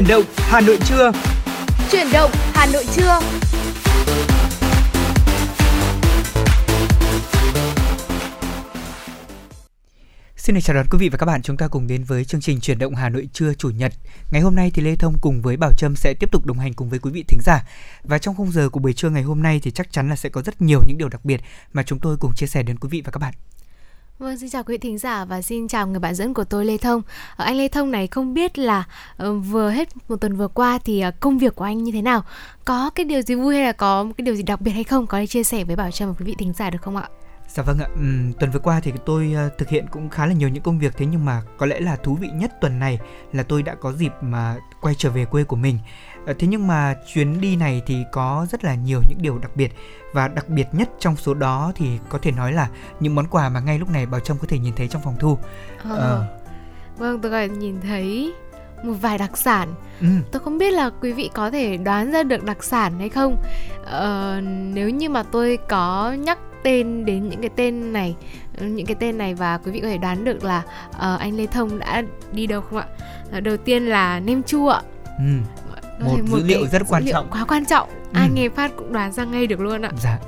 Chuyển động Hà Nội trưa. Chuyển động Hà Nội trưa. Xin được chào đón quý vị và các bạn, chúng ta cùng đến với chương trình chuyển động Hà Nội trưa chủ nhật. Ngày hôm nay thì Lê Thông cùng với Bảo Trâm sẽ tiếp tục đồng hành cùng với quý vị thính giả. Và trong khung giờ của buổi trưa ngày hôm nay thì chắc chắn là sẽ có rất nhiều những điều đặc biệt mà chúng tôi cùng chia sẻ đến quý vị và các bạn. Vâng, xin chào quý vị thính giả và xin chào người bạn dẫn của tôi Lê Thông. Ở anh Lê Thông này không biết là uh, vừa hết một tuần vừa qua thì uh, công việc của anh như thế nào? Có cái điều gì vui hay là có cái điều gì đặc biệt hay không? Có thể chia sẻ với Bảo Trâm và quý vị thính giả được không ạ? Dạ vâng ạ, uhm, tuần vừa qua thì tôi uh, thực hiện cũng khá là nhiều những công việc thế nhưng mà có lẽ là thú vị nhất tuần này là tôi đã có dịp mà quay trở về quê của mình. Uh, thế nhưng mà chuyến đi này thì có rất là nhiều những điều đặc biệt và đặc biệt nhất trong số đó thì có thể nói là những món quà mà ngay lúc này Bảo Trâm có thể nhìn thấy trong phòng thu. Ờ. Uh. Vâng, tôi có nhìn thấy một vài đặc sản ừ. tôi không biết là quý vị có thể đoán ra được đặc sản hay không ờ, nếu như mà tôi có nhắc tên đến những cái tên này những cái tên này và quý vị có thể đoán được là uh, anh Lê Thông đã đi đâu không ạ? Đầu tiên là nem chua ạ. Ừ. Một, một dữ liệu rất quan trọng. Quá quan trọng. Ừ. Ai nghe phát cũng đoán ra ngay được luôn ạ. Dạ.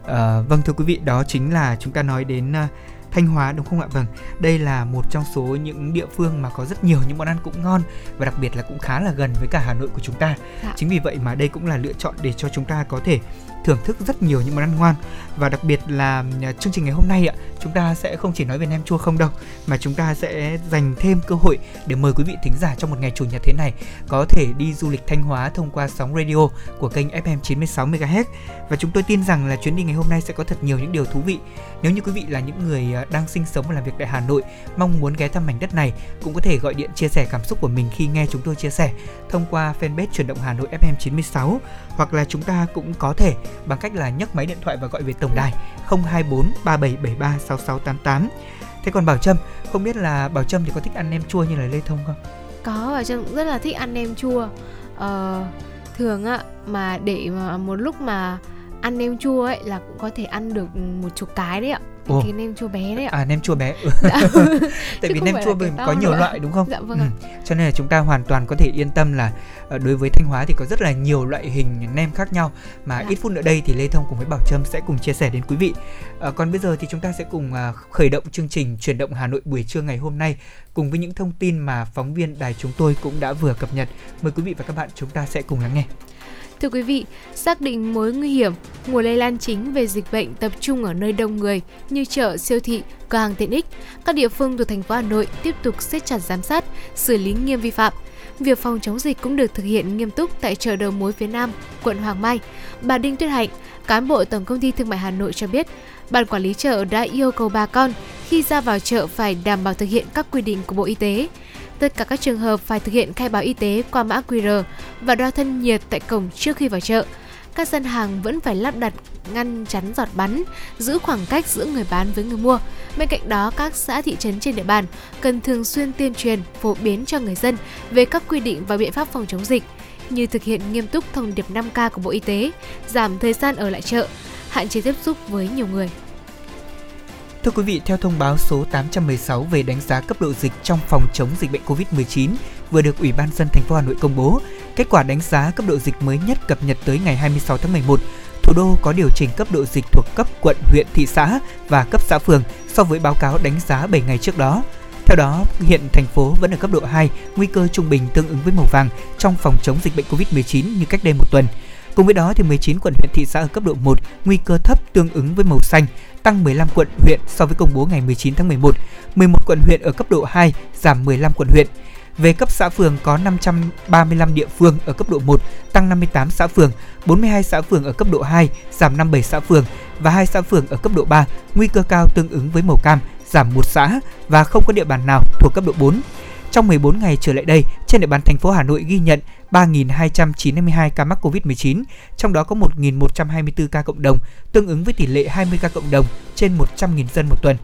Uh, vâng thưa quý vị, đó chính là chúng ta nói đến uh, Thanh Hóa đúng không ạ? Vâng, đây là một trong số những địa phương mà có rất nhiều những món ăn cũng ngon và đặc biệt là cũng khá là gần với cả Hà Nội của chúng ta. Dạ. Chính vì vậy mà đây cũng là lựa chọn để cho chúng ta có thể thưởng thức rất nhiều những món ăn ngoan và đặc biệt là à, chương trình ngày hôm nay ạ, chúng ta sẽ không chỉ nói về nem chua không đâu, mà chúng ta sẽ dành thêm cơ hội để mời quý vị thính giả trong một ngày chủ nhật thế này có thể đi du lịch Thanh Hóa thông qua sóng radio của kênh FM 96 MHz. Và chúng tôi tin rằng là chuyến đi ngày hôm nay sẽ có thật nhiều những điều thú vị. Nếu như quý vị là những người à, đang sinh sống và làm việc tại Hà Nội, mong muốn ghé thăm mảnh đất này, cũng có thể gọi điện chia sẻ cảm xúc của mình khi nghe chúng tôi chia sẻ thông qua fanpage chuyển động Hà Nội FM 96 hoặc là chúng ta cũng có thể bằng cách là nhấc máy điện thoại và gọi về tổng đài 024 3773 6688. Thế còn Bảo Trâm, không biết là Bảo Trâm thì có thích ăn nem chua như là Lê Thông không? Có, Bảo Trâm cũng rất là thích ăn nem chua. Ờ, thường á mà để mà một lúc mà ăn nem chua ấy là cũng có thể ăn được một chục cái đấy ạ Ồ. cái nem chua bé đấy ạ à nem chua bé ừ. dạ. tại vì nem chua mình có nhiều loại đúng không dạ vâng ừ. cho nên là chúng ta hoàn toàn có thể yên tâm là ờ, đối với thanh hóa thì có rất là nhiều loại hình nem khác nhau mà dạ. ít phút nữa đây thì lê thông cùng với bảo trâm sẽ cùng chia sẻ đến quý vị à, còn bây giờ thì chúng ta sẽ cùng uh, khởi động chương trình chuyển động hà nội buổi trưa ngày hôm nay cùng với những thông tin mà phóng viên đài chúng tôi cũng đã vừa cập nhật mời quý vị và các bạn chúng ta sẽ cùng lắng nghe Thưa quý vị, xác định mối nguy hiểm, nguồn lây lan chính về dịch bệnh tập trung ở nơi đông người như chợ, siêu thị, cửa hàng tiện ích, các địa phương thuộc thành phố Hà Nội tiếp tục siết chặt giám sát, xử lý nghiêm vi phạm. Việc phòng chống dịch cũng được thực hiện nghiêm túc tại chợ đầu mối phía Nam, quận Hoàng Mai. Bà Đinh Tuyết Hạnh, cán bộ Tổng công ty Thương mại Hà Nội cho biết, ban quản lý chợ đã yêu cầu bà con khi ra vào chợ phải đảm bảo thực hiện các quy định của Bộ Y tế. Tất cả các trường hợp phải thực hiện khai báo y tế qua mã QR và đo thân nhiệt tại cổng trước khi vào chợ. Các dân hàng vẫn phải lắp đặt ngăn chắn giọt bắn, giữ khoảng cách giữa người bán với người mua. Bên cạnh đó, các xã thị trấn trên địa bàn cần thường xuyên tuyên truyền, phổ biến cho người dân về các quy định và biện pháp phòng chống dịch như thực hiện nghiêm túc thông điệp 5K của Bộ Y tế, giảm thời gian ở lại chợ, hạn chế tiếp xúc với nhiều người. Thưa quý vị, theo thông báo số 816 về đánh giá cấp độ dịch trong phòng chống dịch bệnh COVID-19 vừa được Ủy ban dân thành phố Hà Nội công bố, kết quả đánh giá cấp độ dịch mới nhất cập nhật tới ngày 26 tháng 11, thủ đô có điều chỉnh cấp độ dịch thuộc cấp quận, huyện, thị xã và cấp xã phường so với báo cáo đánh giá 7 ngày trước đó. Theo đó, hiện thành phố vẫn ở cấp độ 2, nguy cơ trung bình tương ứng với màu vàng trong phòng chống dịch bệnh COVID-19 như cách đây một tuần. Cùng với đó thì 19 quận huyện thị xã ở cấp độ 1, nguy cơ thấp tương ứng với màu xanh, tăng 15 quận huyện so với công bố ngày 19 tháng 11, 11 quận huyện ở cấp độ 2, giảm 15 quận huyện. Về cấp xã phường có 535 địa phương ở cấp độ 1, tăng 58 xã phường, 42 xã phường ở cấp độ 2, giảm 57 xã phường và 2 xã phường ở cấp độ 3, nguy cơ cao tương ứng với màu cam, giảm 1 xã và không có địa bàn nào thuộc cấp độ 4. Trong 14 ngày trở lại đây, trên địa bàn thành phố Hà Nội ghi nhận 3.292 ca mắc COVID-19, trong đó có 1.124 ca cộng đồng, tương ứng với tỷ lệ 20 ca cộng đồng trên 100.000 dân một tuần.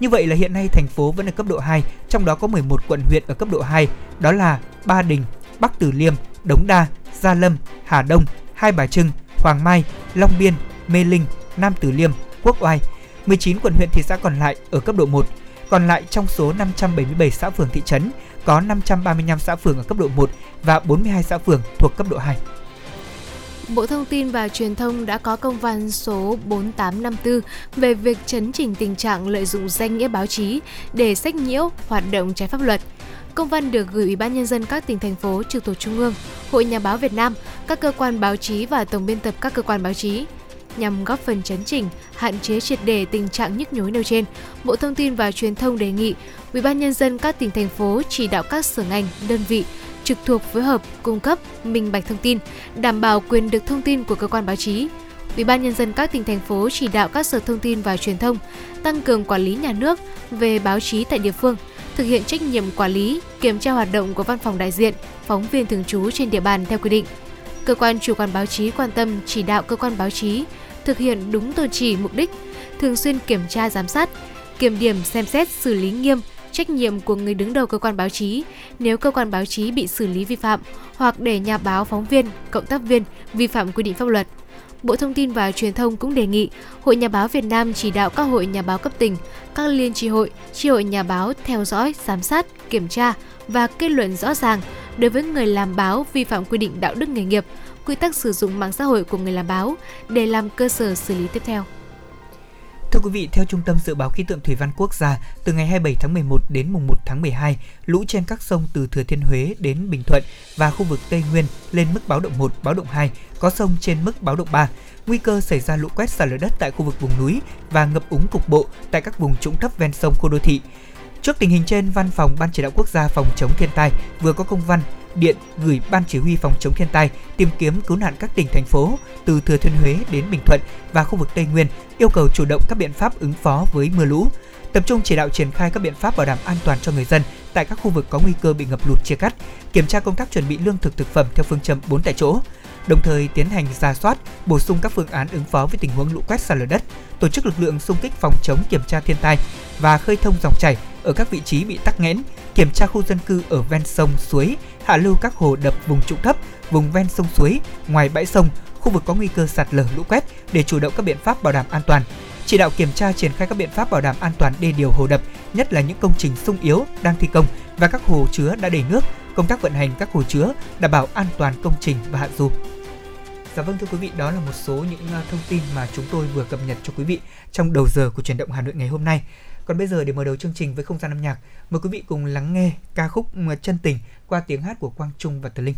Như vậy là hiện nay thành phố vẫn ở cấp độ 2, trong đó có 11 quận huyện ở cấp độ 2, đó là Ba Đình, Bắc Từ Liêm, Đống Đa, Gia Lâm, Hà Đông, Hai Bà Trưng, Hoàng Mai, Long Biên, Mê Linh, Nam Từ Liêm, Quốc Oai. 19 quận huyện thị xã còn lại ở cấp độ 1. Còn lại trong số 577 xã phường thị trấn có 535 xã phường ở cấp độ 1 và 42 xã phường thuộc cấp độ 2. Bộ Thông tin và Truyền thông đã có công văn số 4854 về việc chấn chỉnh tình trạng lợi dụng danh nghĩa báo chí để sách nhiễu hoạt động trái pháp luật. Công văn được gửi Ủy ban nhân dân các tỉnh thành phố trực thuộc Trung ương, Hội Nhà báo Việt Nam, các cơ quan báo chí và tổng biên tập các cơ quan báo chí nhằm góp phần chấn chỉnh, hạn chế triệt để tình trạng nhức nhối nêu trên. Bộ Thông tin và Truyền thông đề nghị Ủy ban nhân dân các tỉnh thành phố chỉ đạo các sở ngành, đơn vị trực thuộc phối hợp cung cấp minh bạch thông tin, đảm bảo quyền được thông tin của cơ quan báo chí. Ủy ban nhân dân các tỉnh thành phố chỉ đạo các sở thông tin và truyền thông tăng cường quản lý nhà nước về báo chí tại địa phương, thực hiện trách nhiệm quản lý, kiểm tra hoạt động của văn phòng đại diện, phóng viên thường trú trên địa bàn theo quy định. Cơ quan chủ quản báo chí quan tâm chỉ đạo cơ quan báo chí thực hiện đúng tôn chỉ mục đích, thường xuyên kiểm tra giám sát, kiểm điểm xem xét xử lý nghiêm trách nhiệm của người đứng đầu cơ quan báo chí nếu cơ quan báo chí bị xử lý vi phạm hoặc để nhà báo phóng viên, cộng tác viên vi phạm quy định pháp luật. Bộ Thông tin và Truyền thông cũng đề nghị Hội Nhà báo Việt Nam chỉ đạo các hội nhà báo cấp tỉnh, các liên tri hội, tri hội nhà báo theo dõi, giám sát, kiểm tra và kết luận rõ ràng đối với người làm báo vi phạm quy định đạo đức nghề nghiệp, quy tắc sử dụng mạng xã hội của người làm báo để làm cơ sở xử lý tiếp theo. Thưa quý vị, theo Trung tâm Dự báo Khí tượng Thủy văn Quốc gia, từ ngày 27 tháng 11 đến mùng 1 tháng 12, lũ trên các sông từ Thừa Thiên Huế đến Bình Thuận và khu vực Tây Nguyên lên mức báo động 1, báo động 2, có sông trên mức báo động 3. Nguy cơ xảy ra lũ quét sạt lở đất tại khu vực vùng núi và ngập úng cục bộ tại các vùng trũng thấp ven sông khu đô thị. Trước tình hình trên, Văn phòng Ban Chỉ đạo Quốc gia phòng chống thiên tai vừa có công văn điện gửi Ban Chỉ huy phòng chống thiên tai tìm kiếm cứu nạn các tỉnh thành phố từ Thừa Thiên Huế đến Bình Thuận và khu vực Tây Nguyên yêu cầu chủ động các biện pháp ứng phó với mưa lũ, tập trung chỉ đạo triển khai các biện pháp bảo đảm an toàn cho người dân tại các khu vực có nguy cơ bị ngập lụt chia cắt, kiểm tra công tác chuẩn bị lương thực thực phẩm theo phương châm 4 tại chỗ, đồng thời tiến hành ra soát, bổ sung các phương án ứng phó với tình huống lũ quét sạt lở đất, tổ chức lực lượng xung kích phòng chống kiểm tra thiên tai và khơi thông dòng chảy ở các vị trí bị tắc nghẽn, kiểm tra khu dân cư ở ven sông, suối, hạ lưu các hồ đập vùng trũng thấp, vùng ven sông suối, ngoài bãi sông, khu vực có nguy cơ sạt lở lũ quét để chủ động các biện pháp bảo đảm an toàn. Chỉ đạo kiểm tra triển khai các biện pháp bảo đảm an toàn đê điều hồ đập, nhất là những công trình sung yếu đang thi công và các hồ chứa đã đầy nước, công tác vận hành các hồ chứa đảm bảo an toàn công trình và hạ du. Dạ vâng thưa quý vị, đó là một số những à, thông tin mà chúng tôi vừa cập nhật cho quý vị trong đầu giờ của truyền động Hà Nội ngày hôm nay. Còn bây giờ để mở đầu chương trình với không gian âm nhạc, mời quý vị cùng lắng nghe ca khúc Chân tình qua tiếng hát của Quang Trung và Tờ Linh.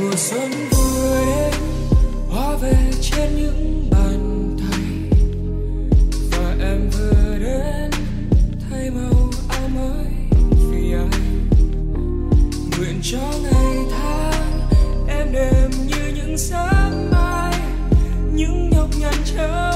mùa xuân vui hoa về trên những cho ngày tháng em đêm như những sáng mai những nhọc nhằn chờ.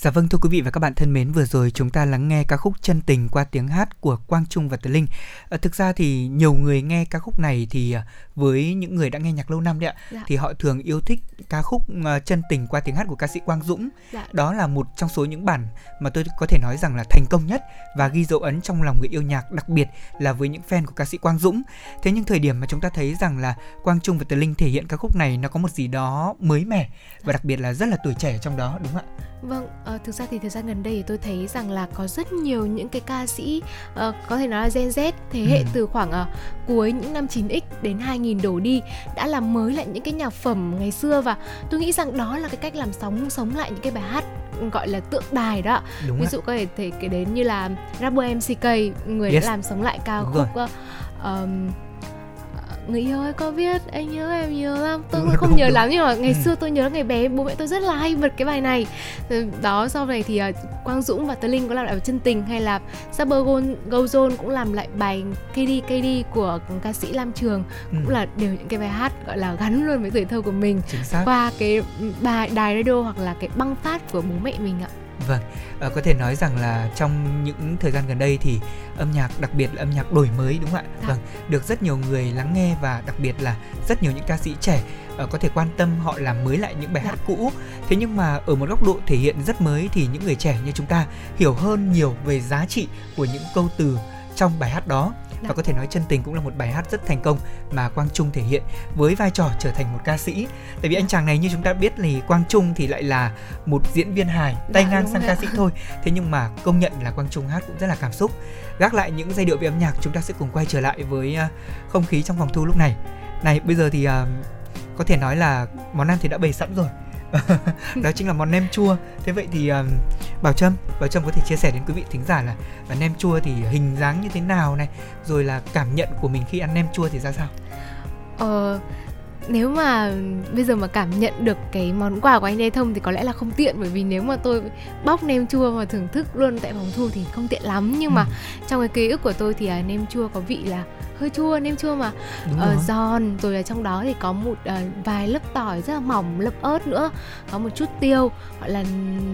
Dạ vâng thưa quý vị và các bạn thân mến, vừa rồi chúng ta lắng nghe ca khúc Chân tình qua tiếng hát của Quang Trung và Tứ Linh. À, thực ra thì nhiều người nghe ca khúc này thì à, với những người đã nghe nhạc lâu năm đấy ạ, Dạ. thì họ thường yêu thích ca khúc à, Chân tình qua tiếng hát của ca sĩ Quang Dũng. Dạ. Đó là một trong số những bản mà tôi có thể nói rằng là thành công nhất và ghi dấu ấn trong lòng người yêu nhạc, đặc biệt là với những fan của ca sĩ Quang Dũng. Thế nhưng thời điểm mà chúng ta thấy rằng là Quang Trung và Tứ Linh thể hiện ca khúc này nó có một gì đó mới mẻ và đặc biệt là rất là tuổi trẻ trong đó đúng không ạ? Vâng, ờ, thực ra thì thời gian gần đây thì tôi thấy rằng là có rất nhiều những cái ca sĩ ờ, có thể nói là Gen Z thế hệ Ừ. từ khoảng ờ, cuối những năm 9X đến 2000 đổ đi đã làm mới lại những cái nhạc phẩm ngày xưa và tôi nghĩ rằng đó là cái cách làm sóng sống lại những cái bài hát gọi là tượng đài đó. Đúng Ví dụ có thể thể kể đến như là rapper MCK người Yes. đã làm sống lại ca Đúng khúc ờm, người yêu ơi có biết anh nhớ em nhiều lắm. Tôi cũng không nhớ lắm nhưng mà ngày Ừ. xưa tôi nhớ ngày bé bố mẹ tôi rất là hay bật cái bài này. Ừ, đó sau này thì uh, Quang Dũng và Tớ Linh có làm lại chân tình hay là Saber Gozone cũng làm lại bài KD KD của ca sĩ Lam Trường. Ừ, cũng là đều những cái bài hát gọi là gắn luôn với tuổi thơ của mình. Qua cái bài đài radio hoặc là cái băng phát của bố mẹ mình ạ Vâng, à, có thể nói rằng là trong những thời gian gần đây thì âm nhạc đặc biệt là âm nhạc đổi mới đúng không ạ? Dạ. Vâng, được rất nhiều người lắng nghe và đặc biệt là rất nhiều những ca sĩ trẻ ờ, có thể quan tâm họ làm mới lại những bài Dạ. hát cũ. Thế nhưng mà ở một góc độ thể hiện rất mới thì những người trẻ như chúng ta hiểu hơn nhiều về giá trị của những câu từ trong bài hát đó và có thể nói chân tình cũng là một bài hát rất thành công mà Quang Trung thể hiện với vai trò trở thành một ca sĩ. Tại vì anh chàng này như chúng ta biết thì Quang Trung thì lại là một diễn viên hài tay Dạ, ngang đúng sang ca sĩ thôi. Thế nhưng mà công nhận là Quang Trung hát cũng rất là cảm xúc. Gác lại những giai điệu về âm nhạc, chúng ta sẽ cùng quay trở lại với à, không khí trong phòng thu lúc này. Này, bây giờ thì à, có thể nói là món ăn thì đã bày sẵn rồi. đó chính là món nem chua. Thế vậy thì à, Bảo Trâm, Bảo Trâm có thể chia sẻ đến quý vị thính giả là à, nem chua thì hình dáng như thế nào này, rồi là cảm nhận của mình khi ăn nem chua thì ra sao? Ờ, nếu mà bây giờ mà cảm nhận được cái món quà của anh Lê Thông thì có lẽ là không tiện bởi vì nếu mà tôi bóc nem chua và thưởng thức luôn tại phòng thu thì không tiện lắm nhưng mà Ừ. trong cái ký ức của tôi thì à, nem chua có vị là hơi chua nem chua mà. Ờ, giòn. Rồi là trong đó thì có một ờ, vài lớp tỏi rất là mỏng lớp ớt nữa. Có một chút tiêu. Gọi là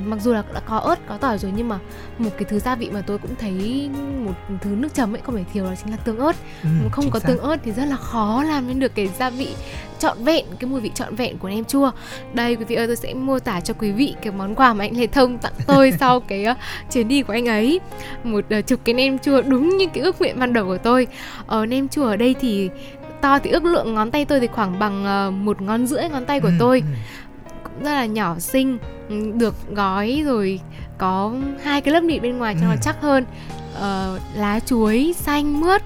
mặc dù là đã có ớt có tỏi rồi nhưng mà một cái thứ gia vị mà tôi cũng thấy một thứ nước chấm ấy không thể thiếu đó chính là tương ớt. Ừ, không có xác. tương ớt thì rất là khó làm nên được cái gia vị trọn vẹn cái mùi vị trọn vẹn của nem chua. Đây quý vị ơi tôi sẽ mô tả cho quý vị cái món quà mà anh Lê Thông tặng tôi sau cái ờ, chuyến đi của anh ấy. Một ờ, chục cái nem chua đúng như cái ước nguyện ban đầu của tôi. Ở nem chua ở đây thì to thì ước lượng ngón tay tôi thì khoảng bằng ờ, một ngón rưỡi ngón tay của Ừ, tôi ừ. cũng rất là nhỏ xinh được gói rồi có hai cái lớp nịt bên ngoài cho nó Ừ. chắc hơn Ờ, lá chuối xanh mướt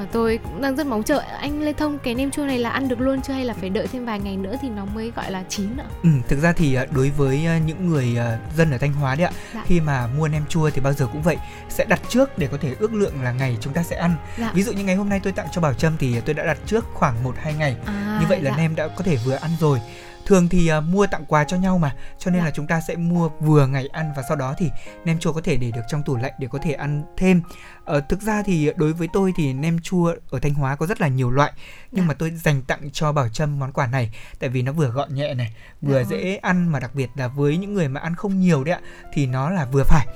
và tôi cũng đang rất mong chờ anh Lê Thông cái nem chua này là ăn được luôn chưa hay là phải đợi thêm vài ngày nữa thì nó mới gọi là chín ạ Ừ, thực ra thì à, đối với à, những người à, dân ở Thanh Hóa đấy ạ, Dạ. khi mà mua nem chua thì bao giờ cũng vậy, sẽ đặt trước để có thể ước lượng là ngày chúng ta sẽ ăn. Dạ. Ví dụ như ngày hôm nay tôi tặng cho Bảo Trâm thì tôi đã đặt trước khoảng 1 2 ngày. à, Như vậy là dạ. nem đã có thể vừa ăn rồi. Thường thì uh, mua tặng quà cho nhau mà cho nên Dạ. là chúng ta sẽ mua vừa ngày ăn và sau đó thì nem chua có thể để được trong tủ lạnh để có thể ăn thêm ờ, thực ra thì đối với tôi thì nem chua ở thanh hóa có rất là nhiều loại nhưng Dạ. mà tôi dành tặng cho bảo trâm món quà này tại vì nó vừa gọn nhẹ này vừa Dạ. dễ ăn mà đặc biệt là với những người mà ăn không nhiều đấy ạ thì nó là vừa phải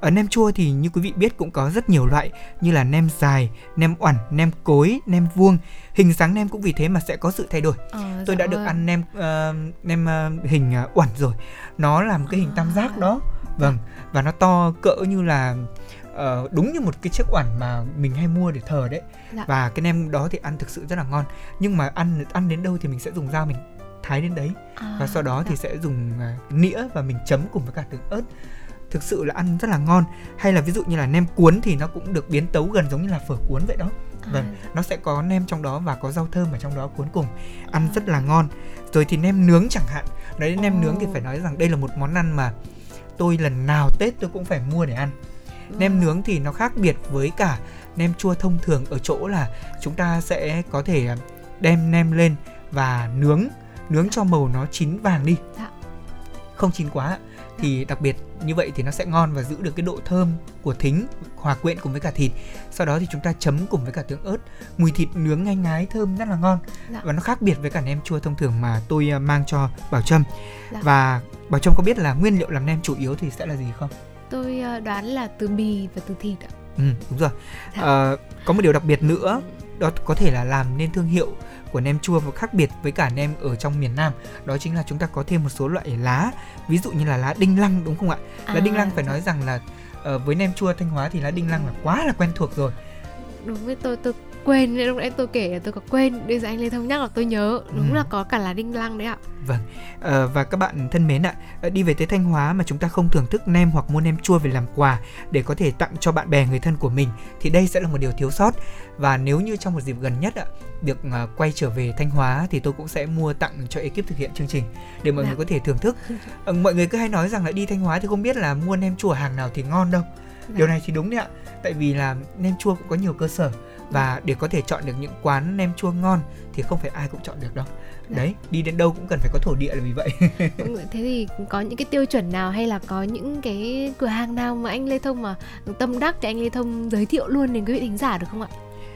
ở nem chua thì như quý vị biết cũng có rất nhiều loại như là nem dài, nem oẳn, nem cối, nem vuông. Hình dáng nem cũng vì thế mà sẽ có sự thay đổi. Ờ, Tôi dạ đã được vâng. ăn nem ờ, nem ờ, hình oẳn rồi. Nó là một cái hình tam giác đó. Vâng, và nó to cỡ như là ờ, đúng như một cái chiếc oẳn mà mình hay mua để thờ đấy. Dạ. Và cái nem đó thì ăn thực sự rất là ngon. Nhưng mà ăn ăn đến đâu thì mình sẽ dùng dao mình thái đến đấy À, và sau đó thì dạ. sẽ dùng à, nĩa và mình chấm cùng với cả tương ớt thực sự là ăn rất là ngon hay là ví dụ như là nem cuốn thì nó cũng được biến tấu gần giống như là phở cuốn vậy đó À, vâng nó sẽ có nem trong đó và có rau thơm ở trong đó cuốn cùng. Ăn rất là ngon. Rồi thì nem nướng chẳng hạn. Đấy nem nướng thì phải nói rằng đây là một món ăn mà tôi lần nào tết tôi cũng phải mua để ăn. Nem vâng. nướng thì nó khác biệt với cả nem chua thông thường ở chỗ là chúng ta sẽ có thể à, đem nem lên và nướng. Nướng cho màu nó chín vàng đi. Dạ. không chín quá. Thì đặc biệt như vậy thì nó sẽ ngon và giữ được cái độ thơm của thính hòa quyện cùng với cả thịt sau đó thì chúng ta chấm cùng với cả tương ớt mùi thịt nướng ngai ngái thơm rất là ngon Dạ. và nó khác biệt với cả nem chua thông thường mà tôi à, mang cho bảo trâm Dạ. và bảo trâm có biết là nguyên liệu làm nem chủ yếu thì sẽ là gì không tôi ờ, đoán là từ bì và từ thịt ạ Ừ, đúng rồi. Dạ. Ờ, có một điều đặc biệt nữa, đó có thể là làm nên thương hiệu của nem chua và khác biệt với cả nem ở trong miền Nam. Đó chính là chúng ta có thêm một số loại lá, ví dụ như là lá đinh lăng đúng không ạ? Lá đinh lăng À, phải nói rằng là ờ, với nem chua Thanh Hóa thì lá đinh lăng là quá là quen thuộc rồi. đúng với tôi tôi quên lúc nãy tôi kể là tôi có quên bây giờ anh Lê Thông nhắc là tôi nhớ đúng Ừ. là có cả lá đinh lăng đấy ạ Ờ, và các bạn thân mến ạ, ờ, đi về tới Thanh Hóa mà chúng ta không thưởng thức nem hoặc mua nem chua về làm quà để có thể tặng cho bạn bè người thân của mình thì đây sẽ là một điều thiếu sót. Và nếu như trong một dịp gần nhất ạ, được ờ, quay trở về Thanh Hóa thì tôi cũng sẽ mua tặng cho ekip thực hiện chương trình để mọi Dạ. người có thể thưởng thức. Mọi người cứ hay nói rằng là đi Thanh Hóa thì không biết là mua nem chua hàng nào thì ngon đâu. Điều này thì đúng đấy ạ, tại vì là nem chua cũng có nhiều cơ sở và để có thể chọn được những quán nem chua ngon thì không phải ai cũng chọn được đâu. Dạ. Đấy, đi đến đâu cũng cần phải có thổ địa là vì vậy. thế thì có những cái tiêu chuẩn nào hay là có những cái cửa hàng nào mà anh Lê Thông mà tâm đắc thì anh Lê Thông giới thiệu luôn đến quý vị thính giả được không ạ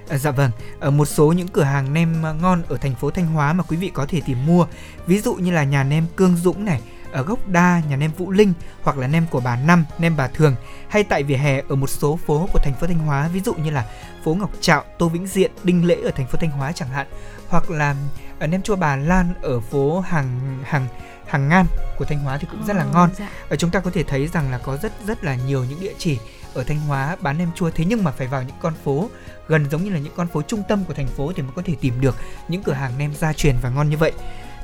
À, dạ vâng, ở một số những cửa hàng nem à, ngon ở thành phố Thanh Hóa mà quý vị có thể tìm mua, ví dụ như là nhà nem Cương Dũng này, ở gốc đa nhà nem Vũ Linh hoặc là nem của bà Năm, nem bà Thường hay tại vỉa hè ở một số phố của thành phố Thanh Hóa ví dụ như là phố Ngọc Trạo, Tô Vĩnh Diện, Đinh Lễ ở thành phố Thanh Hóa chẳng hạn hoặc là ở nem chua bà Lan ở phố Hàng Hàng Hàng Ngan của Thanh Hóa thì cũng rất là Ờ, ngon. dạ. Ở chúng ta có thể thấy rằng là có rất rất là nhiều những địa chỉ ở Thanh Hóa bán nem chua thế nhưng mà phải vào những con phố gần giống như là những con phố trung tâm của thành phố thì mới có thể tìm được những cửa hàng nem gia truyền và ngon như vậy.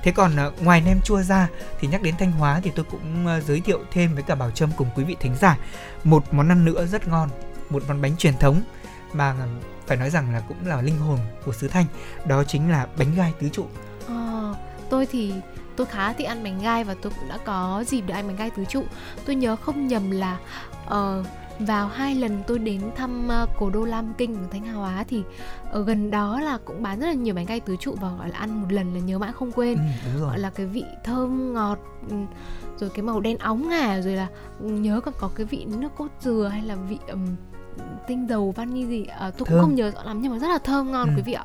Thế còn à, ngoài nem chua ra thì nhắc đến Thanh Hóa thì tôi cũng à, giới thiệu thêm với cả Bảo Trâm cùng quý vị thính giả một món ăn nữa rất ngon, một món bánh truyền thống mà phải nói rằng là cũng là linh hồn của xứ Thanh, đó chính là bánh gai tứ trụ. Ờ, tôi thì tôi khá thích ăn bánh gai và tôi cũng đã có dịp được ăn bánh gai tứ trụ. Tôi nhớ không nhầm là ờ, vào hai lần tôi đến thăm ờ, cố đô Lam Kinh ở Thanh Hóa thì ở gần đó là cũng bán rất là nhiều bánh gai tứ trụ và gọi là ăn một lần là nhớ mãi không quên. Ừ, gọi là cái vị thơm ngọt ừ, rồi cái màu đen óng ngà rồi là nhớ còn có cái vị nước cốt dừa hay là vị ừm, tinh dầu vani gì Ờ, tôi cũng Thơm. không nhớ rõ lắm nhưng mà rất là thơm ngon Ừ. quý vị ạ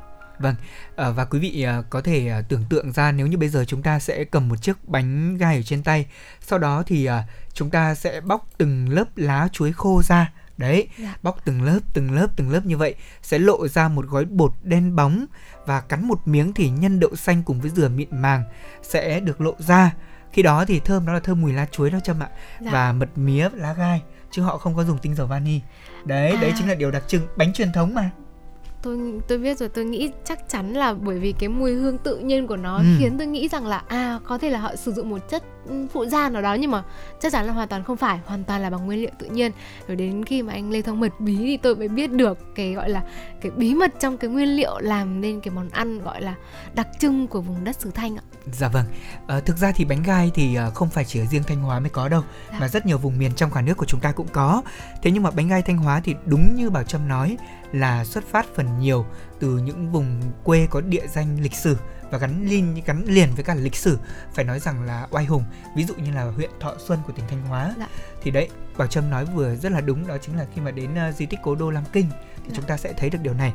Ờ, và quý vị ờ, có thể ờ, tưởng tượng ra nếu như bây giờ chúng ta sẽ cầm một chiếc bánh gai ở trên tay sau đó thì ờ, chúng ta sẽ bóc từng lớp lá chuối khô ra đấy Dạ. bóc từng lớp từng lớp từng lớp như vậy sẽ lộ ra một gói bột đen bóng và cắn một miếng thì nhân đậu xanh cùng với dừa mịn màng sẽ được lộ ra khi đó thì thơm đó là thơm mùi lá chuối đó châm ạ Dạ. và mật mía lá gai chứ họ không có dùng tinh dầu vani đấy đấy À. chính là điều đặc trưng bánh truyền thống mà tôi tôi biết rồi tôi nghĩ chắc chắn là bởi vì cái mùi hương tự nhiên của nó Ừ. khiến tôi nghĩ rằng là à có thể là họ sử dụng một chất phụ gia nào đó nhưng mà chắc chắn là hoàn toàn không phải hoàn toàn là bằng nguyên liệu tự nhiên. Rồi đến khi mà anh lê thông mật bí thì tôi mới biết được cái gọi là cái bí mật trong cái nguyên liệu làm nên cái món ăn gọi là đặc trưng của vùng đất xứ thanh ạ. Dạ vâng, ờ, thực ra thì bánh gai thì ờ, không phải chỉ ở riêng Thanh Hóa mới có đâu Dạ. Mà rất nhiều vùng miền trong cả nước của chúng ta cũng có. Thế nhưng mà bánh gai Thanh Hóa thì đúng như Bảo Trâm nói Là xuất phát phần nhiều từ những vùng quê có địa danh lịch sử và gắn liên gắn liền với cả lịch sử. Phải nói rằng là oai hùng ví dụ như là huyện Thọ Xuân của tỉnh Thanh Hóa. Dạ. thì đấy Bảo Trâm nói vừa rất là đúng đó chính là khi mà đến ờ, di tích cố đô Lam Kinh thì Dạ. chúng ta sẽ thấy được điều này.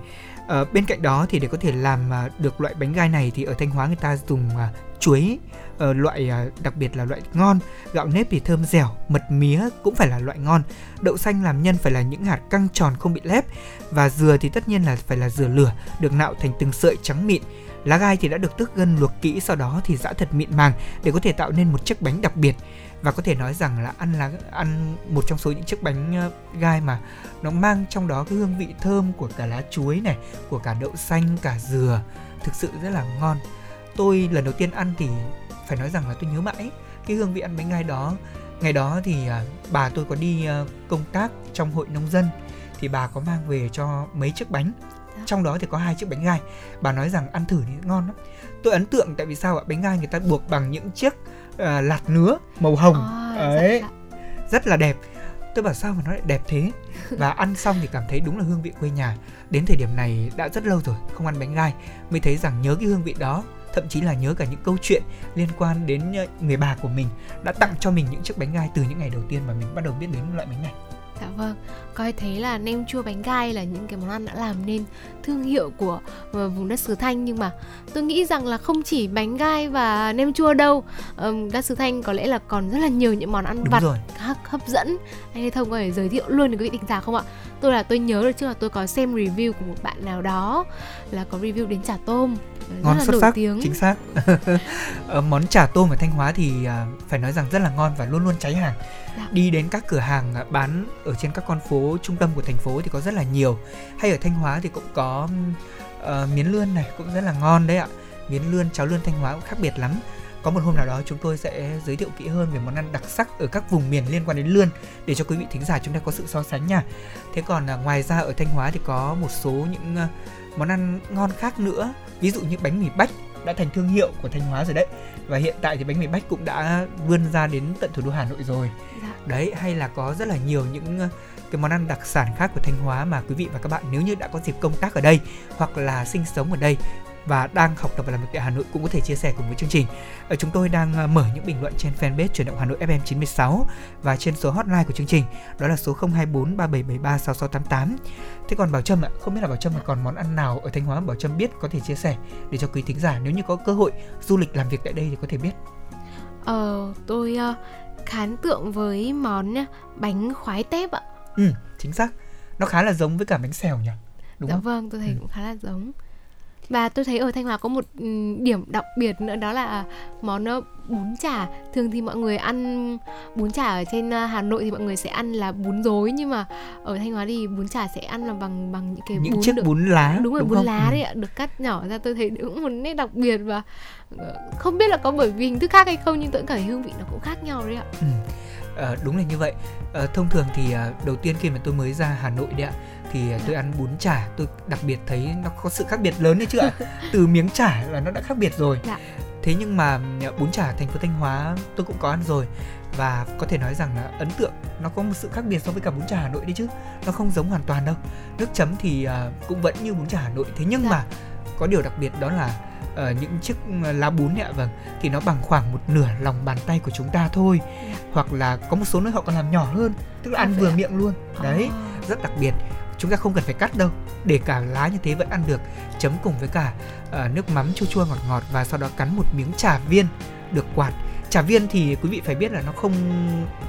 Ờ, bên cạnh đó thì để có thể làm ờ, được loại bánh gai này thì ở Thanh Hóa người ta dùng ờ, chuối ờ, loại ờ, đặc biệt là loại ngon gạo nếp thì thơm dẻo mật mía cũng phải là loại ngon. Đậu xanh làm nhân phải là những hạt căng tròn không bị lép và dừa thì tất nhiên là phải là dừa lửa được nạo thành từng sợi trắng mịn lá gai thì đã được tước gân luộc kỹ, sau đó thì giã thật mịn màng để có thể tạo nên một chiếc bánh đặc biệt. Và có thể nói rằng là ăn là ăn một trong số những chiếc bánh ờ, gai mà nó mang trong đó cái hương vị thơm của cả lá chuối này, của cả đậu xanh, cả dừa, thực sự rất là ngon. Tôi lần đầu tiên ăn thì phải nói rằng là tôi nhớ mãi cái hương vị ăn bánh gai đó. Ngày đó thì à, bà tôi có đi ờ, công tác trong hội nông dân thì bà có mang về cho mấy chiếc bánh trong đó thì có hai chiếc bánh gai. Bà nói rằng ăn thử thì ngon lắm. Tôi ấn tượng tại vì sao ạ? Bánh gai người ta buộc bằng những chiếc à, lạt nứa màu hồng. À, ấy dạ, rất là đẹp. Tôi bảo sao mà nó lại đẹp thế? Và ăn xong thì cảm thấy đúng là hương vị quê nhà. Đến thời điểm này đã rất lâu rồi không ăn bánh gai. Mới thấy rằng nhớ cái hương vị đó thậm chí là nhớ cả những câu chuyện liên quan đến ờ, người bà của mình đã tặng cho mình những chiếc bánh gai từ những ngày đầu tiên mà mình bắt đầu biết đến loại bánh này Dạ vâng, coi thấy là nem chua bánh gai là những cái món ăn đã làm nên thương hiệu của ờ, vùng đất xứ Thanh nhưng mà tôi nghĩ rằng là không chỉ bánh gai và nem chua đâu. Ờm, đất xứ Thanh có lẽ là còn rất là nhiều những món ăn đúng vặt rồi hấp hấp dẫn. Anh Lê Thông có thể giới thiệu luôn đến quý vị thính giả không ạ? Tôi là tôi nhớ được trước là tôi có xem review của một bạn nào đó là có review đến chả tôm ngon rất là xuất nổi sắc tiếng. chính xác Ờ, món chả tôm ở thanh hóa thì à, phải nói rằng rất là ngon và luôn luôn cháy hàng đi đến các cửa hàng bán ở trên các con phố trung tâm của thành phố thì có rất là nhiều. Hay ở thanh hóa thì cũng có uh, miến lươn này cũng rất là ngon đấy ạ. Miến lươn cháo lươn thanh hóa cũng khác biệt lắm. Có một hôm nào đó chúng tôi sẽ giới thiệu kỹ hơn về món ăn đặc sắc ở các vùng miền liên quan đến lươn để cho quý vị thính giả chúng ta có sự so sánh nha. Thế còn à, ngoài ra ở thanh hóa thì có một số những à, món ăn ngon khác nữa. Ví dụ như bánh mì bách đã thành thương hiệu của thanh hóa rồi đấy và hiện tại thì bánh mì bách cũng đã vươn ra đến tận thủ đô hà nội rồi Dạ. đấy hay là có rất là nhiều những ờ, cái món ăn đặc sản khác của thanh hóa mà quý vị và các bạn nếu như đã có dịp công tác ở đây hoặc là sinh sống ở đây và đang học tập và làm việc tại Hà Nội cũng có thể chia sẻ cùng với chương trình. Ở chúng tôi đang ờ, mở những bình luận trên fanpage chuyển động Hà Nội FM 96 và trên số hotline của chương trình đó là số 024 3773 6688. Thế còn Bảo Trâm ạ, không biết là Bảo Trâm còn món ăn nào ở Thanh Hóa Bảo Trâm biết có thể chia sẻ để cho quý thính giả nếu như có cơ hội du lịch làm việc tại đây thì có thể biết. Ờ, tôi ờ, khá ấn tượng với món ờ, bánh khoái tép ạ. Ừ, chính xác. Nó khá là giống với cả bánh xèo nhỉ? Đúng dạ không? vâng, tôi thấy Ừ. cũng khá là giống. Và tôi thấy ở Thanh Hóa có một ừm, điểm đặc biệt nữa đó là món ờ, bún chả. Thường thì mọi người ăn bún chả ở trên ờ, Hà Nội thì mọi người sẽ ăn là bún rối nhưng mà ở Thanh Hóa thì bún chả sẽ ăn là bằng bằng những cái Những bún chiếc được bún lá đúng rồi bún không? lá Ừ. đấy ạ được cắt nhỏ ra tôi thấy cũng một nét đặc biệt và ờ, không biết là có bởi vì hình thức khác hay không nhưng tôi cảm thấy hương vị nó cũng khác nhau đấy ạ Ừ. Ờ, đúng là như vậy. Ờ, thông thường thì ờ, đầu tiên khi mà tôi mới ra Hà Nội đấy ạ thì ờ, tôi ăn bún chả tôi đặc biệt thấy nó có sự khác biệt lớn đấy chứ ạ. Từ miếng chả là nó đã khác biệt rồi. Dạ. Thế nhưng mà bún chả thành phố Thanh Hóa tôi cũng có ăn rồi và có thể nói rằng là ấn tượng nó có một sự khác biệt so với cả bún chả Hà Nội đấy chứ. Nó không giống hoàn toàn đâu. Nước chấm thì ờ, cũng vẫn như bún chả Hà Nội thế nhưng Dạ. mà có điều đặc biệt đó là ờ, những chiếc lá bún ạ vâng. Thì nó bằng khoảng một nửa lòng bàn tay của chúng ta thôi. Dạ. hoặc là có một số nơi họ còn làm nhỏ hơn tức là À, ăn vừa miệng luôn. Đấy À. rất đặc biệt. Chúng ta không cần phải cắt đâu để cả lá như thế vẫn ăn được. Chấm cùng với cả ờ, nước mắm chua chua ngọt ngọt và sau đó cắn một miếng chả viên được quạt. Chả viên thì quý vị phải biết là nó không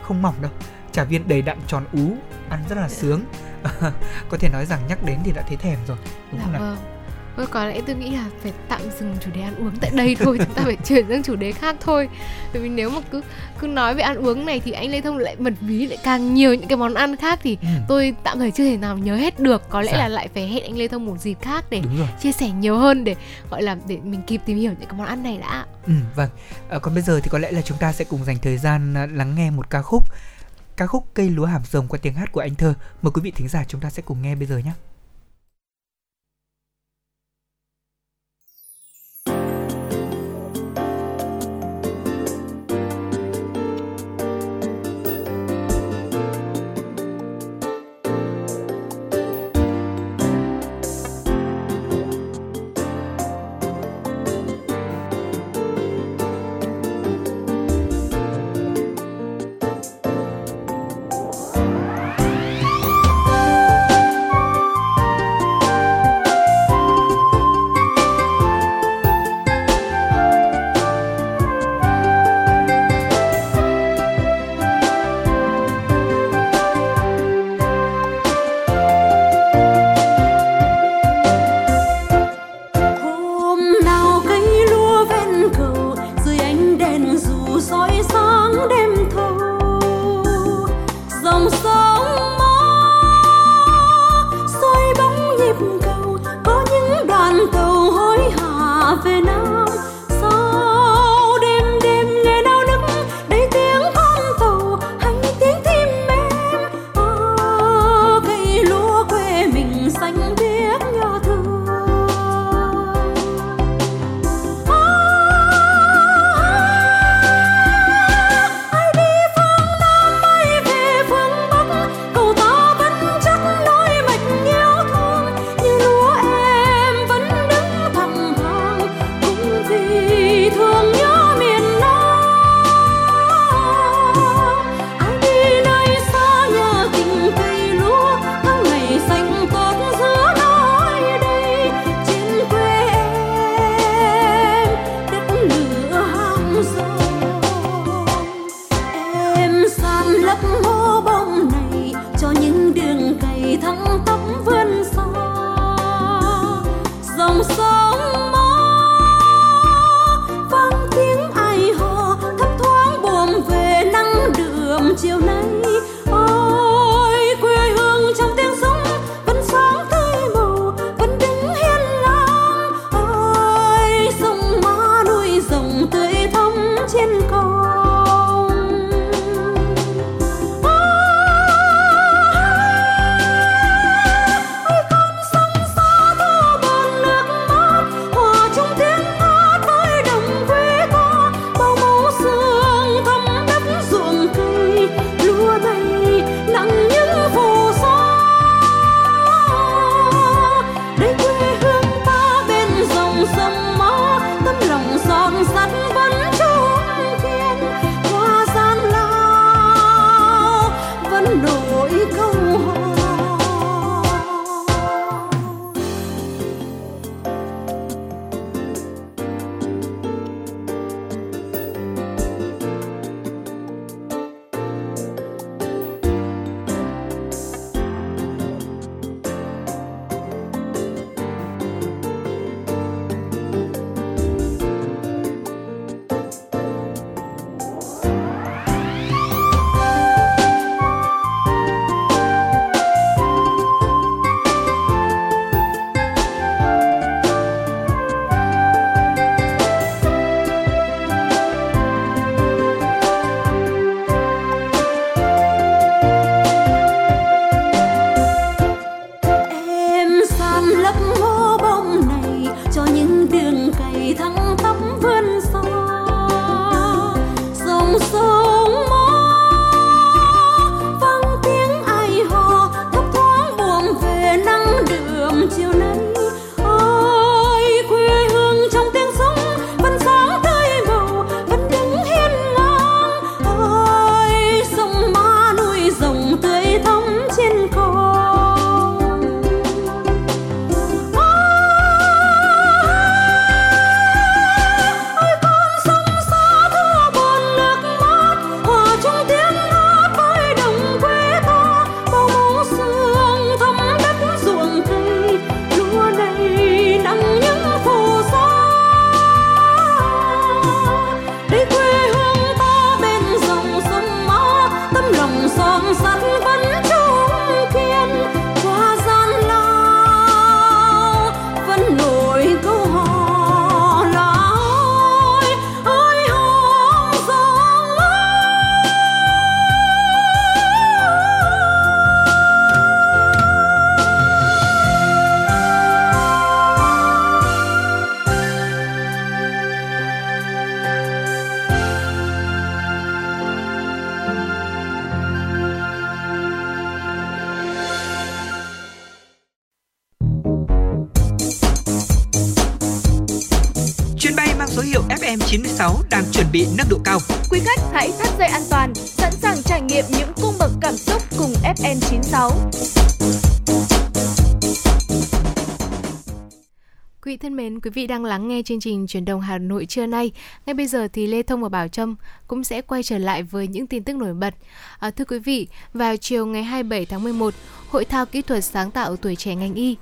không mỏng đâu. Chả viên đầy đặn tròn ú ăn rất là sướng. Có thể nói rằng nhắc đến thì đã thấy thèm rồi đúng Dạ không nào? vâng. Thôi có lẽ tôi nghĩ là phải tạm dừng chủ đề ăn uống tại đây thôi Chúng ta phải chuyển sang chủ đề khác thôi Bởi vì nếu mà cứ cứ nói về ăn uống này Thì anh Lê Thông lại mật ví lại càng nhiều những cái món ăn khác Thì ừ, tôi tạm thời chưa thể nào nhớ hết được Có lẽ Dạ. là lại phải hẹn anh Lê Thông một dịp khác Để chia sẻ nhiều hơn Để gọi là để mình kịp tìm hiểu những cái món ăn này đã Ừ, vâng. À, còn bây giờ thì có lẽ là chúng ta sẽ cùng dành thời gian à, lắng nghe một ca khúc. Ca khúc Cây lúa hàm rồng qua tiếng hát của anh Thơ. Mời quý vị thính giả chúng ta sẽ cùng nghe bây giờ nhé. FM96 đang chuẩn bị nâng độ cao. Quý khách hãy thắt dây an toàn, sẵn sàng trải nghiệm những cung bậc cảm xúc cùng FN96. Quý vị thân mến, quý vị đang lắng nghe chương trình truyền động Hà Nội trưa nay. Ngay bây giờ thì Lê Thông và Bảo Trâm cũng sẽ quay trở lại với những tin tức nổi bật. À, thưa quý vị, vào chiều ngày 27 tháng 11, Hội thao kỹ thuật sáng tạo tuổi trẻ ngành y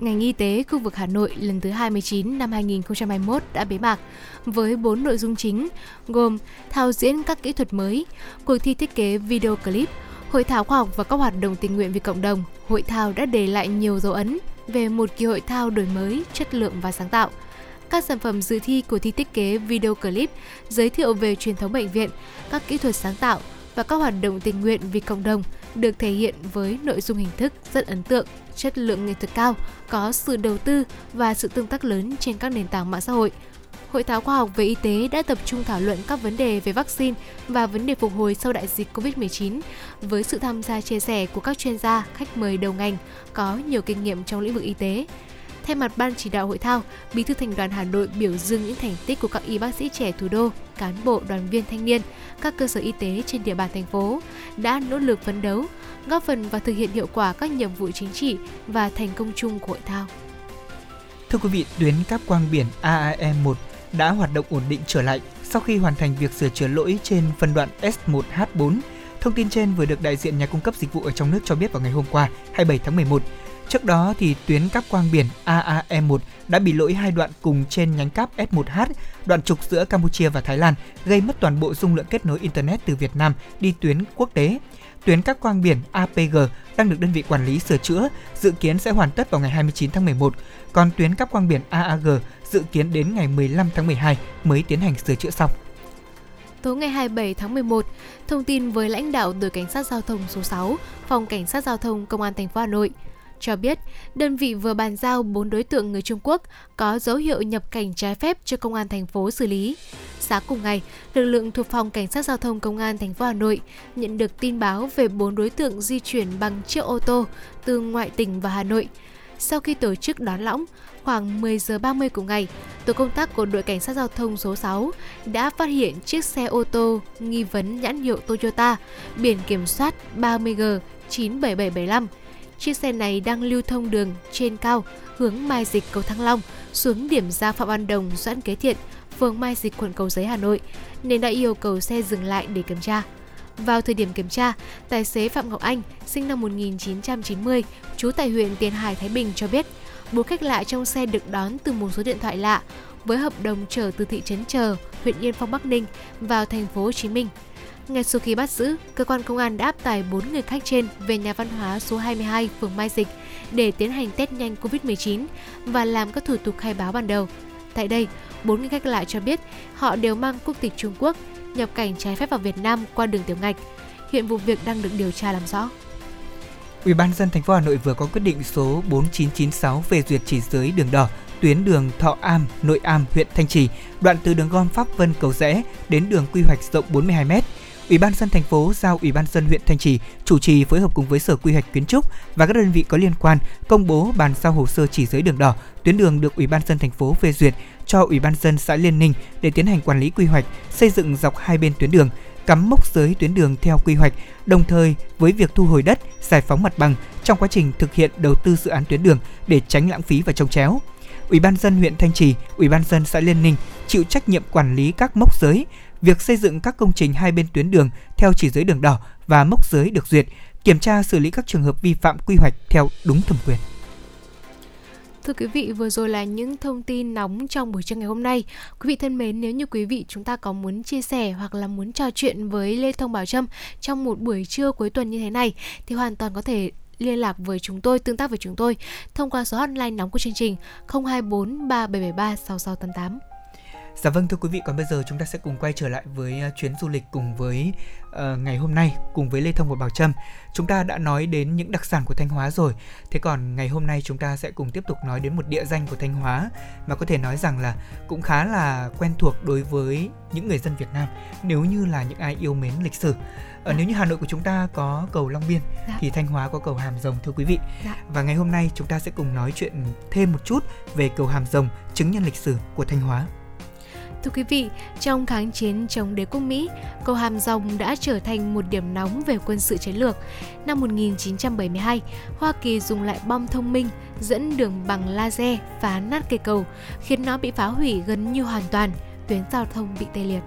ngành y tế khu vực Hà Nội lần thứ 29 năm 2021 đã bế mạc với 4 nội dung chính gồm thao diễn các kỹ thuật mới, cuộc thi thiết kế video clip, hội thảo khoa học và các hoạt động tình nguyện vì cộng đồng. Hội thao đã để lại nhiều dấu ấn về một kỳ hội thao đổi mới, chất lượng và sáng tạo. Các sản phẩm dự thi của thi thiết kế video clip giới thiệu về truyền thống bệnh viện, các kỹ thuật sáng tạo và các hoạt động tình nguyện vì cộng đồng được thể hiện với nội dung hình thức rất ấn tượng, chất lượng nghệ thuật cao, có sự đầu tư và sự tương tác lớn trên các nền tảng mạng xã hội. Hội thảo khoa học về y tế đã tập trung thảo luận các vấn đề về vaccine và vấn đề phục hồi sau đại dịch COVID-19 với sự tham gia chia sẻ của các chuyên gia, khách mời đầu ngành có nhiều kinh nghiệm trong lĩnh vực y tế. Thay mặt ban chỉ đạo hội thao, Bí thư Thành đoàn Hà Nội biểu dương những thành tích của các y bác sĩ trẻ thủ đô, cán bộ, đoàn viên thanh niên, các cơ sở y tế trên địa bàn thành phố đã nỗ lực phấn đấu, góp phần và thực hiện hiệu quả các nhiệm vụ chính trị và thành công chung của hội thao. Thưa quý vị, tuyến cáp quang biển AAE1 đã hoạt động ổn định trở lại sau khi hoàn thành việc sửa chữa lỗi trên phân đoạn S1H4. Thông tin trên vừa được đại diện nhà cung cấp dịch vụ ở trong nước cho biết vào ngày hôm qua, 27 tháng 11. Trước đó thì tuyến cáp quang biển AAE1 đã bị lỗi hai đoạn cùng trên nhánh cáp S1H, đoạn trục giữa Campuchia và Thái Lan, gây mất toàn bộ dung lượng kết nối internet từ Việt Nam đi tuyến quốc tế. Tuyến cáp quang biển APG đang được đơn vị quản lý sửa chữa, dự kiến sẽ hoàn tất vào ngày 29 tháng 11. Còn tuyến cáp quang biển AAG dự kiến đến ngày 15 tháng 12 mới tiến hành sửa chữa xong. Tối ngày 27 tháng 11, thông tin với lãnh đạo đội cảnh sát giao thông số 6, phòng cảnh sát giao thông công an thành phố Hà Nội cho biết đơn vị vừa bàn giao 4 đối tượng người Trung Quốc có dấu hiệu nhập cảnh trái phép cho công an thành phố xử lý. Sáng cùng ngày, lực lượng thuộc phòng cảnh sát giao thông công an thành phố Hà Nội nhận được tin báo về 4 đối tượng di chuyển bằng chiếc ô tô từ ngoại tỉnh vào Hà Nội. Sau khi tổ chức đón lõng, khoảng 10 giờ 30 cùng ngày, tổ công tác của đội cảnh sát giao thông số 6 đã phát hiện chiếc xe ô tô nghi vấn nhãn hiệu Toyota, biển kiểm soát 30G 97775. Chiếc xe này đang lưu thông đường trên cao hướng Mai Dịch cầu Thăng Long xuống điểm ra Phạm Văn Đồng, Doãn Kế Thiện, phường Mai Dịch, quận Cầu Giấy, Hà Nội, nên đã yêu cầu xe dừng lại để kiểm tra. Vào thời điểm kiểm tra, tài xế Phạm Ngọc Anh, sinh năm 1990, trú tại huyện Tiền Hải, Thái Bình cho biết, bốn khách lạ trong xe được đón từ một số điện thoại lạ với hợp đồng chở từ thị trấn Chờ, huyện Yên Phong, Bắc Ninh vào thành phố Hồ Chí Minh. Ngay sau khi bắt giữ, cơ quan công an đã áp tải 4 người khách trên về nhà văn hóa số 22 phường Mai Dịch để tiến hành test nhanh COVID-19 và làm các thủ tục khai báo ban đầu. Tại đây, 4 người khách lạ cho biết họ đều mang quốc tịch Trung Quốc, nhập cảnh trái phép vào Việt Nam qua đường tiểu ngạch. Hiện vụ việc đang được điều tra làm rõ. Ủy ban dân thành phố Hà Nội vừa có quyết định số 4996 về duyệt chỉ giới đường đỏ tuyến đường Thọ Am, Nội Am, huyện Thanh Trì, đoạn từ đường gom Pháp Vân Cầu Rẽ đến đường quy hoạch rộng 42 m. Ủy ban dân thành phố giao Ủy ban dân huyện Thanh Trì chủ trì phối hợp cùng với Sở Quy hoạch Kiến trúc và các đơn vị có liên quan công bố bàn giao hồ sơ chỉ giới đường đỏ, tuyến đường được Ủy ban dân thành phố phê duyệt cho Ủy ban dân xã Liên Ninh để tiến hành quản lý quy hoạch, xây dựng dọc hai bên tuyến đường, cắm mốc giới tuyến đường theo quy hoạch, đồng thời với việc thu hồi đất, giải phóng mặt bằng trong quá trình thực hiện đầu tư dự án tuyến đường để tránh lãng phí và trồng chéo. Ủy ban dân huyện Thanh Trì, Ủy ban dân xã Liên Ninh chịu trách nhiệm quản lý các mốc giới, việc xây dựng các công trình hai bên tuyến đường theo chỉ giới đường đỏ và mốc giới được duyệt, kiểm tra xử lý các trường hợp vi phạm quy hoạch theo đúng thẩm quyền. Thưa quý vị, vừa rồi là những thông tin nóng trong buổi trưa ngày hôm nay. Quý vị thân mến, nếu như quý vị chúng ta có muốn chia sẻ hoặc là muốn trò chuyện với Lê Thông Bảo Trâm trong một buổi trưa cuối tuần như thế này thì hoàn toàn có thể liên lạc với chúng tôi, tương tác với chúng tôi thông qua số hotline nóng của chương trình 024 3773 6688. Dạ vâng thưa quý vị, còn bây giờ chúng ta sẽ cùng quay trở lại với ờ, chuyến du lịch cùng với uh, ngày hôm nay cùng với Lê Thông và Bảo Trâm. Chúng ta đã nói đến những đặc sản của Thanh Hóa rồi. Thế còn ngày hôm nay chúng ta sẽ cùng tiếp tục nói đến một địa danh của Thanh Hóa mà có thể nói rằng là cũng khá là quen thuộc đối với những người dân Việt Nam nếu như là những ai yêu mến lịch sử. Ở nếu như Hà Nội của chúng ta có cầu Long Biên Dạ. thì Thanh Hóa có cầu Hàm Rồng thưa quý vị. Dạ. Và ngày hôm nay chúng ta sẽ cùng nói chuyện thêm một chút về cầu Hàm Rồng, chứng nhân lịch sử của Thanh Hóa. Thưa quý vị, trong kháng chiến chống đế quốc Mỹ, cầu Hàm Rồng đã trở thành một điểm nóng về quân sự chiến lược. Năm 1972, Hoa Kỳ dùng lại bom thông minh dẫn đường bằng laser phá nát cây cầu, khiến nó bị phá hủy gần như hoàn toàn, tuyến giao thông bị tê liệt.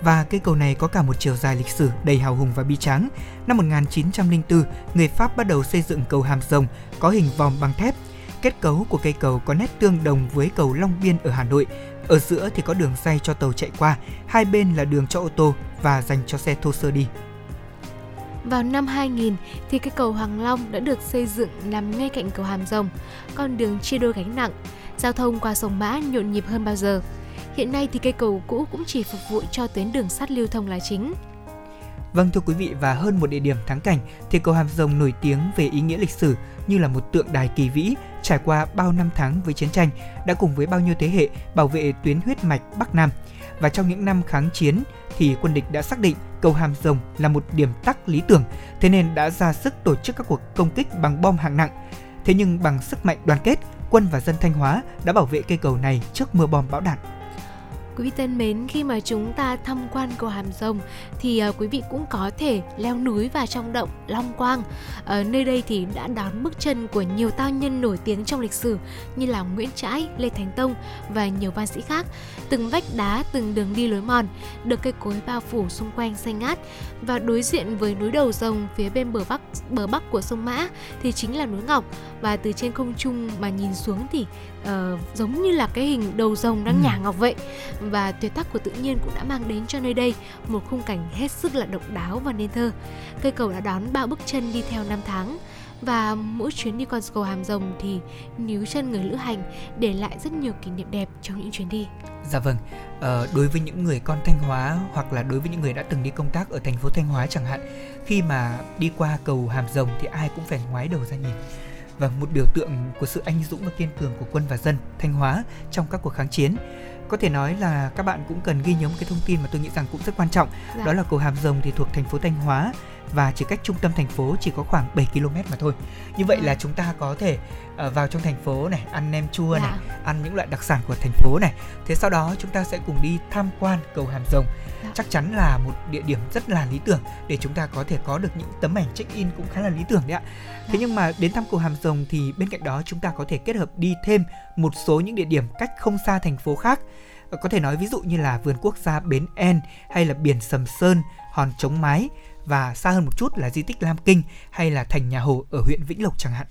Và cây cầu này có cả một chiều dài lịch sử đầy hào hùng và bi tráng. Năm 1904, người Pháp bắt đầu xây dựng cầu Hàm Rồng có hình vòm bằng thép. Kết cấu của cây cầu có nét tương đồng với cầu Long Biên ở Hà Nội. Ở giữa thì có đường ray cho tàu chạy qua, hai bên là đường cho ô tô và dành cho xe thô sơ đi. Vào năm 2000 thì cây cầu Hoàng Long đã được xây dựng nằm ngay cạnh cầu Hàm Rồng, con đường chia đôi gánh nặng, giao thông qua sông Mã nhộn nhịp hơn bao giờ. Hiện nay thì cây cầu cũ cũng chỉ phục vụ cho tuyến đường sắt lưu thông là chính. Vâng thưa quý vị và hơn một địa điểm thắng cảnh thì cầu Hàm Rồng nổi tiếng về ý nghĩa lịch sử như là một tượng đài kỳ vĩ trải qua bao năm tháng với chiến tranh đã cùng với bao nhiêu thế hệ bảo vệ tuyến huyết mạch Bắc Nam. Và trong những năm kháng chiến thì quân địch đã xác định cầu Hàm Rồng là một điểm tắc lý tưởng, thế nên đã ra sức tổ chức các cuộc công kích bằng bom hạng nặng. Thế nhưng bằng sức mạnh đoàn kết, quân và dân Thanh Hóa đã bảo vệ cây cầu này trước mưa bom bão đạn. Quý vị thân mến, khi mà chúng ta tham quan cầu Hàm Rồng thì uh, quý vị cũng có thể leo núi vào trong động Long Quang. Ở nơi đây thì đã đón bước chân của nhiều tao nhân nổi tiếng trong lịch sử như là Nguyễn Trãi, Lê Thánh Tông và nhiều văn sĩ khác. Từng vách đá, từng đường đi lối mòn được cây cối bao phủ xung quanh xanh ngát và đối diện với núi Đầu Rồng phía bên bờ bắc bờ bắc của sông Mã thì chính là núi Ngọc và từ trên không trung mà nhìn xuống thì uh, giống như là cái hình đầu rồng đang Ừ. nhả ngọc vậy và tuyệt tác của tự nhiên cũng đã mang đến cho nơi đây một khung cảnh hết sức là độc đáo và nên thơ. Cây cầu đã đón bao bước chân đi theo năm tháng và mỗi chuyến đi qua cầu Hàm Rồng thì níu chân người lữ hành để lại rất nhiều kỷ niệm đẹp trong những chuyến đi. Dạ vâng, ờ, đối với những người con Thanh Hóa hoặc là đối với những người đã từng đi công tác ở thành phố Thanh Hóa chẳng hạn, khi mà đi qua cầu Hàm Rồng thì ai cũng phải ngoái đầu ra nhìn. Và một biểu tượng của sự anh dũng và kiên cường của quân và dân Thanh Hóa trong các cuộc kháng chiến. Có thể nói là các bạn cũng cần ghi nhớ một cái thông tin mà tôi nghĩ rằng cũng rất quan trọng, Dạ. đó là cầu Hàm Rồng thì thuộc thành phố Thanh Hóa và chỉ cách trung tâm thành phố chỉ có khoảng 7 km mà thôi. Như vậy Ừ. là chúng ta có thể ờ, vào trong thành phố này, ăn nem chua này, Dạ. ăn những loại đặc sản của thành phố này. Thế sau đó chúng ta sẽ cùng đi tham quan cầu Hàm Rồng. Dạ. Chắc chắn là một địa điểm rất là lý tưởng để chúng ta có thể có được những tấm ảnh check-in cũng khá là lý tưởng đấy ạ. Thế Dạ. nhưng mà đến thăm cầu Hàm Rồng thì bên cạnh đó chúng ta có thể kết hợp đi thêm một số những địa điểm cách không xa thành phố khác. Ờ, Có thể nói ví dụ như là vườn quốc gia Bến En hay là biển Sầm Sơn, hòn Trống Mái và xa hơn một chút là di tích Lam Kinh hay là thành nhà Hồ ở huyện Vĩnh Lộc chẳng hạn.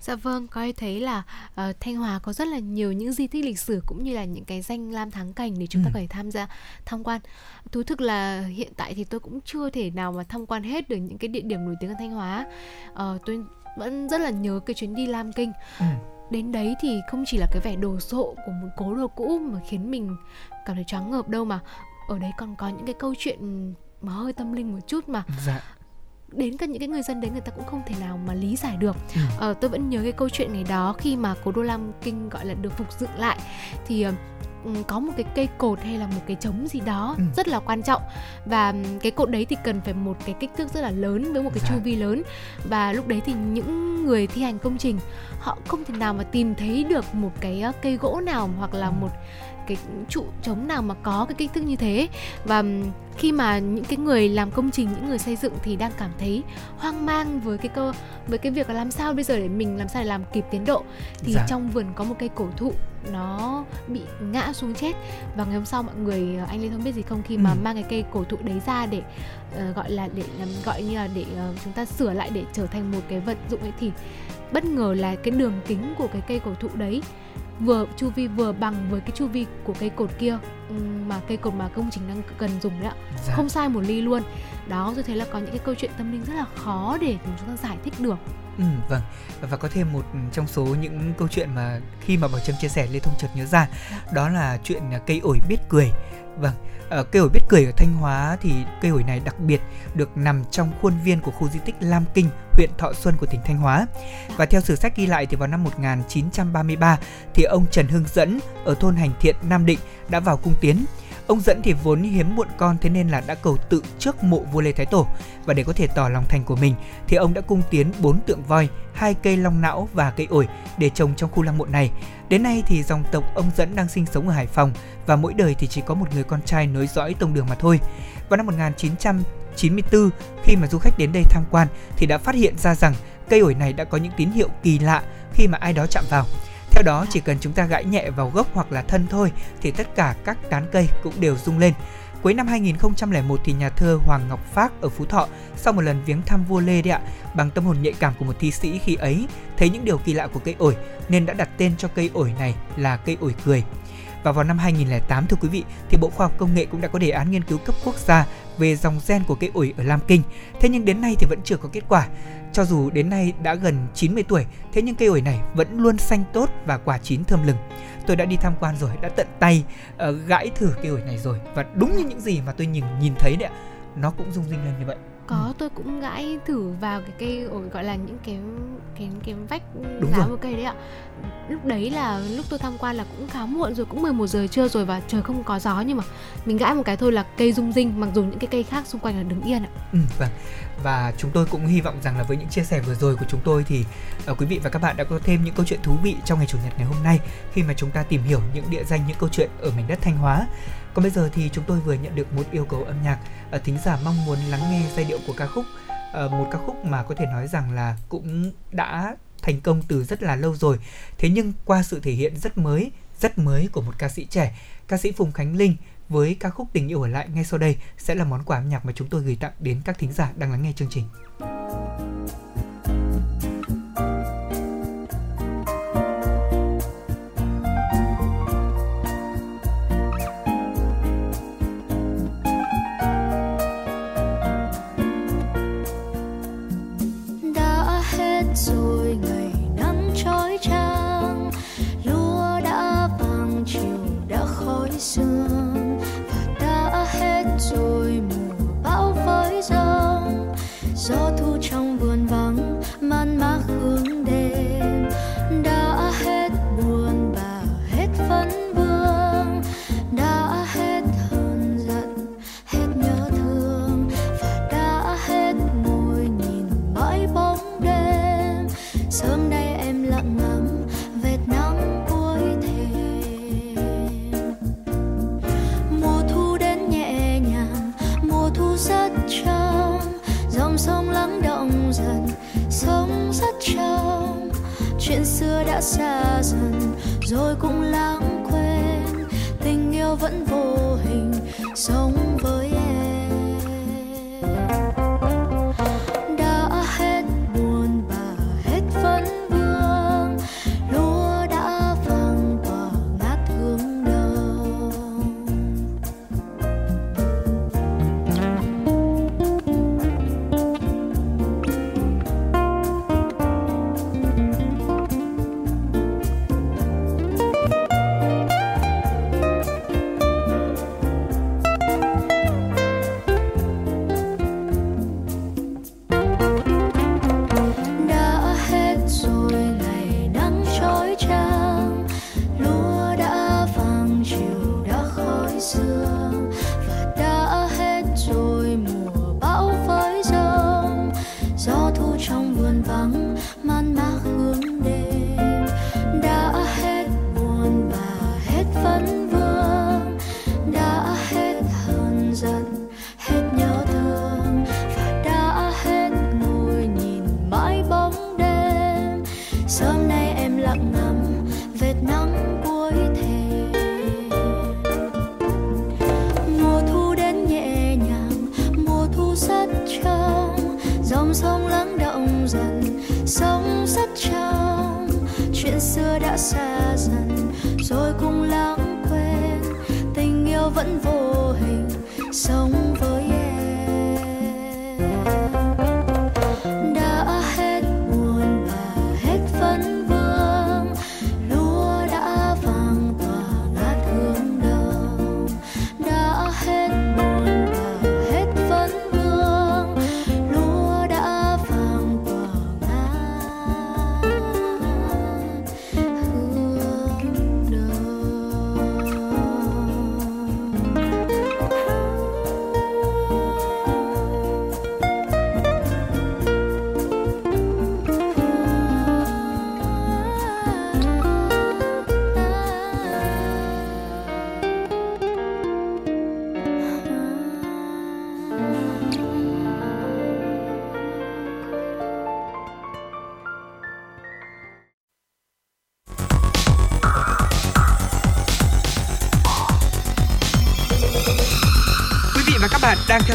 Dạ vâng, có thể thấy là ờ, Thanh Hóa có rất là nhiều những di tích lịch sử cũng như là những cái danh lam thắng cảnh để chúng ta Ừ. có thể tham gia tham quan. Thú thực là hiện tại thì tôi cũng chưa thể nào mà tham quan hết được những cái địa điểm nổi tiếng ở Thanh Hóa. Ờ, tôi vẫn rất là nhớ cái chuyến đi Lam Kinh. Ừ. Đến đấy thì không chỉ là cái vẻ đồ sộ của một cố đồ cũ mà khiến mình cảm thấy choáng ngợp đâu mà ở đấy còn có những cái câu chuyện hơi tâm linh một chút mà Dạ. đến cả những cái người dân đấy người ta cũng không thể nào mà lý giải được Ừ. ờ, tôi vẫn nhớ cái câu chuyện ngày đó khi mà cố đô lam kinh gọi là được phục dựng lại thì ờ, ừm, có một cái cây cột hay là một cái trống gì đó Ừ. rất là quan trọng và cái cột đấy thì cần phải một cái kích thước rất là lớn với một cái Dạ. chu vi lớn và lúc đấy thì những người thi hành công trình họ không thể nào mà tìm thấy được một cái ờ, cây gỗ nào hoặc là Ừ. một cái trụ trống nào mà có cái kích thước như thế và khi mà những cái người làm công trình những người xây dựng thì đang cảm thấy hoang mang với cái cơ với cái việc là làm sao bây giờ để mình làm sao để làm kịp tiến độ thì Dạ. trong vườn có một cây cổ thụ nó bị ngã xuống chết và ngày hôm sau mọi người anh Lê không biết gì không khi mà Ừ. mang cái cây cổ thụ đấy ra để ờ, gọi là để làm gọi như là để ờ, chúng ta sửa lại để trở thành một cái vật dụng ấy thì bất ngờ là cái đường kính của cái cây cổ thụ đấy vừa chu vi vừa bằng với cái chu vi của cây cột kia ừm, mà cây cột mà công trình đang cần dùng đấy ạ. Dạ. không sai một ly luôn. Đó tôi thấy là có những cái câu chuyện tâm linh rất là khó để chúng ta giải thích được. Ừ, vâng. Và có thêm một trong số những câu chuyện mà khi mà Bảo Trâm chia sẻ Lê Thông chợt nhớ ra đó là chuyện cây ổi biết cười. Vâng Ờ, cây ổi biết cười ở Thanh Hóa thì cây ổi này đặc biệt được nằm trong khuôn viên của khu di tích Lam Kinh huyện Thọ Xuân của tỉnh Thanh Hóa. Và theo sử sách ghi lại thì vào năm 1933 thì ông Trần Hưng Dẫn ở thôn Hành Thiện Nam Định đã vào cung tiến. Ông Dẫn thì vốn hiếm muộn con thế nên là đã cầu tự trước mộ vua Lê Thái Tổ. Và để có thể tỏ lòng thành của mình thì ông đã cung tiến bốn tượng voi, hai cây long não và cây ổi để trồng trong khu lăng mộ này. Đến nay thì dòng tộc ông Dẫn đang sinh sống ở Hải Phòng và mỗi đời thì chỉ có một người con trai nối dõi tông đường mà thôi. Vào năm 1994 khi mà du khách đến đây tham quan thì đã phát hiện ra rằng cây ổi này đã có những tín hiệu kỳ lạ khi mà ai đó chạm vào. Theo đó chỉ cần chúng ta gãi nhẹ vào gốc hoặc là thân thôi thì tất cả các tán cây cũng đều rung lên. Cuối năm 2001 thì nhà thơ Hoàng Ngọc Phác ở Phú Thọ sau một lần viếng thăm vua Lê đấy ạ, bằng tâm hồn nhạy cảm của một thi sĩ khi ấy thấy những điều kỳ lạ của cây ổi nên đã đặt tên cho cây ổi này là cây ổi cười. Và vào năm 2008 thưa quý vị thì Bộ Khoa học Công nghệ cũng đã có đề án nghiên cứu cấp quốc gia về dòng gen của cây ổi ở Lam Kinh. Thế nhưng đến nay thì vẫn chưa có kết quả. Cho dù đến nay đã gần 90 tuổi, thế nhưng cây ổi này vẫn luôn xanh tốt và quả chín thơm lừng. Tôi đã đi tham quan rồi, đã tận tay uh, gãi thử cây ổi này rồi và đúng như những gì mà tôi nhìn nhìn thấy đấy ạ, nó cũng rung rinh lên như vậy có Ừ. tôi cũng gãi thử vào cái cây gọi là những cái cái cái vách Đúng lá rồi. của cây đấy ạ lúc đấy là lúc tôi tham quan là cũng khá muộn rồi cũng 11 giờ trưa rồi và trời không có gió nhưng mà mình gãi một cái thôi là cây rung rinh mặc dù những cái cây khác xung quanh là đứng yên ạ Ừ, vâng. Và chúng tôi cũng hy vọng rằng là với những chia sẻ vừa rồi của chúng tôi thì uh, quý vị và các bạn đã có thêm những câu chuyện thú vị trong ngày chủ nhật ngày hôm nay khi mà chúng ta tìm hiểu những địa danh những câu chuyện ở mảnh đất Thanh Hóa. Còn bây giờ thì chúng tôi vừa nhận được một yêu cầu âm nhạc à, thính giả mong muốn lắng nghe giai điệu của ca khúc à, một ca khúc mà có thể nói rằng là cũng đã thành công từ rất là lâu rồi. Thế nhưng qua sự thể hiện rất mới, rất mới của một ca sĩ trẻ, ca sĩ Phùng Khánh Linh với ca khúc Tình yêu ở lại ngay sau đây sẽ là món quà âm nhạc mà chúng tôi gửi tặng đến các thính giả đang lắng nghe chương trình. emotion. Đã xa dần rồi cũng lãng quên. Tình yêu vẫn vô hình sống với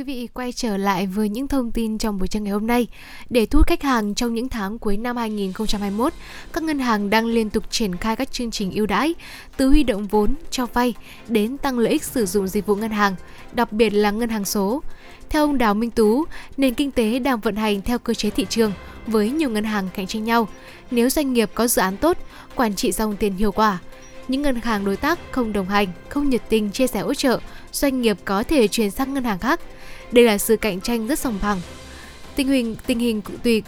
Quý vị, quay trở lại với những thông tin trong buổi trưa ngày hôm nay. Để thu hút khách hàng trong những tháng cuối năm 2021, các ngân hàng đang liên tục triển khai các chương trình ưu đãi, từ huy động vốn, cho vay đến tăng lợi ích sử dụng dịch vụ ngân hàng, đặc biệt là ngân hàng số. Theo ông Đào Minh Tú, nền kinh tế đang vận hành theo cơ chế thị trường với nhiều ngân hàng cạnh tranh nhau. Nếu doanh nghiệp có dự án tốt, quản trị dòng tiền hiệu quả, những ngân hàng đối tác không đồng hành, không nhiệt tình chia sẻ hỗ trợ, doanh nghiệp có thể chuyển sang ngân hàng khác. Đây là sự cạnh tranh rất sòng phẳng. Tình hình tình hình cụ- tùy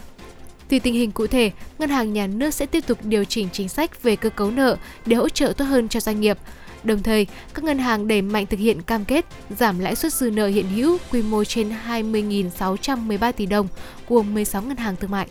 Tùy tình hình cụ thể, ngân hàng nhà nước sẽ tiếp tục điều chỉnh chính sách về cơ cấu nợ để hỗ trợ tốt hơn cho doanh nghiệp. Đồng thời, các ngân hàng đẩy mạnh thực hiện cam kết giảm lãi suất dư nợ hiện hữu quy mô trên 20.613 tỷ đồng của 16 ngân hàng thương mại.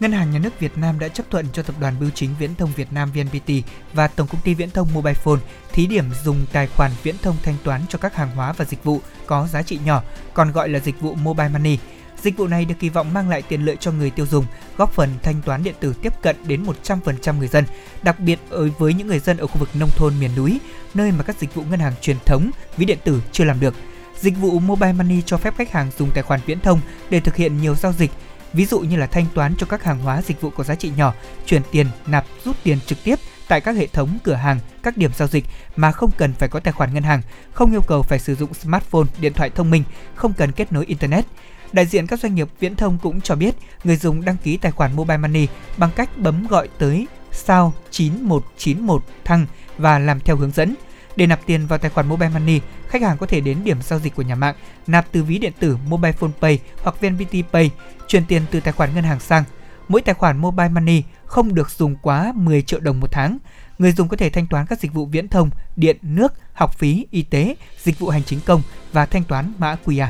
Ngân hàng Nhà nước Việt Nam đã chấp thuận cho Tập đoàn Bưu chính Viễn thông Việt Nam VNPT và Tổng công ty Viễn thông Mobile Phone thí điểm dùng tài khoản viễn thông thanh toán cho các hàng hóa và dịch vụ có giá trị nhỏ, còn gọi là dịch vụ Mobile Money. Dịch vụ này được kỳ vọng mang lại tiện lợi cho người tiêu dùng, góp phần thanh toán điện tử tiếp cận đến 100% người dân, đặc biệt ở với những người dân ở khu vực nông thôn miền núi, nơi mà các dịch vụ ngân hàng truyền thống, ví điện tử chưa làm được. Dịch vụ Mobile Money cho phép khách hàng dùng tài khoản viễn thông để thực hiện nhiều giao dịch, ví dụ như là thanh toán cho các hàng hóa dịch vụ có giá trị nhỏ, chuyển tiền, nạp, rút tiền trực tiếp tại các hệ thống cửa hàng, các điểm giao dịch mà không cần phải có tài khoản ngân hàng, không yêu cầu phải sử dụng smartphone, điện thoại thông minh, không cần kết nối internet. Đại diện các doanh nghiệp viễn thông cũng cho biết người dùng đăng ký tài khoản Mobile Money bằng cách bấm gọi tới sao 9191 thăng và làm theo hướng dẫn. Để nạp tiền vào tài khoản Mobile Money, khách hàng có thể đến điểm giao dịch của nhà mạng, nạp từ ví điện tử Mobile Phone Pay hoặc VNPT Pay, chuyển tiền từ tài khoản ngân hàng sang. Mỗi tài khoản Mobile Money không được dùng quá 10 triệu đồng một tháng. Người dùng có thể thanh toán các dịch vụ viễn thông, điện, nước, học phí, y tế, dịch vụ hành chính công và thanh toán mã QR.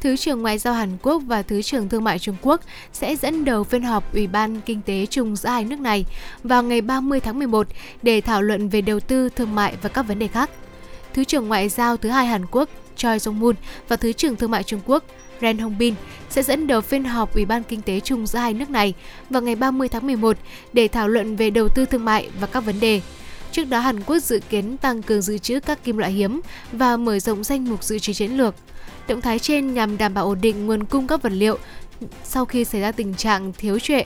Thứ trưởng Ngoại giao Hàn Quốc và Thứ trưởng Thương mại Trung Quốc sẽ dẫn đầu phiên họp Ủy ban Kinh tế chung giữa hai nước này vào ngày 30 tháng 11 để thảo luận về đầu tư, thương mại và các vấn đề khác. Thứ trưởng Ngoại giao thứ hai Hàn Quốc Choi Jong Moon và Thứ trưởng Thương mại Trung Quốc Ren Hongbin sẽ dẫn đầu phiên họp Ủy ban Kinh tế chung giữa hai nước này vào ngày 30 tháng 11 để thảo luận về đầu tư thương mại và các vấn đề. Trước đó, Hàn Quốc dự kiến tăng cường dự trữ các kim loại hiếm và mở rộng danh mục dự trữ chiến lược. Động thái trên nhằm đảm bảo ổn định nguồn cung các vật liệu sau khi xảy ra tình trạng thiếu trệ,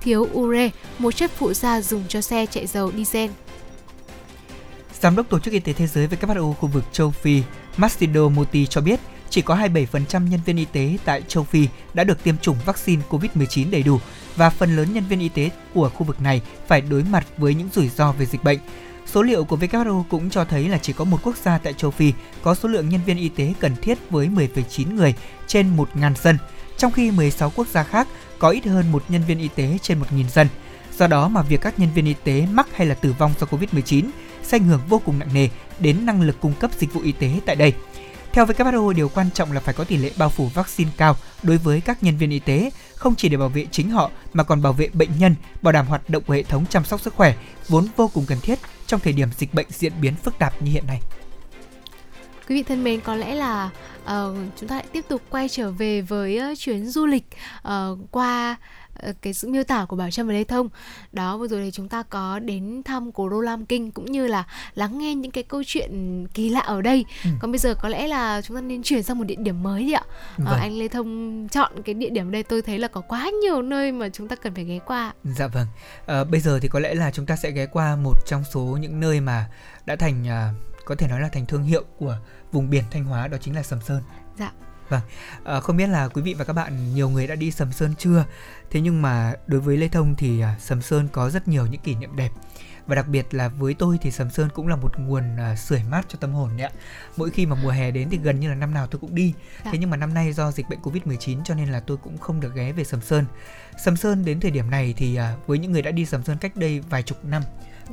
thiếu ure, một chất phụ gia dùng cho xe chạy dầu diesel. Giám đốc Tổ chức Y tế Thế giới WHO khu vực châu Phi Mastido Moti cho biết chỉ có 27% nhân viên y tế tại châu Phi đã được tiêm chủng vaccine COVID-19 đầy đủ và phần lớn nhân viên y tế của khu vực này phải đối mặt với những rủi ro về dịch bệnh. Số liệu của WHO cũng cho thấy là chỉ có một quốc gia tại châu Phi có số lượng nhân viên y tế cần thiết với 10,9 người trên 1.000 dân, trong khi 16 quốc gia khác có ít hơn một nhân viên y tế trên 1.000 dân. Do đó mà việc các nhân viên y tế mắc hay là tử vong do Covid-19 sẽ ảnh hưởng vô cùng nặng nề đến năng lực cung cấp dịch vụ y tế tại đây. Theo WHO, điều quan trọng là phải có tỷ lệ bao phủ vaccine cao đối với các nhân viên y tế, không chỉ để bảo vệ chính họ mà còn bảo vệ bệnh nhân, bảo đảm hoạt động của hệ thống chăm sóc sức khỏe vốn vô cùng cần thiết trong thời điểm dịch bệnh diễn biến phức tạp như hiện nay. Quý vị thân mến, có lẽ là uh, chúng ta lại tiếp tục quay trở về với uh, chuyến du lịch uh, qua cái sự miêu tả của Bảo Trâm và Lê Thông. Đó vừa rồi thì chúng ta có đến thăm cổ đô Lam Kinh cũng như là lắng nghe những cái câu chuyện kỳ lạ ở đây. Ừ. Còn bây giờ có lẽ là chúng ta nên chuyển sang một địa điểm mới đi ạ. Vâng. Uh, anh Lê Thông chọn cái địa điểm đây tôi thấy là có quá nhiều nơi mà chúng ta cần phải ghé qua. Dạ vâng. À, bây giờ thì có lẽ là chúng ta sẽ ghé qua một trong số những nơi mà đã thành à, có thể nói là thành thương hiệu của vùng biển Thanh Hóa đó chính là Sầm Sơn. Dạ. Vâng. À, không biết là quý vị và các bạn nhiều người đã đi Sầm Sơn chưa? Thế nhưng mà đối với Lê Thông thì à, Sầm Sơn có rất nhiều những kỷ niệm đẹp. Và đặc biệt là với tôi thì Sầm Sơn cũng là một nguồn à, sưởi mát cho tâm hồn đấy ạ. Mỗi khi mà mùa hè đến thì gần như là năm nào tôi cũng đi. Dạ. Thế nhưng mà năm nay do dịch bệnh Covid-19 cho nên là tôi cũng không được ghé về Sầm Sơn. Sầm Sơn đến thời điểm này thì à, với những người đã đi Sầm Sơn cách đây vài chục năm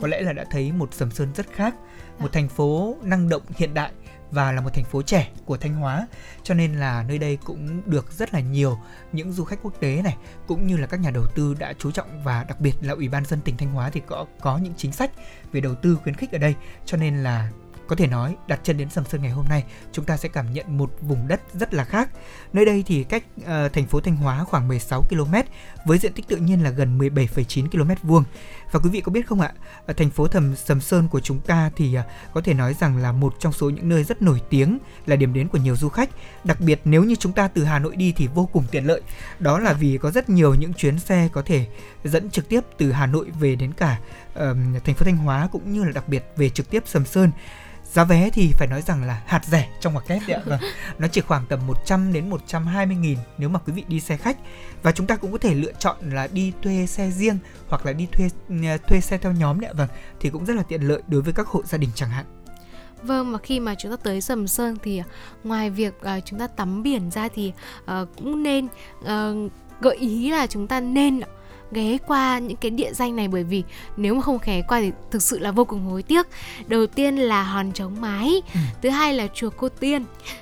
có lẽ là đã thấy một Sầm Sơn rất khác, một thành phố năng động hiện đại và là một thành phố trẻ của Thanh Hóa. Cho nên là nơi đây cũng được rất là nhiều những du khách quốc tế này, cũng như là các nhà đầu tư đã chú trọng và đặc biệt là ủy ban dân tỉnh Thanh Hóa thì có có những chính sách về đầu tư khuyến khích ở đây. Cho nên là có thể nói đặt chân đến Sầm Sơn ngày hôm nay, chúng ta sẽ cảm nhận một vùng đất rất là khác. Nơi đây thì cách uh, thành phố Thanh Hóa khoảng 16 km với diện tích tự nhiên là gần 17,9 km vuông. Và quý vị có biết không ạ, ở thành phố Thầm Sầm Sơn của chúng ta thì uh, có thể nói rằng là một trong số những nơi rất nổi tiếng là điểm đến của nhiều du khách. Đặc biệt nếu như chúng ta từ Hà Nội đi thì vô cùng tiện lợi. Đó là vì có rất nhiều những chuyến xe có thể dẫn trực tiếp từ Hà Nội về đến cả uh, thành phố Thanh Hóa cũng như là đặc biệt về trực tiếp Sầm Sơn giá vé thì phải nói rằng là hạt rẻ trong ngoặc kép đấy ạ. Vâng. nó chỉ khoảng tầm 100 đến 120 nghìn nếu mà quý vị đi xe khách. Và chúng ta cũng có thể lựa chọn là đi thuê xe riêng hoặc là đi thuê ờ, thuê xe theo nhóm đấy ạ. Vâng thì cũng rất là tiện lợi đối với các hộ gia đình chẳng hạn. Vâng, mà khi mà chúng ta tới Sầm Sơn thì ờ, ngoài việc uh, chúng ta tắm biển ra thì uh, cũng nên uh, gợi ý là chúng ta nên ghé qua những cái địa danh này bởi vì nếu mà không ghé qua thì thực sự là vô cùng hối tiếc đầu tiên là hòn trống mái ừ. thứ hai là chùa cô tiên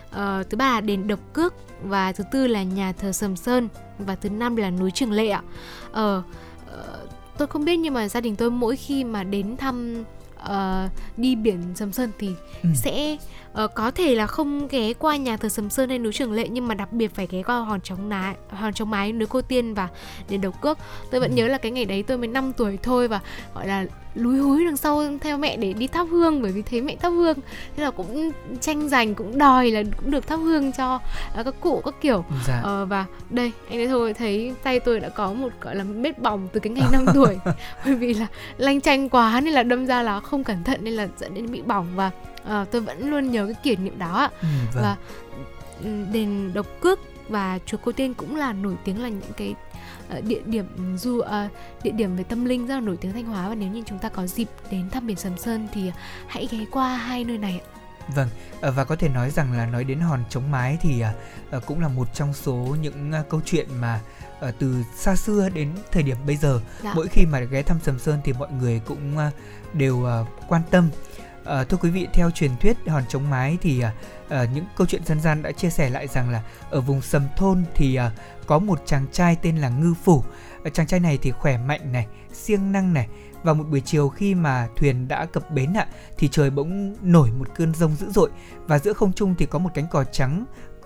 uh, thứ ba là đền độc cước và thứ tư là nhà thờ sầm sơn và thứ năm là núi trường lệ ạ ờ uh, tôi không biết nhưng mà gia đình tôi mỗi khi mà đến thăm uh, đi biển sầm sơn thì ừ. sẽ uh, có thể là không ghé qua nhà thờ Sầm Sơn hay núi Trường Lệ nhưng mà đặc biệt phải ghé qua hòn trống ná hòn trống mái núi Cô Tiên và đền Độc Cước tôi vẫn ừ. nhớ là cái ngày đấy tôi mới 5 tuổi thôi và gọi là lúi húi đằng sau theo mẹ để đi thắp hương bởi vì thấy mẹ thắp hương thế là cũng tranh giành cũng đòi là cũng được thắp hương cho uh, các cụ các kiểu dạ. uh, và đây anh ấy thôi thấy tay tôi đã có một gọi là vết bỏng từ cái ngày 5 tuổi bởi vì là lanh chanh quá nên là đâm ra là không cẩn thận nên là dẫn đến bị bỏng và uh, tôi vẫn luôn nhớ cái kỷ niệm đó ừ, vâng. và ừ, đền độc cước và chùa cô tiên cũng là nổi tiếng là những cái địa điểm du uh, địa điểm về tâm linh rất là nổi tiếng thanh hóa. Và nếu như chúng ta có dịp đến thăm biển sầm sơn thì hãy ghé qua hai nơi này ạ. Vâng, và có thể nói rằng là nói đến hòn chống mái thì cũng là một trong số những câu chuyện mà từ xa xưa đến thời điểm bây giờ. Dạ. mỗi khi mà ghé thăm Sầm Sơn thì mọi người cũng đều quan tâm. Thưa quý vị, theo truyền thuyết hòn chống mái thì à, những câu chuyện dân gian đã chia sẻ lại rằng là ở vùng sầm thôn thì à, có một chàng trai tên là Ngư Phủ. À, chàng trai này thì khỏe mạnh này, siêng năng này. Và một buổi chiều khi mà thuyền đã cập bến ạ, thì trời bỗng nổi một cơn rông dữ dội và giữa không trung thì có một cánh cò trắng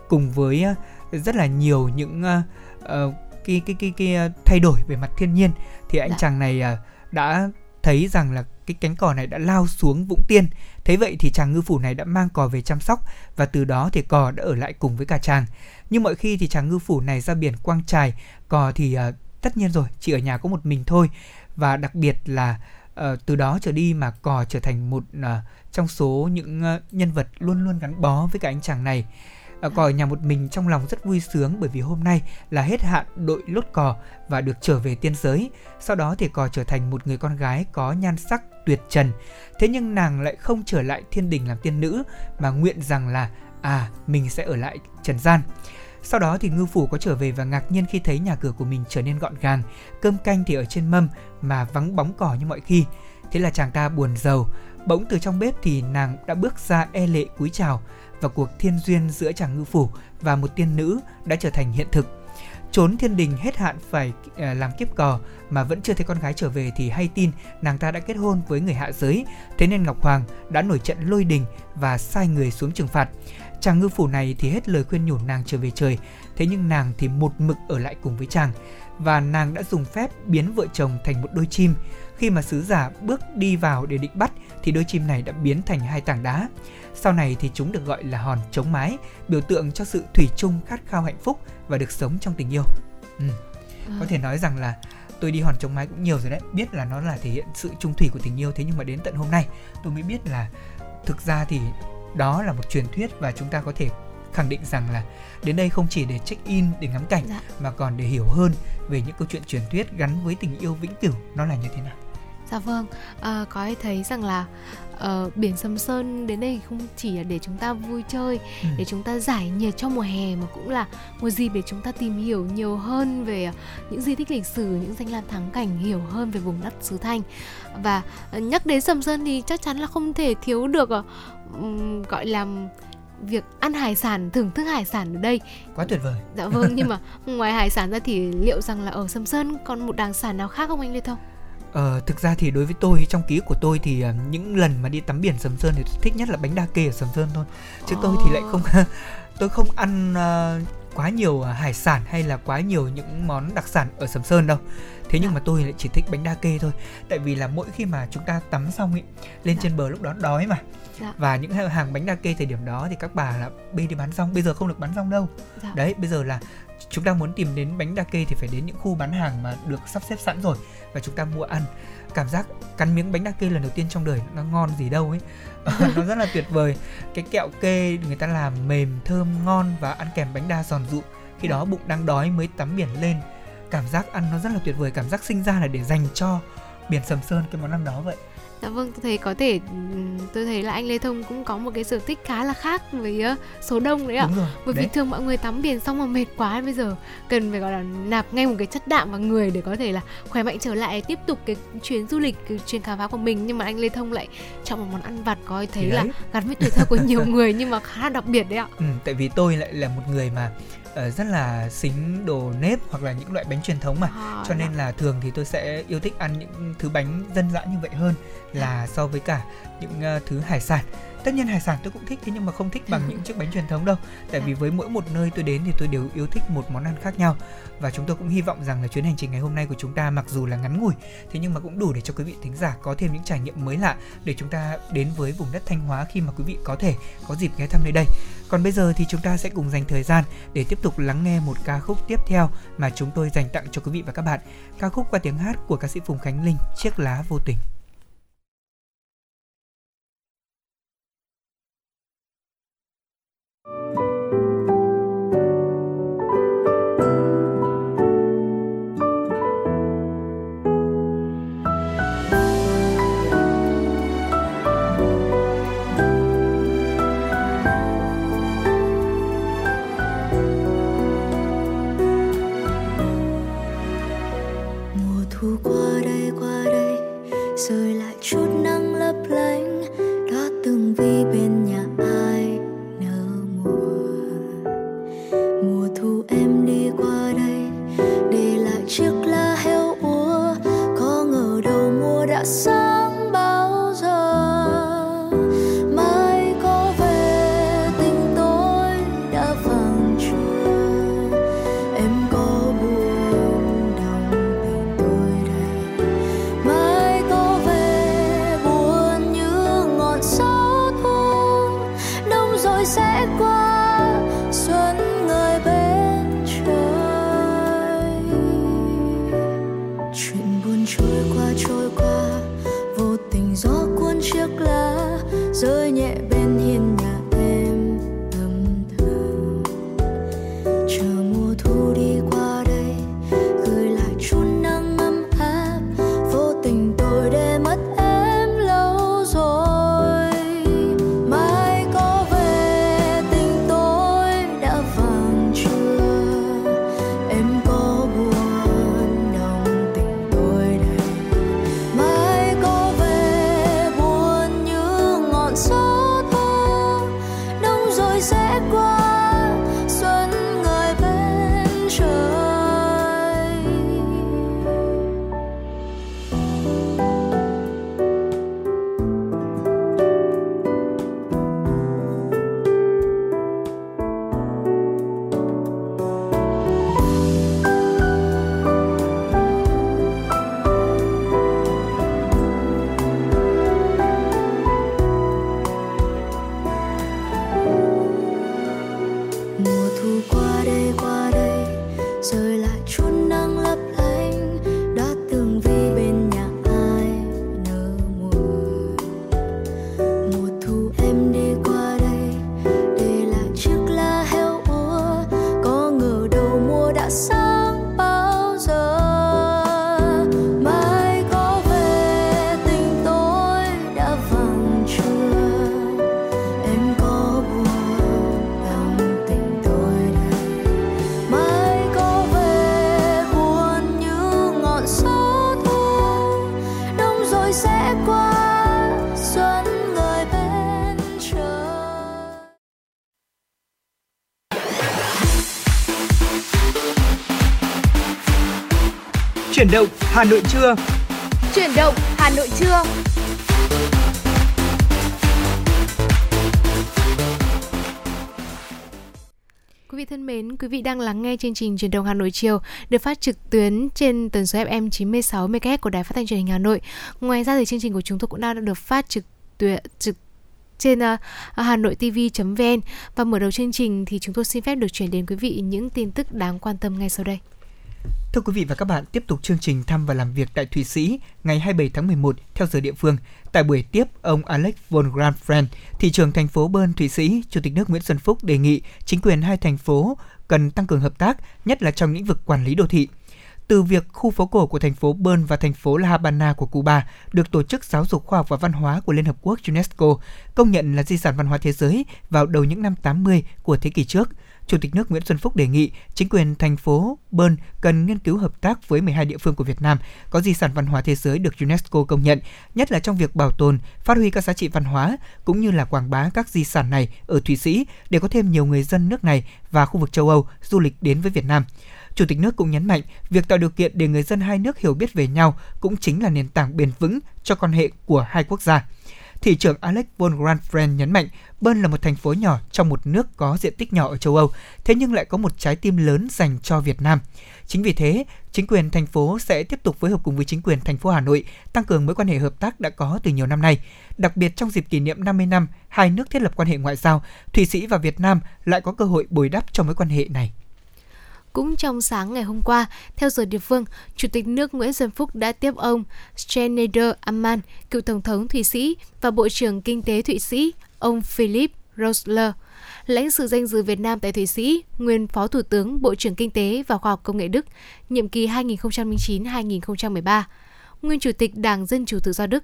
cùng với uh, rất là nhiều những uh, cái, cái cái cái thay đổi về mặt thiên nhiên thì anh dạ. chàng này uh, đã thấy rằng là cái cánh cò này đã lao xuống Vũng Tiên. Thế vậy thì chàng ngư phủ này đã mang cò về chăm sóc và từ đó thì cò đã ở lại cùng với cả chàng. Nhưng mọi khi thì chàng ngư phủ này ra biển quang trài, cò thì uh, tất nhiên rồi, chỉ ở nhà có một mình thôi. Và đặc biệt là uh, từ đó trở đi mà cò trở thành một uh, trong số những uh, nhân vật luôn luôn gắn bó với cả anh chàng này. Ờ, à, cò ở nhà một mình trong lòng rất vui sướng bởi vì hôm nay là hết hạn đội lốt cò và được trở về tiên giới. Sau đó thì cò trở thành một người con gái có nhan sắc tuyệt trần. Thế nhưng nàng lại không trở lại thiên đình làm tiên nữ mà nguyện rằng là à mình sẽ ở lại trần gian. Sau đó thì ngư phủ có trở về và ngạc nhiên khi thấy nhà cửa của mình trở nên gọn gàng, cơm canh thì ở trên mâm mà vắng bóng cỏ như mọi khi. Thế là chàng ta buồn giàu, bỗng từ trong bếp thì nàng đã bước ra e lệ cúi chào và cuộc thiên duyên giữa chàng ngư phủ và một tiên nữ đã trở thành hiện thực. Trốn thiên đình hết hạn phải ờ, làm kiếp cò mà vẫn chưa thấy con gái trở về thì hay tin nàng ta đã kết hôn với người hạ giới. Thế nên ngọc hoàng đã nổi trận lôi đình và sai người xuống trừng phạt. Chàng ngư phủ này thì hết lời khuyên nhủ nàng trở về trời, thế nhưng nàng thì một mực ở lại cùng với chàng và nàng đã dùng phép biến vợ chồng thành một đôi chim. Khi mà sứ giả bước đi vào để định bắt thì đôi chim này đã biến thành hai tảng đá sau này thì chúng được gọi là hòn chống mái, biểu tượng cho sự thủy chung khát khao hạnh phúc và được sống trong tình yêu. Ừ. À. Có thể nói rằng là tôi đi hòn chống mái cũng nhiều rồi đấy, biết là nó là thể hiện sự trung thủy của tình yêu thế nhưng mà đến tận hôm nay tôi mới biết là thực ra thì đó là một truyền thuyết và chúng ta có thể khẳng định rằng là đến đây không chỉ để check in để ngắm cảnh dạ. mà còn để hiểu hơn về những câu chuyện truyền thuyết gắn với tình yêu vĩnh cửu nó là như thế nào. Dạ vâng, à, có ai thấy rằng là uh, biển Sầm Sơn đến đây không chỉ là để chúng ta vui chơi, ừ. để chúng ta giải nhiệt trong mùa hè mà cũng là một dịp để chúng ta tìm hiểu nhiều hơn về những di tích lịch sử, những danh lam thắng cảnh, hiểu hơn về vùng đất xứ Thanh. Và uh, nhắc đến Sầm Sơn thì chắc chắn là không thể thiếu được uh, gọi là việc ăn hải sản thưởng thức hải sản ở đây quá tuyệt vời dạ vâng nhưng mà ngoài hải sản ra thì liệu rằng là ở sầm sơn còn một đặc sản nào khác không anh lê thông Ờ, thực ra thì đối với tôi trong ký của tôi thì uh, những lần mà đi tắm biển Sầm Sơn thì tôi thích nhất là bánh đa kê ở Sầm Sơn thôi. Chứ tôi thì lại không tôi không ăn uh, quá nhiều hải sản hay là quá nhiều những món đặc sản ở Sầm Sơn đâu. Thế nhưng mà tôi lại chỉ thích bánh đa kê thôi. Tại vì là mỗi khi mà chúng ta tắm xong ấy lên trên bờ lúc đó đói mà. Dạ. Và những hàng bánh đa kê thời điểm đó thì các bà là bê đi bán xong, bây giờ không được bán xong đâu. Dạ. Đấy, bây giờ là chúng ta muốn tìm đến bánh đa kê thì phải đến những khu bán hàng mà được sắp xếp sẵn rồi và chúng ta mua ăn. Cảm giác cắn miếng bánh đa kê lần đầu tiên trong đời nó ngon gì đâu ấy. Nó rất là tuyệt vời. Cái kẹo kê người ta làm mềm, thơm, ngon và ăn kèm bánh đa giòn dụ khi đó bụng đang đói mới tắm biển lên. Cảm giác ăn nó rất là tuyệt vời, cảm giác sinh ra là để dành cho biển sầm sơn cái món ăn đó vậy Dạ vâng, tôi thấy có thể ừm, tôi thấy là anh Lê Thông cũng có một cái sở thích khá là khác với ờ, số đông đấy ạ. đúng rồi Bởi vì đấy thường mọi người tắm biển xong mà mệt quá bây giờ cần phải gọi là nạp ngay một cái chất đạm vào người để có thể là khỏe mạnh trở lại tiếp tục cái chuyến du lịch cái chuyến khám phá của mình nhưng mà anh Lê Thông lại chọn một món ăn vặt có thấy Thì là đấy. gắn với tuổi thơ của nhiều người nhưng mà khá là đặc biệt đấy ạ. ừ, tại vì tôi lại là một người mà ờ, rất là xính đồ nếp hoặc là những loại bánh truyền thống mà. À, cho nên là thường thì tôi sẽ yêu thích ăn những thứ bánh dân dã như vậy hơn là so với cả những ờ, thứ hải sản. Tất nhiên hải sản tôi cũng thích thế nhưng mà không thích bằng những chiếc bánh truyền thống đâu. Tại vì với mỗi một nơi tôi đến thì tôi đều yêu thích một món ăn khác nhau. Và chúng tôi cũng hy vọng rằng là chuyến hành trình ngày hôm nay của chúng ta mặc dù là ngắn ngủi thế nhưng mà cũng đủ để cho quý vị thính giả có thêm những trải nghiệm mới lạ để chúng ta đến với vùng đất Thanh Hóa khi mà quý vị có thể có dịp ghé thăm nơi đây còn bây giờ thì chúng ta sẽ cùng dành thời gian để tiếp tục lắng nghe một ca khúc tiếp theo mà chúng tôi dành tặng cho quý vị và các bạn. Ca khúc qua tiếng hát của ca sĩ Phùng Khánh Linh, Chiếc lá vô tình. Rơi lại chút nắng lấp lánh, đã từng vi bên nhà ai nở mùa. Mùa thu em đi qua đây, để lại chiếc lá heo úa, có ngờ đầu mùa đã xa Chuyển động Hà Nội trưa. Chuyển động Hà Nội trưa. Quý vị thân mến, quý vị đang lắng nghe chương trình Truyền động Hà Nội chiều được phát trực tuyến trên tần số FM 96 MHz của Đài Phát thanh Truyền hình Hà Nội. Ngoài ra thì chương trình của chúng tôi cũng đang được phát trực tuyến trực trên uh, hà nội tv.vn và mở đầu chương trình thì chúng tôi xin phép được chuyển đến quý vị những tin tức đáng quan tâm ngay sau đây. Thưa quý vị và các bạn, tiếp tục chương trình thăm và làm việc tại Thụy Sĩ ngày 27 tháng 11 theo giờ địa phương. Tại buổi tiếp, ông Alex von Grandfriend, thị trưởng thành phố Bern, Thụy Sĩ, Chủ tịch nước Nguyễn Xuân Phúc đề nghị chính quyền hai thành phố cần tăng cường hợp tác, nhất là trong lĩnh vực quản lý đô thị. Từ việc khu phố cổ của thành phố Bern và thành phố La Habana của Cuba được Tổ chức Giáo dục Khoa học và Văn hóa của Liên Hợp Quốc UNESCO công nhận là di sản văn hóa thế giới vào đầu những năm 80 của thế kỷ trước – Chủ tịch nước Nguyễn Xuân Phúc đề nghị chính quyền thành phố Bern cần nghiên cứu hợp tác với 12 địa phương của Việt Nam có di sản văn hóa thế giới được UNESCO công nhận, nhất là trong việc bảo tồn, phát huy các giá trị văn hóa cũng như là quảng bá các di sản này ở Thụy Sĩ để có thêm nhiều người dân nước này và khu vực châu Âu du lịch đến với Việt Nam. Chủ tịch nước cũng nhấn mạnh, việc tạo điều kiện để người dân hai nước hiểu biết về nhau cũng chính là nền tảng bền vững cho quan hệ của hai quốc gia. Thị trưởng Alex von Grandfriend nhấn mạnh, Bern là một thành phố nhỏ trong một nước có diện tích nhỏ ở châu Âu, thế nhưng lại có một trái tim lớn dành cho Việt Nam. Chính vì thế, chính quyền thành phố sẽ tiếp tục phối hợp cùng với chính quyền thành phố Hà Nội tăng cường mối quan hệ hợp tác đã có từ nhiều năm nay. Đặc biệt trong dịp kỷ niệm 50 năm hai nước thiết lập quan hệ ngoại giao, Thụy Sĩ và Việt Nam lại có cơ hội bồi đắp cho mối quan hệ này. Cũng trong sáng ngày hôm qua, theo giờ địa phương, Chủ tịch nước Nguyễn Xuân Phúc đã tiếp ông Schneider Amman, cựu Tổng thống Thụy Sĩ và Bộ trưởng Kinh tế Thụy Sĩ, ông Philip Rosler. Lãnh sự danh dự Việt Nam tại Thụy Sĩ, nguyên Phó Thủ tướng Bộ trưởng Kinh tế và Khoa học Công nghệ Đức, nhiệm kỳ 2009-2013, nguyên Chủ tịch Đảng Dân Chủ Tự do Đức.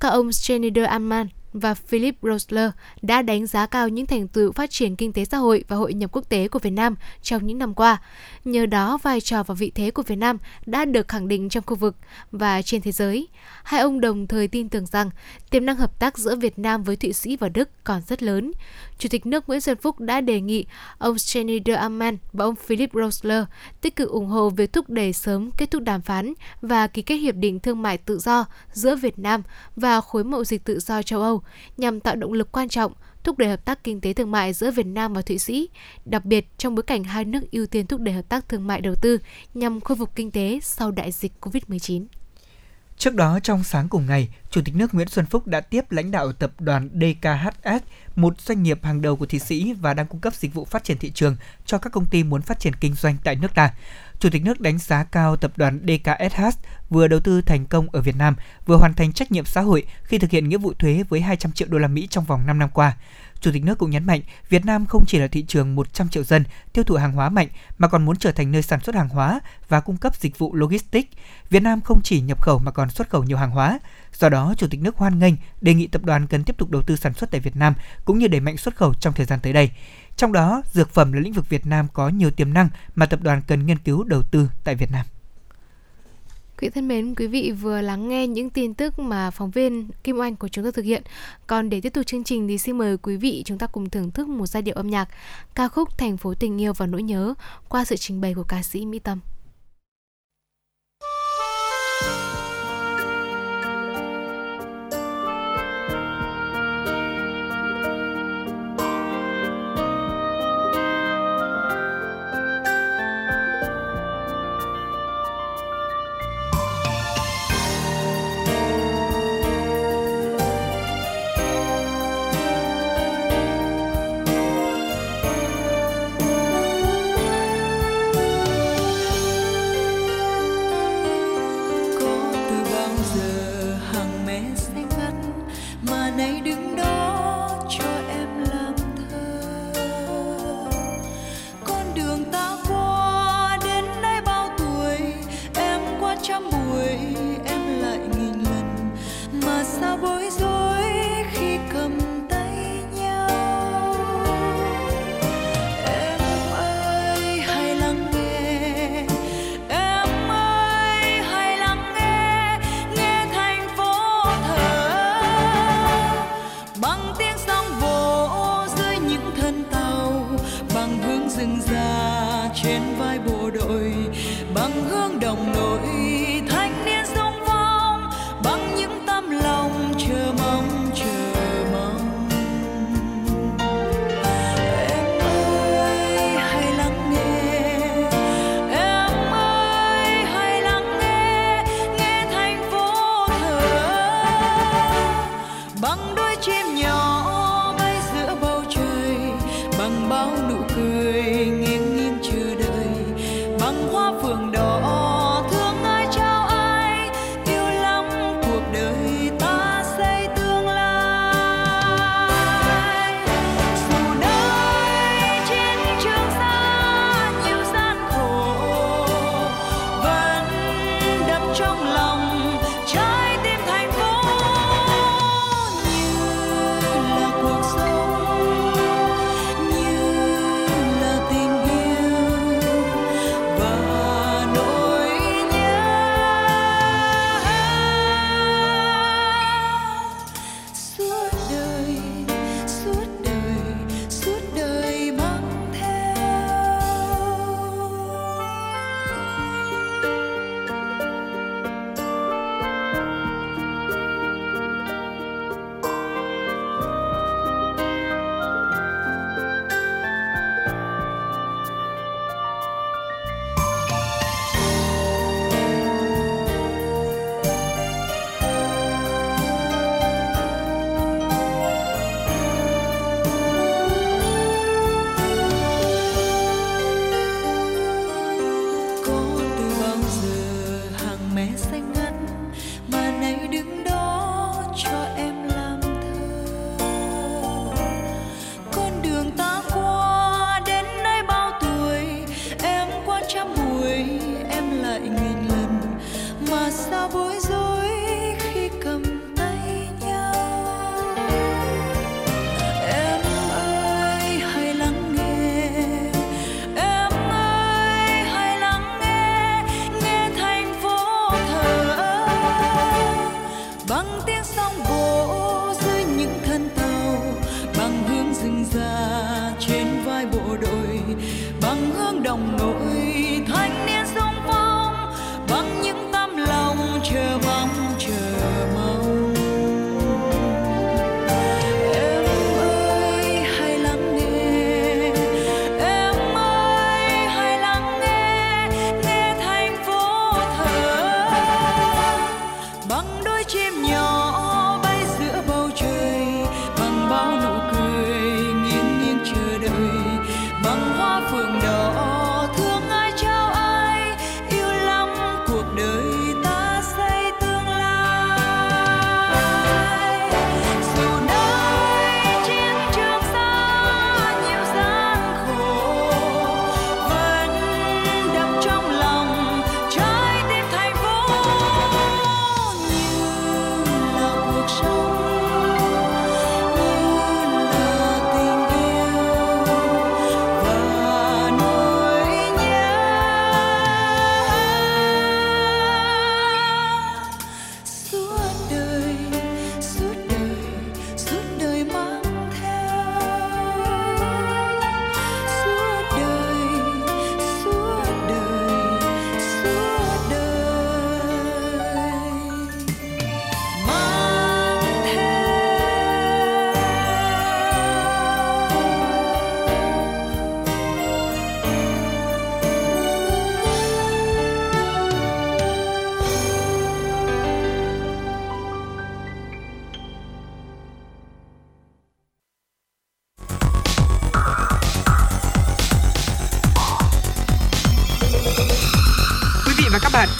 Các ông Schneider Amman và Philip Rosler đã đánh giá cao những thành tựu phát triển kinh tế xã hội và hội nhập quốc tế của Việt Nam trong những năm qua. Nhờ đó, vai trò và vị thế của Việt Nam đã được khẳng định trong khu vực và trên thế giới. Hai ông đồng thời tin tưởng rằng tiềm năng hợp tác giữa Việt Nam với Thụy Sĩ và Đức còn rất lớn. Chủ tịch nước Nguyễn Xuân Phúc đã đề nghị ông Schneider Amman và ông Philip Rosler tích cực ủng hộ việc thúc đẩy sớm kết thúc đàm phán và ký kết hiệp định thương mại tự do giữa Việt Nam và khối mậu dịch tự do châu Âu nhằm tạo động lực quan trọng thúc đẩy hợp tác kinh tế thương mại giữa Việt Nam và Thụy Sĩ, đặc biệt trong bối cảnh hai nước ưu tiên thúc đẩy hợp tác thương mại đầu tư nhằm khôi phục kinh tế sau đại dịch COVID-19. Trước đó, trong sáng cùng ngày, Chủ tịch nước Nguyễn Xuân Phúc đã tiếp lãnh đạo tập đoàn DKHS, một doanh nghiệp hàng đầu của Thụy Sĩ và đang cung cấp dịch vụ phát triển thị trường cho các công ty muốn phát triển kinh doanh tại nước ta. Chủ tịch nước đánh giá cao tập đoàn DKSH vừa đầu tư thành công ở Việt Nam, vừa hoàn thành trách nhiệm xã hội khi thực hiện nghĩa vụ thuế với 200 triệu đô la Mỹ trong vòng 5 năm qua. Chủ tịch nước cũng nhấn mạnh, Việt Nam không chỉ là thị trường 100 triệu dân tiêu thụ hàng hóa mạnh mà còn muốn trở thành nơi sản xuất hàng hóa và cung cấp dịch vụ logistics. Việt Nam không chỉ nhập khẩu mà còn xuất khẩu nhiều hàng hóa. Do đó, Chủ tịch nước hoan nghênh đề nghị tập đoàn cần tiếp tục đầu tư sản xuất tại Việt Nam cũng như đẩy mạnh xuất khẩu trong thời gian tới đây. Trong đó, dược phẩm là lĩnh vực Việt Nam có nhiều tiềm năng mà tập đoàn cần nghiên cứu đầu tư tại Việt Nam. Quý thân mến, quý vị vừa lắng nghe những tin tức mà phóng viên Kim Oanh của chúng tôi thực hiện. Còn để tiếp tục chương trình thì xin mời quý vị chúng ta cùng thưởng thức một giai điệu âm nhạc ca khúc Thành phố tình yêu và nỗi nhớ qua sự trình bày của ca sĩ Mỹ Tâm.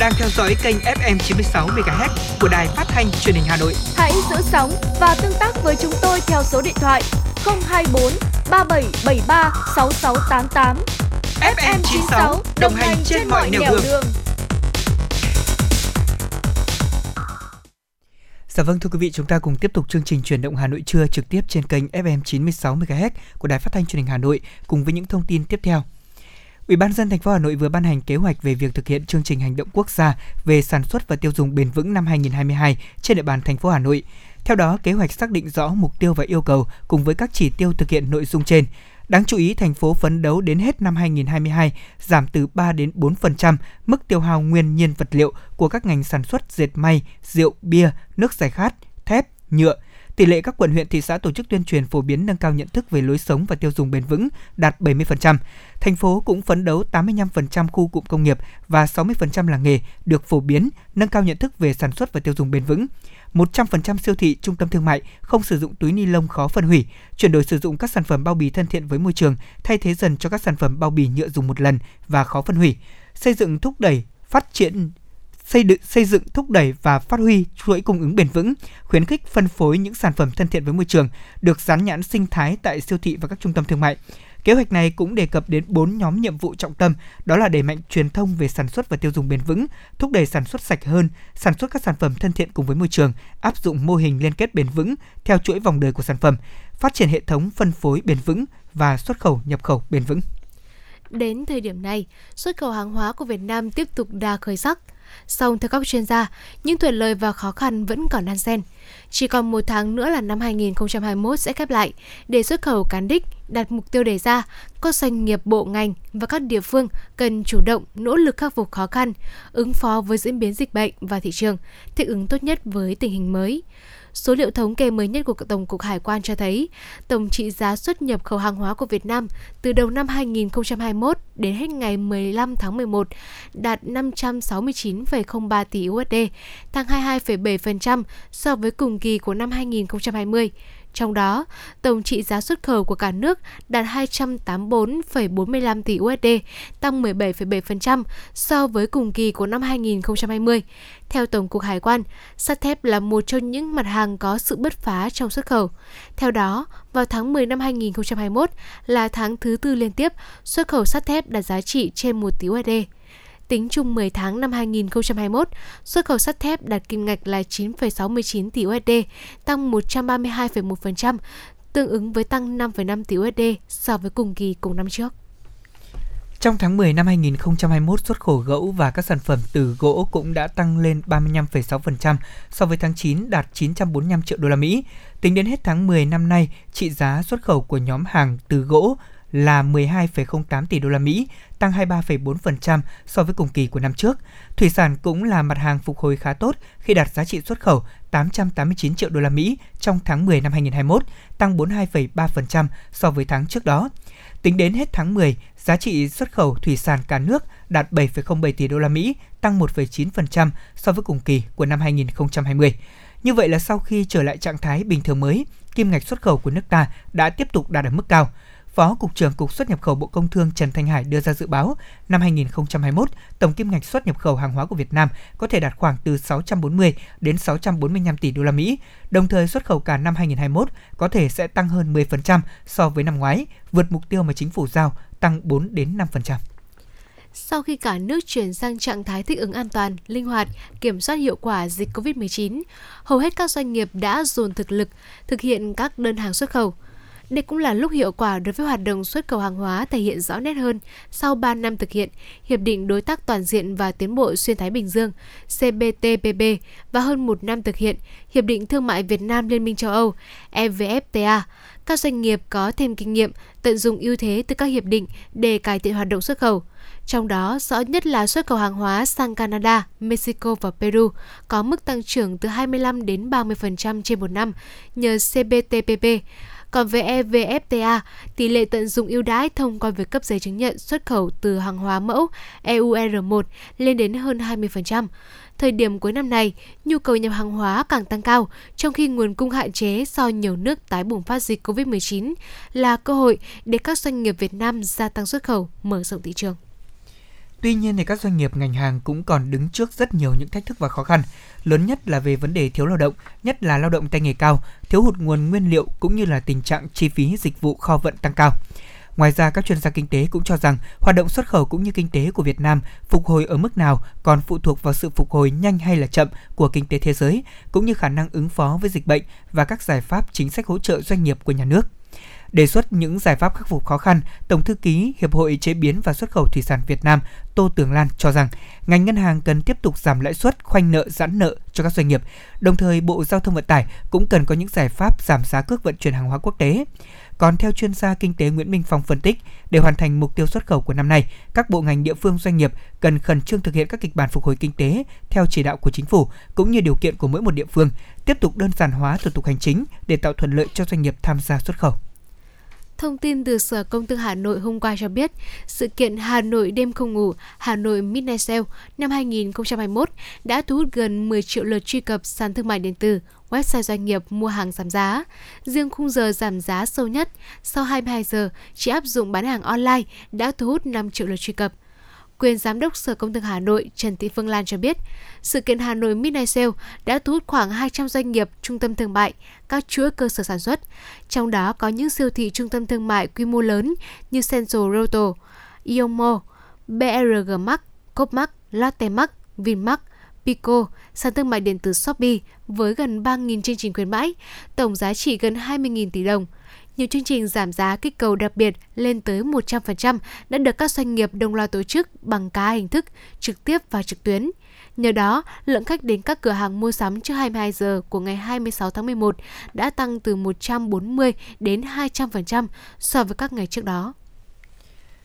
Đang theo dõi kênh FM 96 MHz của đài phát thanh truyền hình Hà Nội. Hãy giữ sóng và tương tác với chúng tôi theo số điện thoại 024 3773 6688. FM 96 đồng hành trên mọi nẻo đường. Dạ vâng thưa quý vị, chúng ta cùng tiếp tục chương trình truyền động Hà Nội trưa trực tiếp trên kênh FM 96 MHz của Đài Phát thanh Truyền hình Hà Nội cùng với những thông tin tiếp theo. Ủy ban dân thành phố Hà Nội vừa ban hành kế hoạch về việc thực hiện chương trình hành động quốc gia về sản xuất và tiêu dùng bền vững năm 2022 trên địa bàn thành phố Hà Nội. Theo đó, kế hoạch xác định rõ mục tiêu và yêu cầu cùng với các chỉ tiêu thực hiện nội dung trên. Đáng chú ý, thành phố phấn đấu đến hết năm 2022 giảm từ 3 đến 4% mức tiêu hao nguyên nhiên vật liệu của các ngành sản xuất dệt may, rượu, bia, nước giải khát, thép, nhựa. Tỷ lệ các quận huyện thị xã tổ chức tuyên truyền phổ biến nâng cao nhận thức về lối sống và tiêu dùng bền vững đạt 70%. Thành phố cũng phấn đấu 85% khu cụm công nghiệp và 60% làng nghề được phổ biến, nâng cao nhận thức về sản xuất và tiêu dùng bền vững. 100% siêu thị, trung tâm thương mại không sử dụng túi ni lông khó phân hủy, chuyển đổi sử dụng các sản phẩm bao bì thân thiện với môi trường, thay thế dần cho các sản phẩm bao bì nhựa dùng một lần và khó phân hủy, xây dựng thúc đẩy phát triển xây dựng xây dựng thúc đẩy và phát huy chuỗi cung ứng bền vững, khuyến khích phân phối những sản phẩm thân thiện với môi trường được dán nhãn sinh thái tại siêu thị và các trung tâm thương mại. Kế hoạch này cũng đề cập đến 4 nhóm nhiệm vụ trọng tâm, đó là đẩy mạnh truyền thông về sản xuất và tiêu dùng bền vững, thúc đẩy sản xuất sạch hơn, sản xuất các sản phẩm thân thiện cùng với môi trường, áp dụng mô hình liên kết bền vững theo chuỗi vòng đời của sản phẩm, phát triển hệ thống phân phối bền vững và xuất khẩu nhập khẩu bền vững. Đến thời điểm này, xuất khẩu hàng hóa của Việt Nam tiếp tục đa khởi sắc. Song theo các chuyên gia, những thuận lợi và khó khăn vẫn còn đan xen. Chỉ còn một tháng nữa là năm 2021 sẽ khép lại. Để xuất khẩu cán đích đạt mục tiêu đề ra, các doanh nghiệp bộ ngành và các địa phương cần chủ động nỗ lực khắc phục khó khăn, ứng phó với diễn biến dịch bệnh và thị trường, thích ứng tốt nhất với tình hình mới. Số liệu thống kê mới nhất của Tổng cục Hải quan cho thấy, tổng trị giá xuất nhập khẩu hàng hóa của Việt Nam từ đầu năm 2021 đến hết ngày 15 tháng 11 đạt 569,03 tỷ USD, tăng 22,7% so với cùng kỳ của năm 2020. Trong đó, tổng trị giá xuất khẩu của cả nước đạt 284,45 tỷ USD, tăng 17,7% so với cùng kỳ của năm 2020. Theo Tổng cục Hải quan, sắt thép là một trong những mặt hàng có sự bứt phá trong xuất khẩu. Theo đó, vào tháng 10 năm 2021 là tháng thứ tư liên tiếp xuất khẩu sắt thép đạt giá trị trên 1 tỷ USD. Tính chung 10 tháng năm 2021, xuất khẩu sắt thép đạt kim ngạch là 9,69 tỷ USD, tăng 132,1%, tương ứng với tăng 5,5 tỷ USD so với cùng kỳ cùng năm trước. Trong tháng 10 năm 2021, xuất khẩu gỗ và các sản phẩm từ gỗ cũng đã tăng lên 35,6% so với tháng 9 đạt 945 triệu đô la Mỹ. Tính đến hết tháng 10 năm nay, trị giá xuất khẩu của nhóm hàng từ gỗ là 12,08 tỷ đô la Mỹ, tăng 23,4% so với cùng kỳ của năm trước. Thủy sản cũng là mặt hàng phục hồi khá tốt khi đạt giá trị xuất khẩu 889 triệu đô la Mỹ trong tháng 10 năm 2021, tăng 42,3% so với tháng trước đó. Tính đến hết tháng 10, giá trị xuất khẩu thủy sản cả nước đạt 7,07 tỷ đô la Mỹ, tăng 1,9% so với cùng kỳ của năm 2020. Như vậy là sau khi trở lại trạng thái bình thường mới, kim ngạch xuất khẩu của nước ta đã tiếp tục đạt ở mức cao. Phó Cục trưởng Cục xuất nhập khẩu Bộ Công Thương Trần Thanh Hải đưa ra dự báo, năm 2021, tổng kim ngạch xuất nhập khẩu hàng hóa của Việt Nam có thể đạt khoảng từ 640 đến 645 tỷ đô la Mỹ. Đồng thời xuất khẩu cả năm 2021 có thể sẽ tăng hơn 10% so với năm ngoái, vượt mục tiêu mà chính phủ giao tăng 4 đến 5%. Sau khi cả nước chuyển sang trạng thái thích ứng an toàn, linh hoạt, kiểm soát hiệu quả dịch COVID-19, hầu hết các doanh nghiệp đã dồn thực lực thực hiện các đơn hàng xuất khẩu. Đây cũng là lúc hiệu quả đối với hoạt động xuất khẩu hàng hóa thể hiện rõ nét hơn sau 3 năm thực hiện Hiệp định Đối tác Toàn diện và Tiến bộ Xuyên Thái Bình Dương CPTPP và hơn một năm thực hiện Hiệp định Thương mại Việt Nam Liên minh châu Âu EVFTA. Các doanh nghiệp có thêm kinh nghiệm tận dụng ưu thế từ các hiệp định để cải thiện hoạt động xuất khẩu. Trong đó, rõ nhất là xuất khẩu hàng hóa sang Canada, Mexico và Peru có mức tăng trưởng từ 25 đến 30% trên một năm nhờ CPTPP. Còn với EVFTA, tỷ lệ tận dụng ưu đãi thông qua việc cấp giấy chứng nhận xuất khẩu từ hàng hóa mẫu EUR1 lên đến hơn 20%. Thời điểm cuối năm này, nhu cầu nhập hàng hóa càng tăng cao, trong khi nguồn cung hạn chế do nhiều nước tái bùng phát dịch COVID-19 là cơ hội để các doanh nghiệp Việt Nam gia tăng xuất khẩu, mở rộng thị trường. Tuy nhiên thì các doanh nghiệp ngành hàng cũng còn đứng trước rất nhiều những thách thức và khó khăn. Lớn nhất là về vấn đề thiếu lao động, nhất là lao động tay nghề cao, thiếu hụt nguồn nguyên liệu cũng như là tình trạng chi phí dịch vụ kho vận tăng cao. Ngoài ra, các chuyên gia kinh tế cũng cho rằng hoạt động xuất khẩu cũng như kinh tế của Việt Nam phục hồi ở mức nào còn phụ thuộc vào sự phục hồi nhanh hay là chậm của kinh tế thế giới, cũng như khả năng ứng phó với dịch bệnh và các giải pháp chính sách hỗ trợ doanh nghiệp của nhà nước. Đề xuất những giải pháp khắc phục khó khăn, Tổng thư ký Hiệp hội Chế biến và Xuất khẩu Thủy sản Việt Nam Tô Tường Lan cho rằng ngành ngân hàng cần tiếp tục giảm lãi suất, khoanh nợ, giãn nợ cho các doanh nghiệp. Đồng thời, Bộ Giao thông Vận tải cũng cần có những giải pháp giảm giá cước vận chuyển hàng hóa quốc tế. Còn theo chuyên gia kinh tế Nguyễn Minh Phong phân tích, để hoàn thành mục tiêu xuất khẩu của năm nay, các bộ ngành địa phương doanh nghiệp cần khẩn trương thực hiện các kịch bản phục hồi kinh tế theo chỉ đạo của chính phủ cũng như điều kiện của mỗi một địa phương, tiếp tục đơn giản hóa thủ tục hành chính để tạo thuận lợi cho doanh nghiệp tham gia xuất khẩu. Thông tin từ Sở Công Thương Hà Nội hôm qua cho biết, sự kiện Hà Nội đêm không ngủ, Hà Nội Midnight Sale năm 2021 đã thu hút gần 10 triệu lượt truy cập sàn thương mại điện tử, website doanh nghiệp mua hàng giảm giá. Riêng khung giờ giảm giá sâu nhất, sau 22 giờ chỉ áp dụng bán hàng online đã thu hút 5 triệu lượt truy cập. Quyền Giám đốc Sở Công Thương Hà Nội Trần Thị Phương Lan cho biết, sự kiện Hà Nội Midnight Sale đã thu hút khoảng 200 doanh nghiệp, trung tâm thương mại, các chuỗi cơ sở sản xuất. Trong đó có những siêu thị trung tâm thương mại quy mô lớn như Central Roto, Ion Mall, BRG Mart, Copmark, Lotte Mart, Vinmark, Pico, sàn thương mại điện tử Shopee với gần 3.000 chương trình khuyến mãi, tổng giá trị gần 20.000 tỷ đồng. Nhiều chương trình giảm giá kích cầu đặc biệt lên tới 100% đã được các doanh nghiệp đồng loạt tổ chức bằng cả hình thức trực tiếp và trực tuyến. Nhờ đó, lượng khách đến các cửa hàng mua sắm trước 22 giờ của ngày 26 tháng 11 đã tăng từ 140 đến 200% so với các ngày trước đó.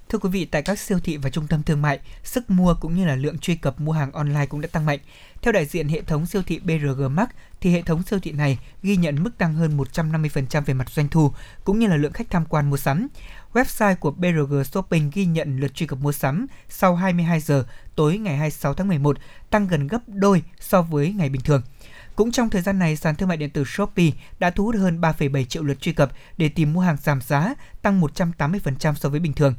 Thưa quý vị, tại các siêu thị và trung tâm thương mại, sức mua cũng như là lượng truy cập mua hàng online cũng đã tăng mạnh. Theo đại diện hệ thống siêu thị BRG Max, thì hệ thống siêu thị này ghi nhận mức tăng hơn 150% về mặt doanh thu cũng như là lượng khách tham quan mua sắm. Website của BRG Shopping ghi nhận lượt truy cập mua sắm sau 22 giờ tối ngày 26 tháng 11 tăng gần gấp đôi so với ngày bình thường. Cũng trong thời gian này, sàn thương mại điện tử Shopee đã thu hút hơn 3,7 triệu lượt truy cập để tìm mua hàng giảm giá, tăng 180% so với bình thường.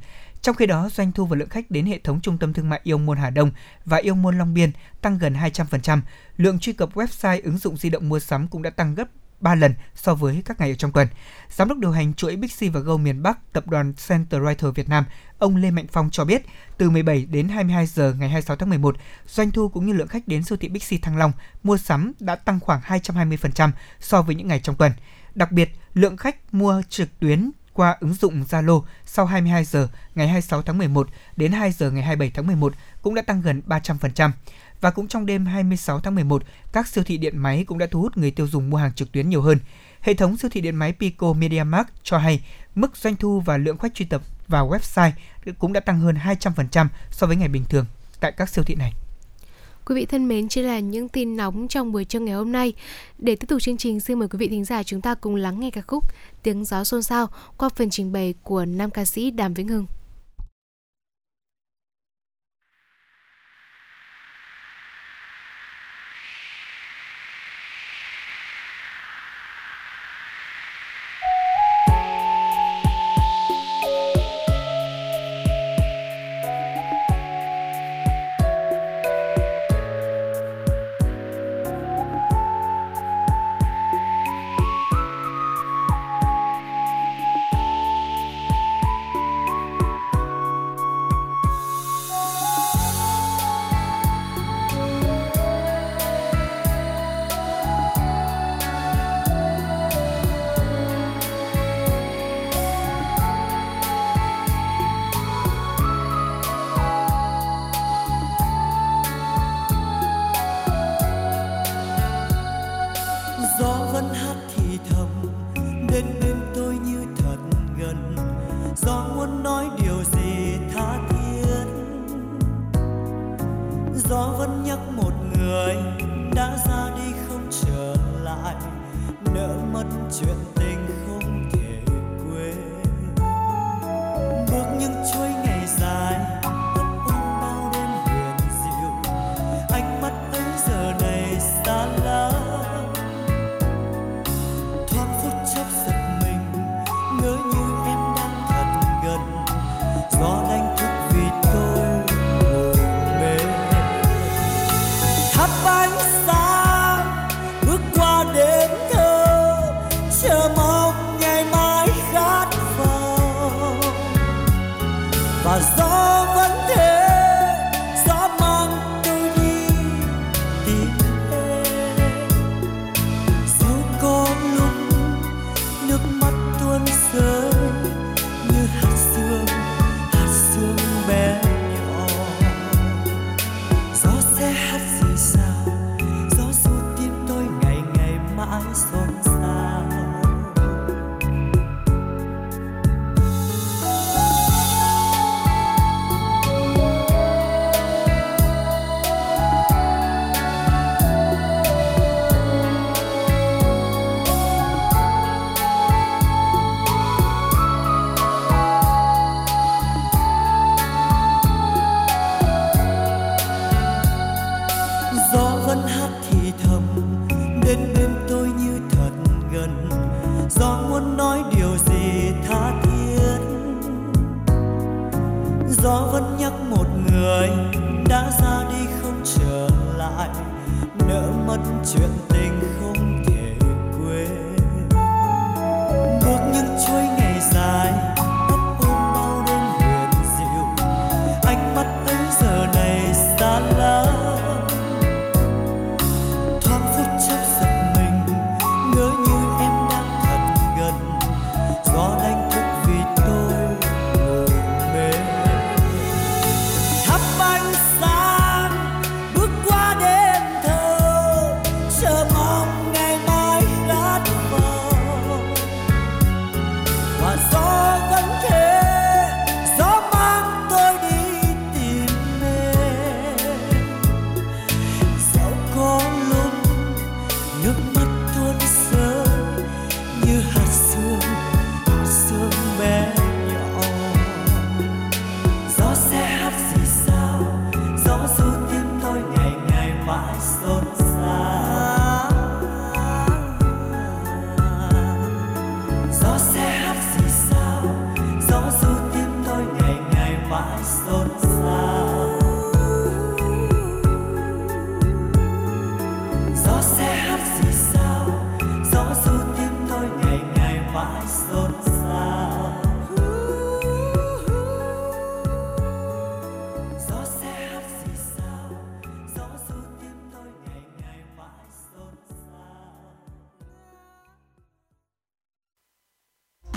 Trong khi đó, doanh thu và lượng khách đến hệ thống trung tâm thương mại Yêu Môn Hà Đông và Yêu Môn Long Biên tăng gần 200%. Lượng truy cập website ứng dụng di động mua sắm cũng đã tăng gấp 3 lần so với các ngày ở trong tuần. Giám đốc điều hành chuỗi Bixi và Go miền Bắc, tập đoàn Center Writer Việt Nam, ông Lê Mạnh Phong cho biết, từ 17 đến 22 giờ ngày 26 tháng 11, doanh thu cũng như lượng khách đến siêu thị Bixi Thăng Long mua sắm đã tăng khoảng 220% so với những ngày trong tuần. Đặc biệt, lượng khách mua trực tuyến qua ứng dụng Zalo sau 22 giờ ngày 26 tháng 11 đến 2 giờ ngày 27 tháng 11 cũng đã tăng gần 300%. Và cũng trong đêm 26 tháng 11, các siêu thị điện máy cũng đã thu hút người tiêu dùng mua hàng trực tuyến nhiều hơn. Hệ thống siêu thị điện máy Pico MediaMarkt cho hay mức doanh thu và lượng khách truy cập vào website cũng đã tăng hơn 200% so với ngày bình thường tại các siêu thị này. Quý vị thân mến, chỉ là những tin nóng trong buổi trưa ngày hôm nay. Để tiếp tục chương trình, xin mời quý vị thính giả chúng ta cùng lắng nghe ca khúc Tiếng gió xôn xao qua phần trình bày của nam ca sĩ Đàm Vĩnh Hưng.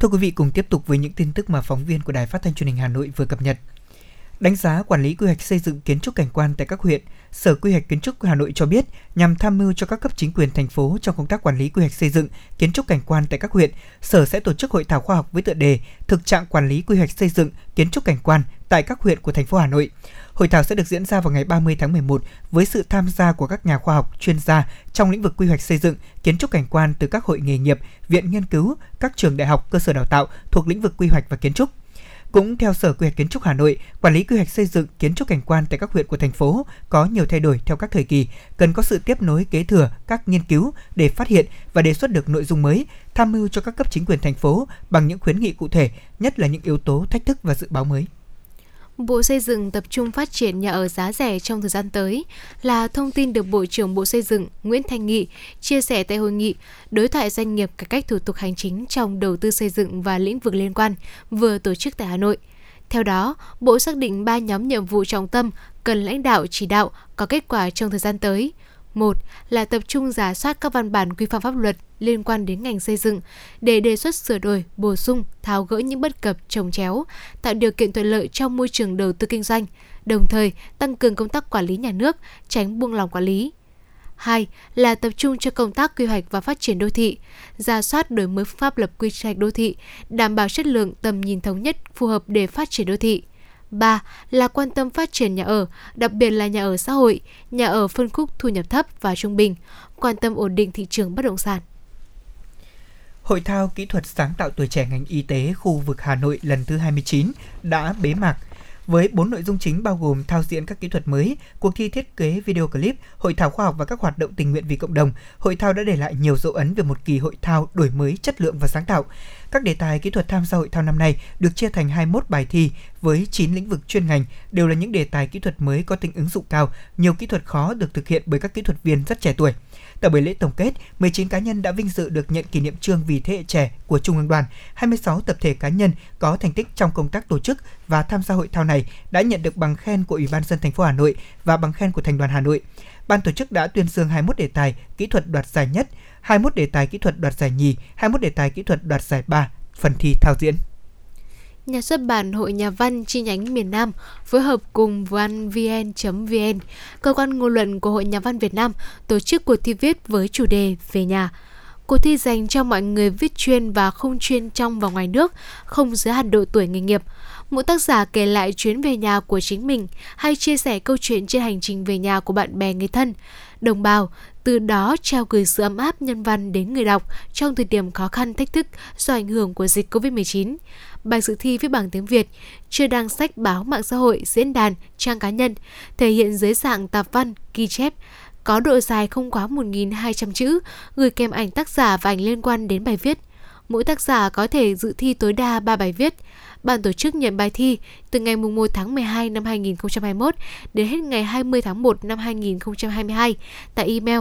Thưa quý vị, cùng tiếp tục với những tin tức mà phóng viên của Đài Phát thanh Truyền hình Hà Nội vừa cập nhật. Đánh giá quản lý quy hoạch xây dựng kiến trúc cảnh quan tại các huyện, Sở Quy hoạch Kiến trúc Hà Nội cho biết, nhằm tham mưu cho các cấp chính quyền thành phố trong công tác quản lý quy hoạch xây dựng kiến trúc cảnh quan tại các huyện, Sở sẽ tổ chức hội thảo khoa học với tựa đề Thực trạng quản lý quy hoạch xây dựng kiến trúc cảnh quan tại các huyện của thành phố Hà Nội. Hội thảo sẽ được diễn ra vào ngày 30 tháng 11 với sự tham gia của các nhà khoa học, chuyên gia trong lĩnh vực quy hoạch xây dựng, kiến trúc cảnh quan từ các hội nghề nghiệp, viện nghiên cứu, các trường đại học, cơ sở đào tạo thuộc lĩnh vực quy hoạch và kiến trúc. Cũng theo Sở Quy hoạch Kiến trúc Hà Nội, quản lý quy hoạch xây dựng kiến trúc cảnh quan tại các huyện của thành phố có nhiều thay đổi theo các thời kỳ, cần có sự tiếp nối kế thừa các nghiên cứu để phát hiện và đề xuất được nội dung mới, tham mưu cho các cấp chính quyền thành phố bằng những khuyến nghị cụ thể, nhất là những yếu tố thách thức và dự báo mới. Bộ Xây dựng tập trung phát triển nhà ở giá rẻ trong thời gian tới là thông tin được Bộ trưởng Bộ Xây dựng Nguyễn Thanh Nghị chia sẻ tại hội nghị đối thoại doanh nghiệp cải cách thủ tục hành chính trong đầu tư xây dựng và lĩnh vực liên quan vừa tổ chức tại Hà Nội. Theo đó, Bộ xác định 3 nhóm nhiệm vụ trọng tâm cần lãnh đạo chỉ đạo có kết quả trong thời gian tới. Một là tập trung giả soát các văn bản quy phạm pháp luật liên quan đến ngành xây dựng để đề xuất sửa đổi, bổ sung, tháo gỡ những bất cập trồng chéo, tạo điều kiện thuận lợi trong môi trường đầu tư kinh doanh, đồng thời tăng cường công tác quản lý nhà nước, tránh buông lỏng quản lý. Hai là tập trung cho công tác quy hoạch và phát triển đô thị, ra soát đổi mới pháp lập quy hoạch đô thị, đảm bảo chất lượng tầm nhìn thống nhất phù hợp để phát triển đô thị. 3. Là quan tâm phát triển nhà ở, đặc biệt là nhà ở xã hội, nhà ở phân khúc thu nhập thấp và trung bình, quan tâm ổn định thị trường bất động sản. Hội thao kỹ thuật sáng tạo tuổi trẻ ngành y tế khu vực Hà Nội lần thứ 29 đã bế mạc với 4 nội dung chính bao gồm thao diễn các kỹ thuật mới, cuộc thi thiết kế video clip, hội thảo khoa học và các hoạt động tình nguyện vì cộng đồng. Hội thao đã để lại nhiều dấu ấn về một kỳ hội thao đổi mới chất lượng và sáng tạo. Các đề tài kỹ thuật tham gia hội thao năm nay được chia thành 21 bài thi với 9 lĩnh vực chuyên ngành, đều là những đề tài kỹ thuật mới có tính ứng dụng cao, nhiều kỹ thuật khó được thực hiện bởi các kỹ thuật viên rất trẻ tuổi. Tại buổi lễ tổng kết, 19 cá nhân đã vinh dự được nhận kỷ niệm trương vì thế hệ trẻ của Trung ương Đoàn. 26 tập thể cá nhân có thành tích trong công tác tổ chức và tham gia hội thao này đã nhận được bằng khen của Ủy ban dân thành phố Hà Nội và bằng khen của Thành đoàn Hà Nội. Ban tổ chức đã tuyên dương 21 đề tài kỹ thuật đoạt giải nhất, 21 đề tài kỹ thuật đoạt giải nhì, 21 đề tài kỹ thuật đoạt giải ba phần thi thao diễn. Nhà xuất bản Hội Nhà văn chi nhánh miền Nam phối hợp cùng vanvn.vn, cơ quan ngôn luận của Hội Nhà văn Việt Nam tổ chức cuộc thi viết với chủ đề Về nhà. Cuộc thi dành cho mọi người viết chuyên và không chuyên trong và ngoài nước, không giới hạn độ tuổi nghề nghiệp. Mỗi tác giả kể lại chuyến về nhà của chính mình hay chia sẻ câu chuyện trên hành trình về nhà của bạn bè người thân, đồng bào, từ đó trao gửi sự ấm áp nhân văn đến người đọc trong thời điểm khó khăn thách thức do ảnh hưởng của dịch Covid-19. Bài dự thi viết bằng tiếng Việt, chưa đăng sách báo mạng xã hội, diễn đàn, trang cá nhân, thể hiện dưới dạng tạp văn, ghi chép, có độ dài không quá 1.200 chữ, gửi kèm ảnh tác giả và ảnh liên quan đến bài viết. Mỗi tác giả có thể dự thi tối đa 3 bài viết. Ban tổ chức nhận bài thi từ ngày 1 tháng 12 năm 2021 đến hết ngày 20 tháng 1 năm 2022 tại email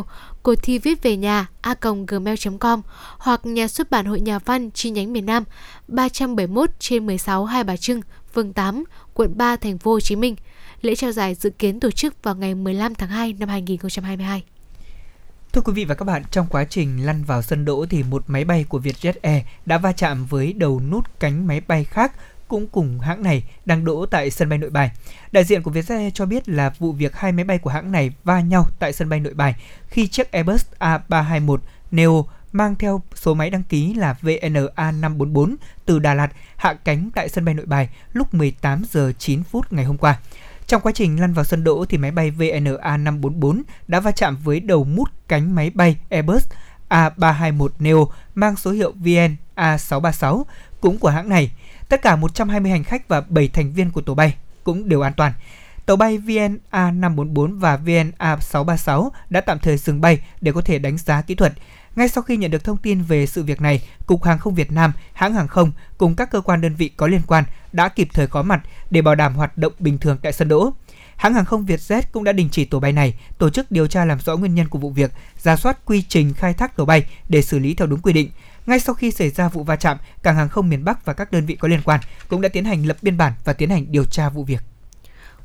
cuộc thi viết về nhà a gmail.com hoặc nhà xuất bản hội nhà văn chi nhánh miền Nam 371 trên 16 Hai Bà Trưng, phường 8, quận 3, thành phố Hồ Chí Minh. Lễ trao giải dự kiến tổ chức vào ngày 15 tháng 2 năm 2022. Thưa quý vị và các bạn, trong quá trình lăn vào sân đỗ thì một máy bay của Vietjet Air đã va chạm với đầu nút cánh máy bay khác cũng cùng hãng này đang đỗ tại sân bay Nội Bài. Đại diện của Vietjet cho biết là vụ việc hai máy bay của hãng này va nhau tại sân bay Nội Bài khi chiếc Airbus A321 Neo mang theo số máy đăng ký là VNA544 từ Đà Lạt hạ cánh tại sân bay Nội Bài lúc 18 giờ 9 phút ngày hôm qua. Trong quá trình lăn vào sân đỗ thì máy bay VNA 544 đã va chạm với đầu mút cánh máy bay Airbus A321 Neo mang số hiệu VN A636 cũng của hãng này. Tất cả 120 hành khách và 7 thành viên của tổ bay cũng đều an toàn. Tàu bay VNA544 và VNA636 đã tạm thời dừng bay để có thể đánh giá kỹ thuật. Ngay sau khi nhận được thông tin về sự việc này, Cục Hàng không Việt Nam, hãng hàng không cùng các cơ quan đơn vị có liên quan đã kịp thời có mặt để bảo đảm hoạt động bình thường tại sân đỗ. Hãng hàng không Vietjet cũng đã đình chỉ tổ bay này, tổ chức điều tra làm rõ nguyên nhân của vụ việc, ra soát quy trình khai thác tổ bay để xử lý theo đúng quy định. Ngay sau khi xảy ra vụ va chạm, cảng hàng không miền Bắc và các đơn vị có liên quan cũng đã tiến hành lập biên bản và tiến hành điều tra vụ việc.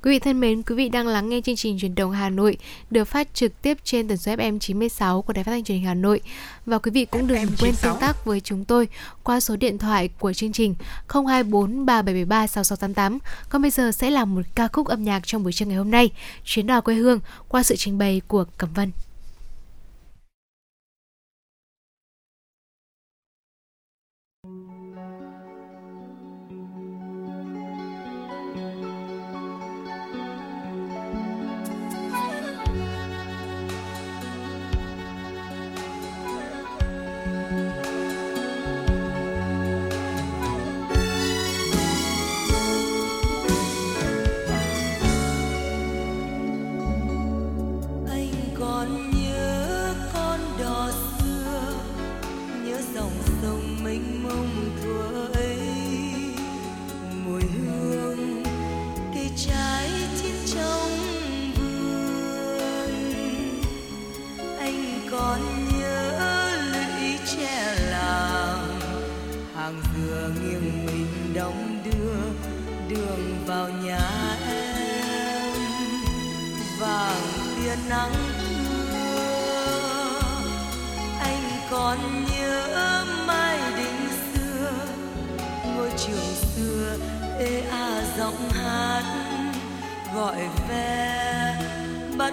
Quý vị thân mến, quý vị đang lắng nghe chương trình truyền động Hà Nội được phát trực tiếp trên tần số FM 96 của Đài Phát thanh Truyền hình Hà Nội. Và quý vị cũng đừng FM quên 96. tương tác với chúng tôi qua số điện thoại của chương trình 024 3773 6688. Còn bây giờ sẽ là một ca khúc âm nhạc trong buổi trưa ngày hôm nay, Chuyến đò quê hương qua sự trình bày của Cẩm Vân. Giọng hát gọi ve bắt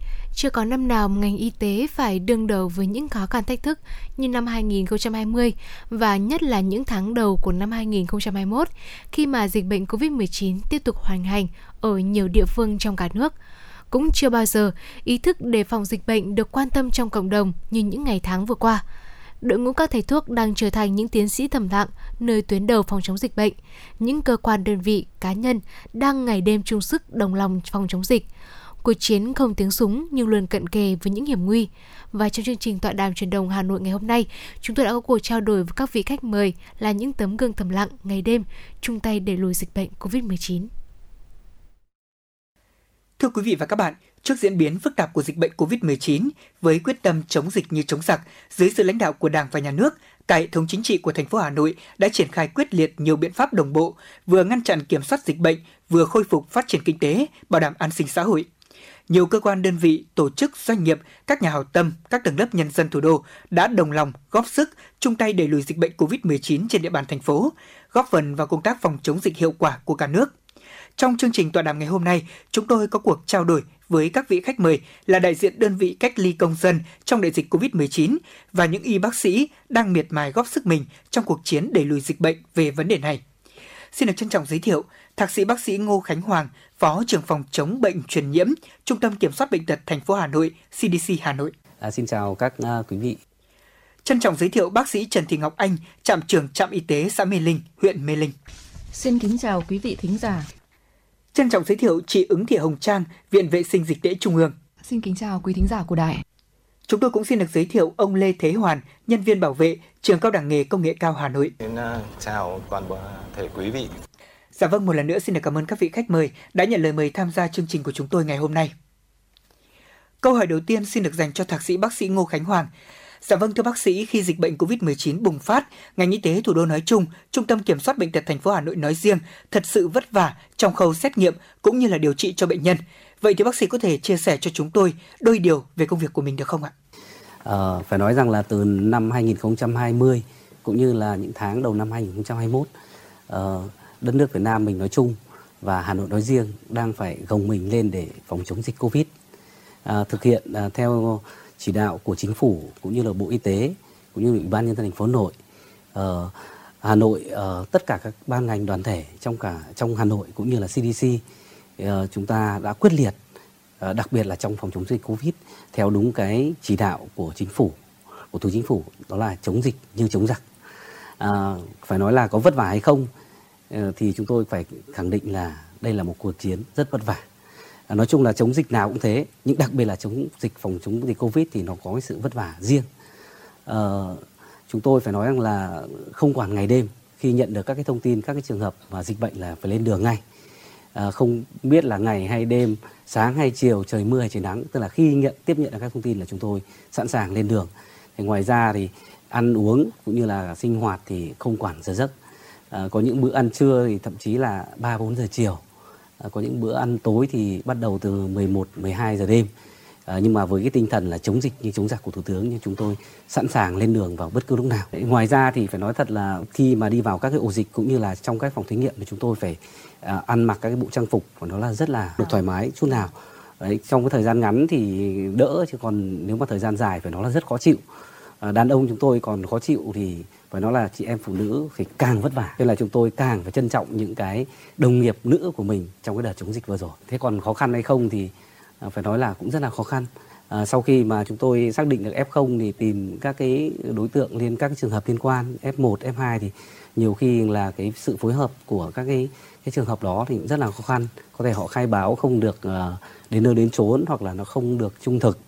chưa có năm nào ngành y tế phải đương đầu với những khó khăn thách thức như năm 2020 và nhất là những tháng đầu của năm 2021 khi mà dịch bệnh COVID-19 tiếp tục hoành hành ở nhiều địa phương trong cả nước. Cũng chưa bao giờ ý thức đề phòng dịch bệnh được quan tâm trong cộng đồng như những ngày tháng vừa qua. Đội ngũ các thầy thuốc đang trở thành những tiến sĩ thầm lặng nơi tuyến đầu phòng chống dịch bệnh. Những cơ quan đơn vị, cá nhân đang ngày đêm chung sức đồng lòng phòng chống dịch. Cuộc chiến không tiếng súng nhưng luôn cận kề với những hiểm nguy. Và trong chương trình tọa đàm truyền đồng Hà Nội ngày hôm nay, chúng tôi đã có cuộc trao đổi với các vị khách mời là những tấm gương thầm lặng ngày đêm chung tay đẩy lùi dịch bệnh COVID-19. Thưa quý vị và các bạn, trước diễn biến phức tạp của dịch bệnh COVID-19, với quyết tâm chống dịch như chống giặc, dưới sự lãnh đạo của Đảng và Nhà nước, cả hệ thống chính trị của thành phố Hà Nội đã triển khai quyết liệt nhiều biện pháp đồng bộ, vừa ngăn chặn kiểm soát dịch bệnh, vừa khôi phục phát triển kinh tế, bảo đảm an sinh xã hội. Nhiều cơ quan đơn vị, tổ chức, doanh nghiệp, các nhà hảo tâm, các tầng lớp nhân dân thủ đô đã đồng lòng, góp sức, chung tay đẩy lùi dịch bệnh COVID-19 trên địa bàn thành phố, góp phần vào công tác phòng chống dịch hiệu quả của cả nước. Trong chương trình tọa đàm ngày hôm nay, chúng tôi có cuộc trao đổi với các vị khách mời là đại diện đơn vị cách ly công dân trong đại dịch COVID-19 và những y bác sĩ đang miệt mài góp sức mình trong cuộc chiến đẩy lùi dịch bệnh về vấn đề này. Xin được trân trọng giới thiệu, Thạc sĩ bác sĩ Ngô Khánh Hoàng, Phó trưởng phòng chống bệnh truyền nhiễm, Trung tâm Kiểm soát bệnh tật thành phố Hà Nội, CDC Hà Nội. À, xin chào các uh, quý vị. Trân trọng giới thiệu bác sĩ Trần Thị Ngọc Anh, trạm trưởng trạm y tế xã Mê Linh, huyện Mê Linh. Xin kính chào quý vị thính giả. Trân trọng giới thiệu chị Ứng Thị Hồng Trang, Viện Vệ sinh Dịch tễ Trung ương. Xin kính chào quý thính giả của đài. Chúng tôi cũng xin được giới thiệu ông Lê Thế Hoàn, nhân viên bảo vệ, trường cao đẳng nghề công nghệ cao Hà Nội. Xin uh, chào toàn thể quý vị. Dạ vâng, một lần nữa xin được cảm ơn các vị khách mời đã nhận lời mời tham gia chương trình của chúng tôi ngày hôm nay. Câu hỏi đầu tiên xin được dành cho thạc sĩ bác sĩ Ngô Khánh Hoàng. Dạ vâng thưa bác sĩ, khi dịch bệnh COVID-19 bùng phát, ngành y tế thủ đô nói chung, Trung tâm Kiểm soát bệnh tật thành phố Hà Nội nói riêng thật sự vất vả trong khâu xét nghiệm cũng như là điều trị cho bệnh nhân. Vậy thì bác sĩ có thể chia sẻ cho chúng tôi đôi điều về công việc của mình được không ạ? À, phải nói rằng là từ năm 2020 cũng như là những tháng đầu năm 2021, uh, ờ, đất nước Việt Nam mình nói chung và Hà Nội nói riêng đang phải gồng mình lên để phòng chống dịch Covid. à, thực hiện à, theo chỉ đạo của chính phủ cũng như là bộ y tế cũng như ủy ban nhân dân thành phố Hà Nội Ờ, Hà Nội ờ, tất cả các ban ngành đoàn thể trong cả trong Hà Nội cũng như là CDC ờ, chúng ta đã quyết liệt Ờ, đặc biệt là trong phòng chống dịch Covid theo đúng cái chỉ đạo của chính phủ của thủ chính phủ đó là chống dịch như chống giặc. À, phải nói là có vất vả hay không ờ, thì chúng tôi phải khẳng định là đây là một cuộc chiến rất vất vả. À, nói chung là chống dịch nào cũng thế nhưng đặc biệt là chống dịch phòng chống dịch covid thì nó có cái sự vất vả riêng. À, chúng tôi phải nói rằng là không quản ngày đêm khi nhận được các cái thông tin các cái trường hợp mà dịch bệnh là phải lên đường ngay à, không biết là ngày hay đêm sáng hay chiều trời mưa hay trời nắng. Tức là khi nhận tiếp nhận được các thông tin là chúng tôi sẵn sàng lên đường. Thì ngoài ra thì ăn uống cũng như là sinh hoạt thì không quản giờ giấc. À, có những bữa ăn trưa thì thậm chí là ba bốn giờ chiều. À, có những bữa ăn tối thì bắt đầu từ 11 12 giờ đêm. À, nhưng mà với cái tinh thần là chống dịch như chống giặc của thủ tướng nhưng chúng tôi sẵn sàng lên đường vào bất cứ lúc nào. Đấy, ngoài ra thì phải nói thật là khi mà đi vào các cái ổ dịch cũng như là trong các phòng thí nghiệm thì chúng tôi phải à, ăn mặc các cái bộ trang phục của nó là rất là được thoải mái chút nào. Đấy, trong cái thời gian ngắn thì đỡ chứ còn nếu mà thời gian dài phải nói là rất khó chịu. À, đàn ông chúng tôi còn khó chịu thì phải nói là chị em phụ nữ thì càng vất vả nên là chúng tôi càng phải trân trọng những cái đồng nghiệp nữ của mình trong cái đợt chống dịch vừa rồi thế còn khó khăn hay không thì à, phải nói là cũng rất là khó khăn à, sau khi mà chúng tôi xác định được F0 thì tìm các cái đối tượng liên các cái trường hợp liên quan F1 F2 thì nhiều khi là cái sự phối hợp của các cái cái trường hợp đó thì cũng rất là khó khăn. Có thể họ khai báo không được uh, đến nơi đến chốn hoặc là nó không được trung thực.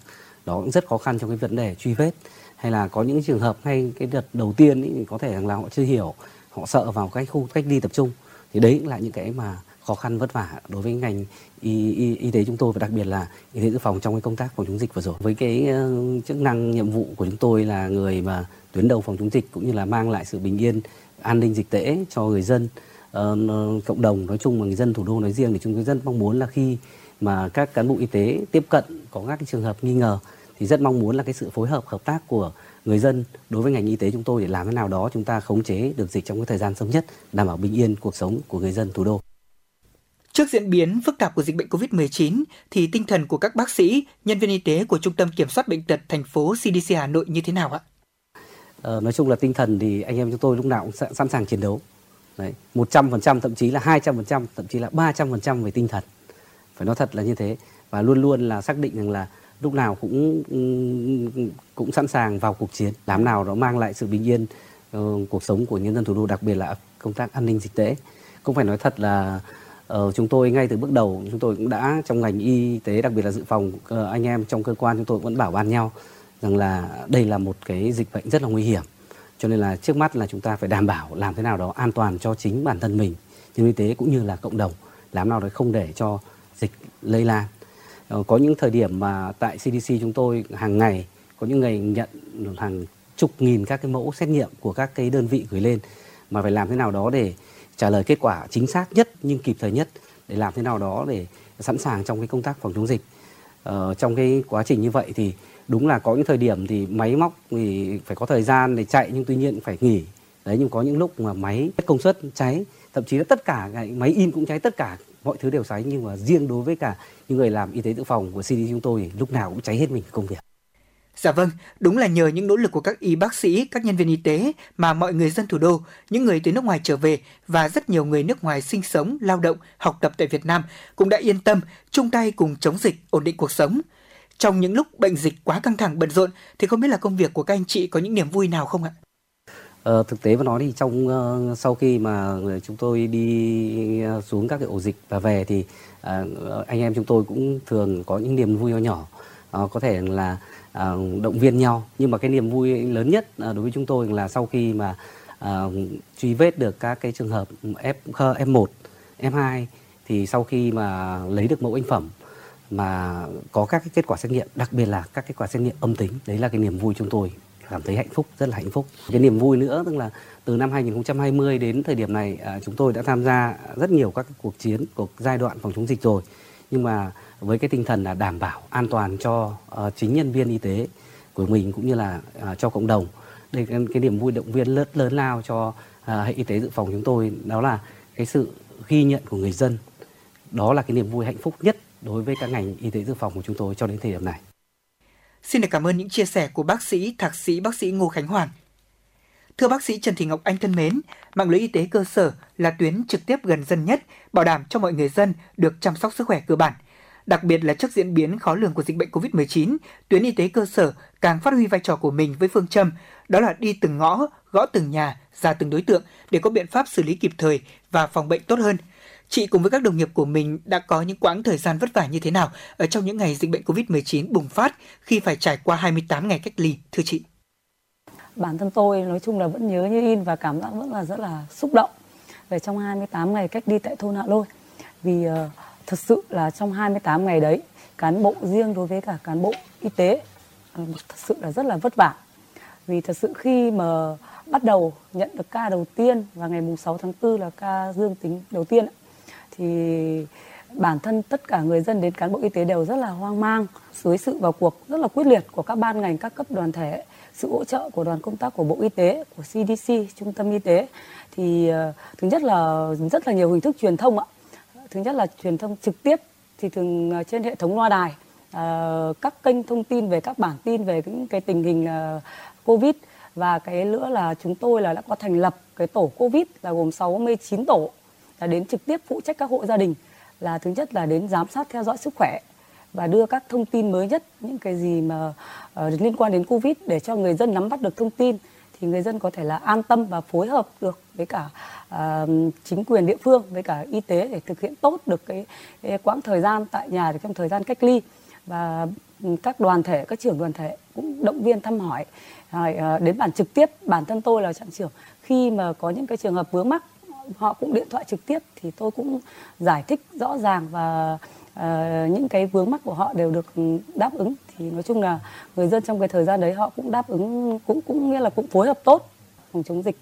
Đó cũng rất khó khăn trong cái vấn đề truy vết. Hay là có những trường hợp ngay cái đợt đầu tiên ý, thì có thể rằng là họ chưa hiểu họ sợ vào cái khu cách ly tập trung. Thì đấy cũng là những cái mà khó khăn vất vả đối với ngành y, y, y tế chúng tôi và đặc biệt là y tế dự phòng trong cái công tác phòng chống dịch vừa rồi với cái uh, chức năng nhiệm vụ của chúng tôi là người mà tuyến đầu phòng chống dịch cũng như là mang lại sự bình yên an ninh dịch tễ cho người dân uh, cộng đồng nói chung và người dân thủ đô nói riêng thì chúng tôi rất mong muốn là khi mà các cán bộ y tế tiếp cận có các cái trường hợp nghi ngờ thì rất mong muốn là cái sự phối hợp hợp tác của người dân đối với ngành y tế chúng tôi để làm thế nào đó chúng ta khống chế được dịch trong cái thời gian sớm nhất đảm bảo bình yên cuộc sống của người dân thủ đô. Trước diễn biến phức tạp của dịch bệnh COVID-19 thì tinh thần của các bác sĩ, nhân viên y tế của Trung tâm Kiểm soát bệnh tật thành phố CDC Hà Nội như thế nào ạ? Ờ, nói chung là tinh thần thì anh em chúng tôi lúc nào cũng sẵn sàng chiến đấu. Đấy, 100% thậm chí là 200%, thậm chí là 300% về tinh thần. Phải nói thật là như thế và luôn luôn là xác định rằng là lúc nào cũng cũng sẵn sàng vào cuộc chiến, làm nào đó mang lại sự bình yên uh, cuộc sống của nhân dân thủ đô đặc biệt là công tác an ninh dịch tễ. Cũng phải nói thật là uh, chúng tôi ngay từ bước đầu chúng tôi cũng đã trong ngành y tế đặc biệt là dự phòng ờ, anh em trong cơ quan chúng tôi vẫn bảo ban nhau rằng là đây là một cái dịch bệnh rất là nguy hiểm. Cho nên là trước mắt là chúng ta phải đảm bảo làm thế nào đó an toàn cho chính bản thân mình, nhân y tế cũng như là cộng đồng, làm nào để không để cho dịch lây lan. Ờ, có những thời điểm mà tại CDC chúng tôi hàng ngày có những ngày nhận hàng chục nghìn các cái mẫu xét nghiệm của các cái đơn vị gửi lên mà phải làm thế nào đó để trả lời kết quả chính xác nhất nhưng kịp thời nhất để làm thế nào đó để sẵn sàng trong cái công tác phòng chống dịch. Ờ, trong cái quá trình như vậy thì đúng là có những thời điểm thì máy móc thì phải có thời gian để chạy nhưng tuy nhiên phải nghỉ. Đấy nhưng có những lúc mà máy hết công suất cháy, thậm chí là tất cả máy in cũng cháy tất cả mọi thứ đều cháy nhưng mà riêng đối với cả những người làm y tế dự phòng của CD chúng tôi thì lúc nào cũng cháy hết mình công việc. Dạ vâng, đúng là nhờ những nỗ lực của các y bác sĩ, các nhân viên y tế mà mọi người dân thủ đô, những người từ nước ngoài trở về và rất nhiều người nước ngoài sinh sống, lao động, học tập tại Việt Nam cũng đã yên tâm chung tay cùng chống dịch, ổn định cuộc sống. Trong những lúc bệnh dịch quá căng thẳng bận rộn thì không biết là công việc của các anh chị có những niềm vui nào không ạ? Ờ, thực tế mà nói thì trong uh, sau khi mà ờ, chúng tôi đi uh, xuống các cái ổ dịch và về thì uh, anh em chúng tôi cũng thường có những niềm vui nhỏ nhỏ uh, có thể là À, động viên nhau. Nhưng mà cái niềm vui lớn nhất à, đối với chúng tôi là sau khi mà uh, truy vết được các cái trường hợp F F1, F2 thì sau khi mà lấy được mẫu bệnh phẩm mà có các cái kết quả xét nghiệm đặc biệt là các kết quả xét nghiệm âm tính đấy là cái niềm vui chúng tôi cảm thấy hạnh phúc rất là hạnh phúc. Cái niềm vui nữa tức là từ năm 2020 đến thời điểm này à, chúng tôi đã tham gia rất nhiều các cuộc chiến cuộc giai đoạn phòng chống dịch rồi nhưng mà với cái tinh thần là đảm bảo an toàn cho uh, chính nhân viên y tế của mình cũng như là uh, cho cộng đồng đây cái, cái niềm vui động viên lớn lớn lao cho uh, hệ y tế dự phòng chúng tôi đó là cái sự ghi nhận của người dân đó là cái niềm vui hạnh phúc nhất đối với các ngành y tế dự phòng của chúng tôi cho đến thời điểm này. Xin được cảm ơn những chia sẻ của bác sĩ, thạc sĩ bác sĩ Ngô Khánh Hoàng. Thưa bác sĩ Trần Thị Ngọc Anh thân mến, mạng lưới y tế cơ sở là tuyến trực tiếp gần dân nhất, bảo đảm cho mọi người dân được chăm sóc sức khỏe cơ bản. Đặc biệt là trước diễn biến khó lường của dịch bệnh COVID-19, tuyến y tế cơ sở càng phát huy vai trò của mình với phương châm đó là đi từng ngõ, gõ từng nhà, ra từng đối tượng để có biện pháp xử lý kịp thời và phòng bệnh tốt hơn. Chị cùng với các đồng nghiệp của mình đã có những quãng thời gian vất vả như thế nào ở trong những ngày dịch bệnh COVID-19 bùng phát khi phải trải qua 28 ngày cách ly, thưa chị? Bản thân tôi nói chung là vẫn nhớ như in và cảm giác vẫn là rất là xúc động về trong 28 ngày cách ly tại thôn Hạ Lôi. Vì uh, thật sự là trong 28 ngày đấy cán bộ riêng đối với cả cán bộ y tế uh, thật sự là rất là vất vả. Vì thật sự khi mà bắt đầu nhận được ca đầu tiên và ngày mùng 6 tháng 4 là ca dương tính đầu tiên thì bản thân tất cả người dân đến cán bộ y tế đều rất là hoang mang dưới sự vào cuộc rất là quyết liệt của các ban ngành các cấp đoàn thể sự hỗ trợ của đoàn công tác của Bộ Y tế, của CDC, Trung tâm Y tế. Thì ờ, thứ nhất là rất là nhiều hình thức truyền thông ạ. Thứ nhất là truyền thông trực tiếp thì thường ờ, trên hệ thống loa đài, ờ, các kênh thông tin về các bản tin về những cái tình hình Covid. Và cái nữa là chúng tôi là đã có thành lập cái tổ Covid là gồm 69 tổ là đến trực tiếp phụ trách các hộ gia đình là thứ nhất là đến giám sát theo dõi sức khỏe và đưa các thông tin mới nhất những cái gì mà uh, liên quan đến covid để cho người dân nắm bắt được thông tin thì người dân có thể là an tâm và phối hợp được với cả uh, chính quyền địa phương với cả y tế để thực hiện tốt được cái, cái quãng thời gian tại nhà trong thời gian cách ly. Và ừ, các đoàn thể các trưởng đoàn thể cũng động viên thăm hỏi uh, đến bản trực tiếp. Bản thân tôi là trạm trưởng khi mà có những cái trường hợp vướng mắc họ cũng điện thoại trực tiếp thì tôi cũng giải thích rõ ràng và uh, những cái vướng mắc của họ đều được đáp ứng. Thì nói chung là người dân trong cái thời gian đấy họ cũng đáp ứng cũng cũng nghĩa là cũng phối hợp tốt phòng chống dịch.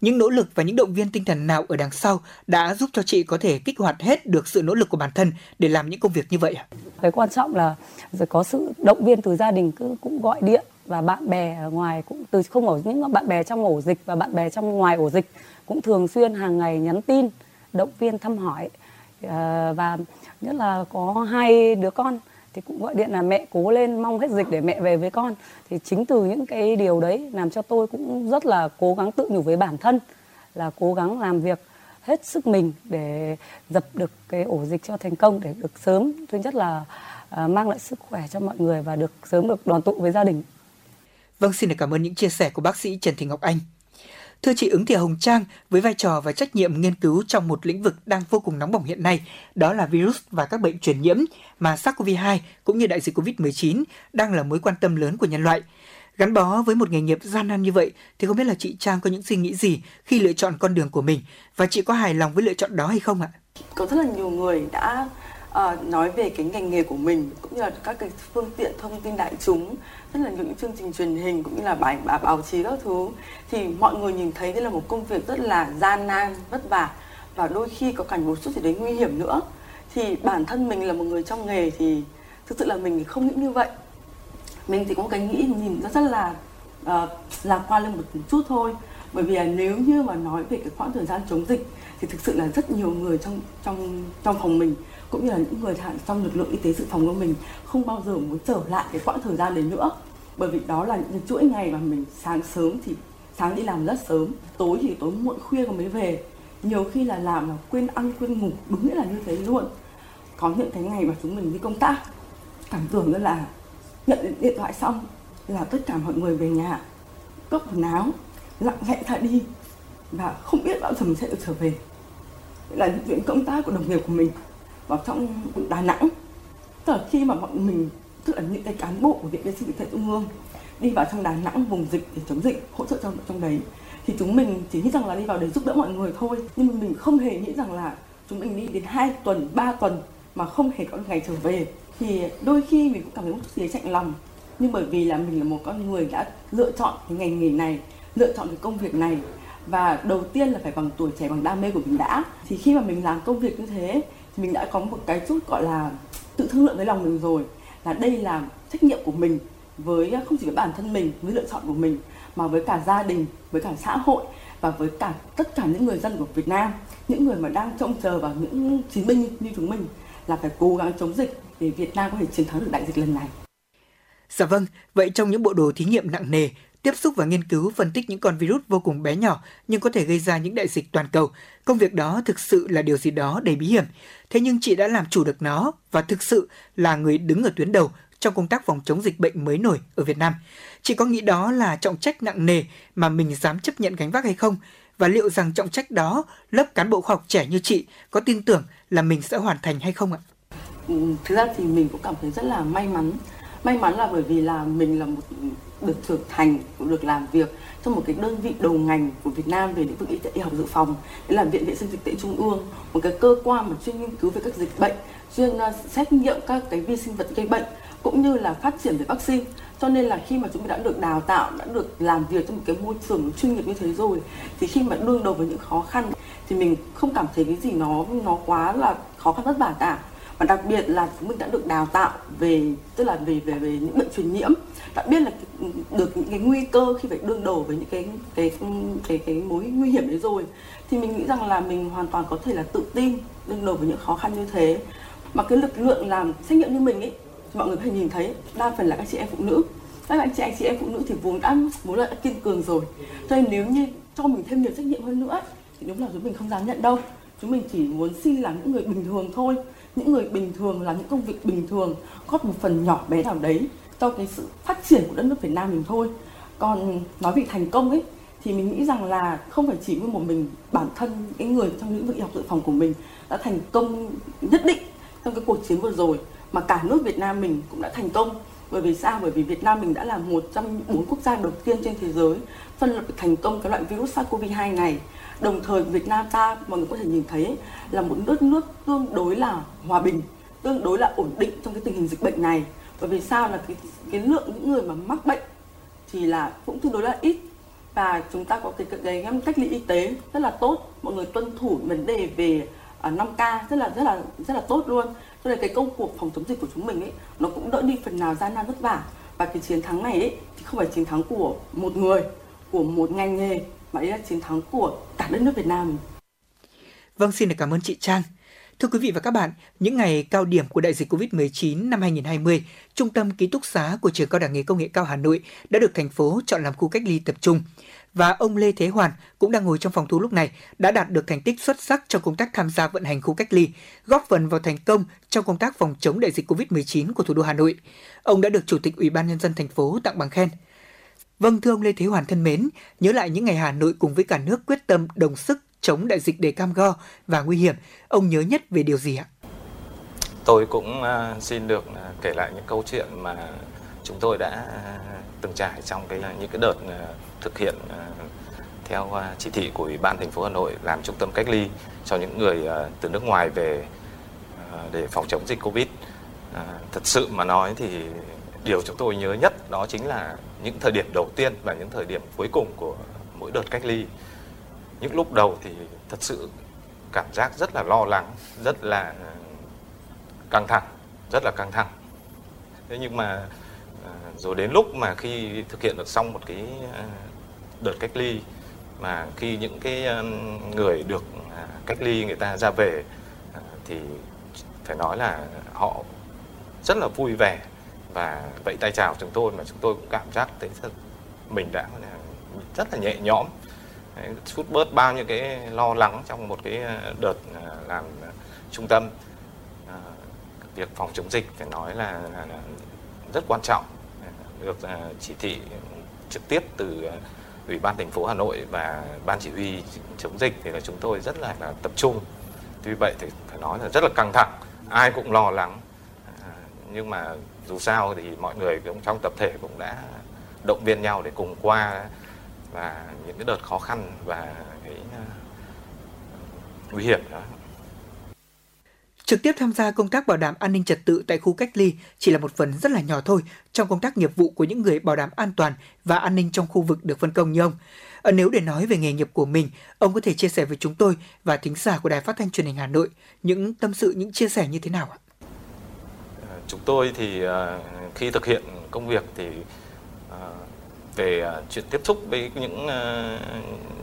Những nỗ lực và những động viên tinh thần nào ở đằng sau đã giúp cho chị có thể kích hoạt hết được sự nỗ lực của bản thân để làm những công việc như vậy ạ? Cái quan trọng là có sự động viên từ gia đình cứ cũng gọi điện và bạn bè ở ngoài cũng từ không ở những bạn bè trong ổ dịch và bạn bè trong ngoài ổ dịch cũng thường xuyên hàng ngày nhắn tin động viên thăm hỏi. ờ, Ờ, và nhất là có hai đứa con thì cũng gọi điện là mẹ cố lên mong hết dịch để mẹ về với con thì chính từ những cái điều đấy làm cho tôi cũng rất là cố gắng tự nhủ với bản thân là cố gắng làm việc hết sức mình để dập được cái ổ dịch cho thành công để được sớm thứ nhất là ờ, mang lại sức khỏe cho mọi người và được sớm được đoàn tụ với gia đình. Vâng, xin được cảm ơn những chia sẻ của bác sĩ Trần Thị Ngọc Anh. Thưa chị Ứng Thị Hồng Trang, với vai trò và trách nhiệm nghiên cứu trong một lĩnh vực đang vô cùng nóng bỏng hiện nay, đó là virus và các bệnh truyền nhiễm mà SARS-CoV-2 cũng như đại dịch COVID-19 đang là mối quan tâm lớn của nhân loại. Gắn bó với một nghề nghiệp gian nan như vậy thì không biết là chị Trang có những suy nghĩ gì khi lựa chọn con đường của mình và chị có hài lòng với lựa chọn đó hay không ạ? Có rất là nhiều người đã uh, nói về cái ngành nghề của mình cũng như là các cái phương tiện thông tin đại chúng rất là những chương trình truyền hình cũng như là bài báo, báo chí các thứ. Thì mọi người nhìn thấy đây là một công việc rất là gian nan vất vả. Và đôi khi có cảnh một chút gì đấy nguy hiểm nữa. Thì bản thân mình là một người trong nghề thì thực sự là mình không nghĩ như vậy. Mình thì có cái nghĩ nhìn nó rất là uh, lạc quan lên một chút thôi. Bởi vì là nếu như mà nói về cái khoảng thời gian chống dịch thì thực sự là rất nhiều người trong trong trong phòng mình cũng như là những người trong lực lượng y tế dự phòng của mình không bao giờ muốn trở lại cái quãng thời gian đấy nữa. Bởi vì đó là những chuỗi ngày mà mình sáng sớm thì sáng đi làm rất sớm, tối thì tối muộn, khuya mới về. Nhiều khi là làm mà quên ăn, quên ngủ, đúng nghĩa là như thế luôn. Có những cái ngày mà chúng mình đi công tác, cảm tưởng như là nhận điện thoại xong là tất cả mọi người về nhà cất quần áo, lặng lẽ ra đi và không biết bao giờ mình sẽ được trở về. Là những chuyện công tác của đồng nghiệp của mình vào trong Đà Nẵng. Tức là khi mà bọn mình, tức là những cái cán bộ của viện vệ sinh dịch tễ trung ương đi vào trong Đà Nẵng vùng dịch để chống dịch, hỗ trợ trong trong đấy, thì chúng mình chỉ nghĩ rằng là đi vào để giúp đỡ mọi người thôi. Nhưng mà mình không hề nghĩ rằng là chúng mình đi đến 2 tuần 3 tuần mà không hề có ngày trở về. Thì đôi khi mình cũng cảm thấy một chút gì chạnh lòng. Nhưng bởi vì là mình là một con người đã lựa chọn cái ngành nghề này, lựa chọn cái công việc này, và đầu tiên là phải bằng tuổi trẻ, bằng đam mê của mình đã. Thì khi mà mình làm công việc như thế mình đã có một cái chút gọi là tự thương lượng với lòng mình rồi là đây là trách nhiệm của mình với à, không chỉ với bản thân mình với lựa chọn của mình mà với cả gia đình với cả xã hội và với cả tất cả những người dân của Việt Nam những người mà đang trông chờ vào những chiến binh như chúng mình là phải cố gắng chống dịch để Việt Nam có thể chiến thắng được đại dịch lần này. Dạ vâng, vậy trong những bộ đồ thí nghiệm nặng nề, tiếp xúc và nghiên cứu phân tích những con virus vô cùng bé nhỏ nhưng có thể gây ra những đại dịch toàn cầu, công việc đó thực sự là điều gì đó đầy bí hiểm. Thế nhưng chị đã làm chủ được nó và thực sự là người đứng ở tuyến đầu trong công tác phòng chống dịch bệnh mới nổi ở Việt Nam. Chị có nghĩ đó là trọng trách nặng nề mà mình dám chấp nhận gánh vác hay không? Và liệu rằng trọng trách đó lớp cán bộ khoa học trẻ như chị có tin tưởng là mình sẽ hoàn thành hay không ạ? Ừ, thực ra thì mình cũng cảm thấy rất là may mắn may mắn là bởi vì là mình là một được thực hành được làm việc trong một cái đơn vị đầu ngành của Việt Nam về lĩnh vực y, tế, y học dự phòng. Đấy là viện vệ sinh dịch tễ trung ương một cái cơ quan mà chuyên nghiên cứu về các dịch bệnh chuyên à, xét nghiệm các cái vi sinh vật gây bệnh cũng như là phát triển về vaccine. Cho nên là khi mà chúng mình đã được đào tạo đã được làm việc trong một cái môi trường chuyên nghiệp như thế rồi thì khi mà đương đầu với những khó khăn thì mình không cảm thấy cái gì nó nó quá là khó khăn vất vả cả và đặc biệt là chúng mình đã được đào tạo về, tức là về về về những bệnh truyền nhiễm. Đã biết là được những cái nguy cơ khi phải đương đầu với những cái cái cái cái mối nguy hiểm đấy rồi. Thì mình nghĩ rằng là mình hoàn toàn có thể là tự tin đương đầu với những khó khăn như thế. Mà cái lực lượng làm xét nghiệm như mình ấy mọi người có thể nhìn thấy, đa phần là các chị em phụ nữ. Các anh chị anh chị em phụ nữ thì vốn đã, vốn là đã kiên cường rồi. Cho nên nếu như cho mình thêm nhiều trách nhiệm hơn nữa, thì đúng là chúng mình không dám nhận đâu. Chúng mình chỉ muốn xin là những người bình thường thôi những người bình thường làm những công việc bình thường, góp một phần nhỏ bé nào đấy cho cái sự phát triển của đất nước Việt Nam mình thôi. Còn nói về thành công ấy, thì mình nghĩ rằng là không phải chỉ với một mình, bản thân cái người trong lĩnh vực y học dự phòng của mình đã thành công nhất định trong cái cuộc chiến vừa rồi, mà cả nước Việt Nam mình cũng đã thành công. Bởi vì sao? Bởi vì Việt Nam mình đã là một trong bốn quốc gia đầu tiên trên thế giới phân lập thành công cái loại virus SARS-CoV-2 này đồng thời Việt Nam ta mọi người có thể nhìn thấy là một nước nước tương đối là hòa bình tương đối là ổn định trong cái tình hình dịch bệnh này. Bởi vì sao? Là cái cái lượng những người mà mắc bệnh thì là cũng tương đối là ít. Và chúng ta có cái, cái, cái cách ly y tế rất là tốt. Mọi người tuân thủ vấn đề về à, uh, 5K rất là rất là rất là tốt luôn. Cho nên cái công cuộc phòng chống dịch của chúng mình ấy nó cũng đỡ đi phần nào gian nan vất vả. Và cái chiến thắng này ấy thì không phải chiến thắng của một người của một ngành nghề mà ấy là chiến thắng của cả đất nước Việt Nam. Vâng, xin được cảm ơn chị Trang. Thưa quý vị và các bạn, những ngày cao điểm của đại dịch COVID-19 năm 2020, Trung tâm ký túc xá của Trường Cao đẳng nghề Công nghệ cao Hà Nội đã được thành phố chọn làm khu cách ly tập trung. Và ông Lê Thế Hoàn cũng đang ngồi trong phòng thu lúc này đã đạt được thành tích xuất sắc trong công tác tham gia vận hành khu cách ly, góp phần vào thành công trong công tác phòng chống đại dịch COVID-19 của thủ đô Hà Nội. Ông đã được Chủ tịch Ủy ban nhân dân thành phố tặng bằng khen. Vâng thưa ông Lê Thế Hoàn thân mến, nhớ lại những ngày Hà Nội cùng với cả nước quyết tâm đồng sức chống đại dịch đầy cam go và nguy hiểm, ông nhớ nhất về điều gì ạ? Tôi cũng à, xin được à, kể lại những câu chuyện mà chúng tôi đã à, từng trải trong cái những cái đợt thực hiện theo chỉ thị của Ủy ban thành phố Hà Nội làm trung tâm cách ly cho những người từ nước ngoài về để phòng chống dịch Covid. Thật sự mà nói thì điều chúng tôi nhớ nhất đó chính là những thời điểm đầu tiên và những thời điểm cuối cùng của mỗi đợt cách ly. Những lúc đầu thì thật sự cảm giác rất là lo lắng, rất là ờ, căng thẳng, rất là căng thẳng. Thế nhưng mà ờ, rồi đến lúc mà khi thực hiện được xong một cái ờ, đợt cách ly, mà khi những cái người được à, cách ly người ta ra về thì phải nói là họ rất là vui vẻ và vẫy tay chào chúng tôi mà chúng tôi cũng cảm giác thấy thật mình đã rất là nhẹ nhõm. Chút bớt bao nhiêu cái lo lắng trong một cái ờ, đợt ờ, làm ờ, trung tâm. Việc phòng chống dịch phải nói là, rất quan trọng. Được chỉ thị trực tiếp từ ủy ban thành phố Hà Nội và ban chỉ huy chống dịch thì là chúng tôi rất là, là tập trung. Tuy vậy thì phải nói là rất là căng thẳng ai cũng lo lắng. Nhưng mà dù sao thì mọi người cũng trong tập thể cũng đã động viên nhau để cùng qua và những cái đợt khó khăn và cái ờ, nguy hiểm đó. Trực tiếp tham gia công tác bảo đảm an ninh trật tự tại khu cách ly chỉ là một phần rất là nhỏ thôi trong công tác nghiệp vụ của những người bảo đảm an toàn và an ninh trong khu vực được phân công như ông. Ờ, nếu để nói về nghề nghiệp của mình, ông có thể chia sẻ với chúng tôi và thính giả của Đài Phát thanh Truyền hình Hà Nội những tâm sự, những chia sẻ như thế nào ạ? Chúng tôi thì à, khi thực hiện công việc thì à, về à, chuyện tiếp xúc với những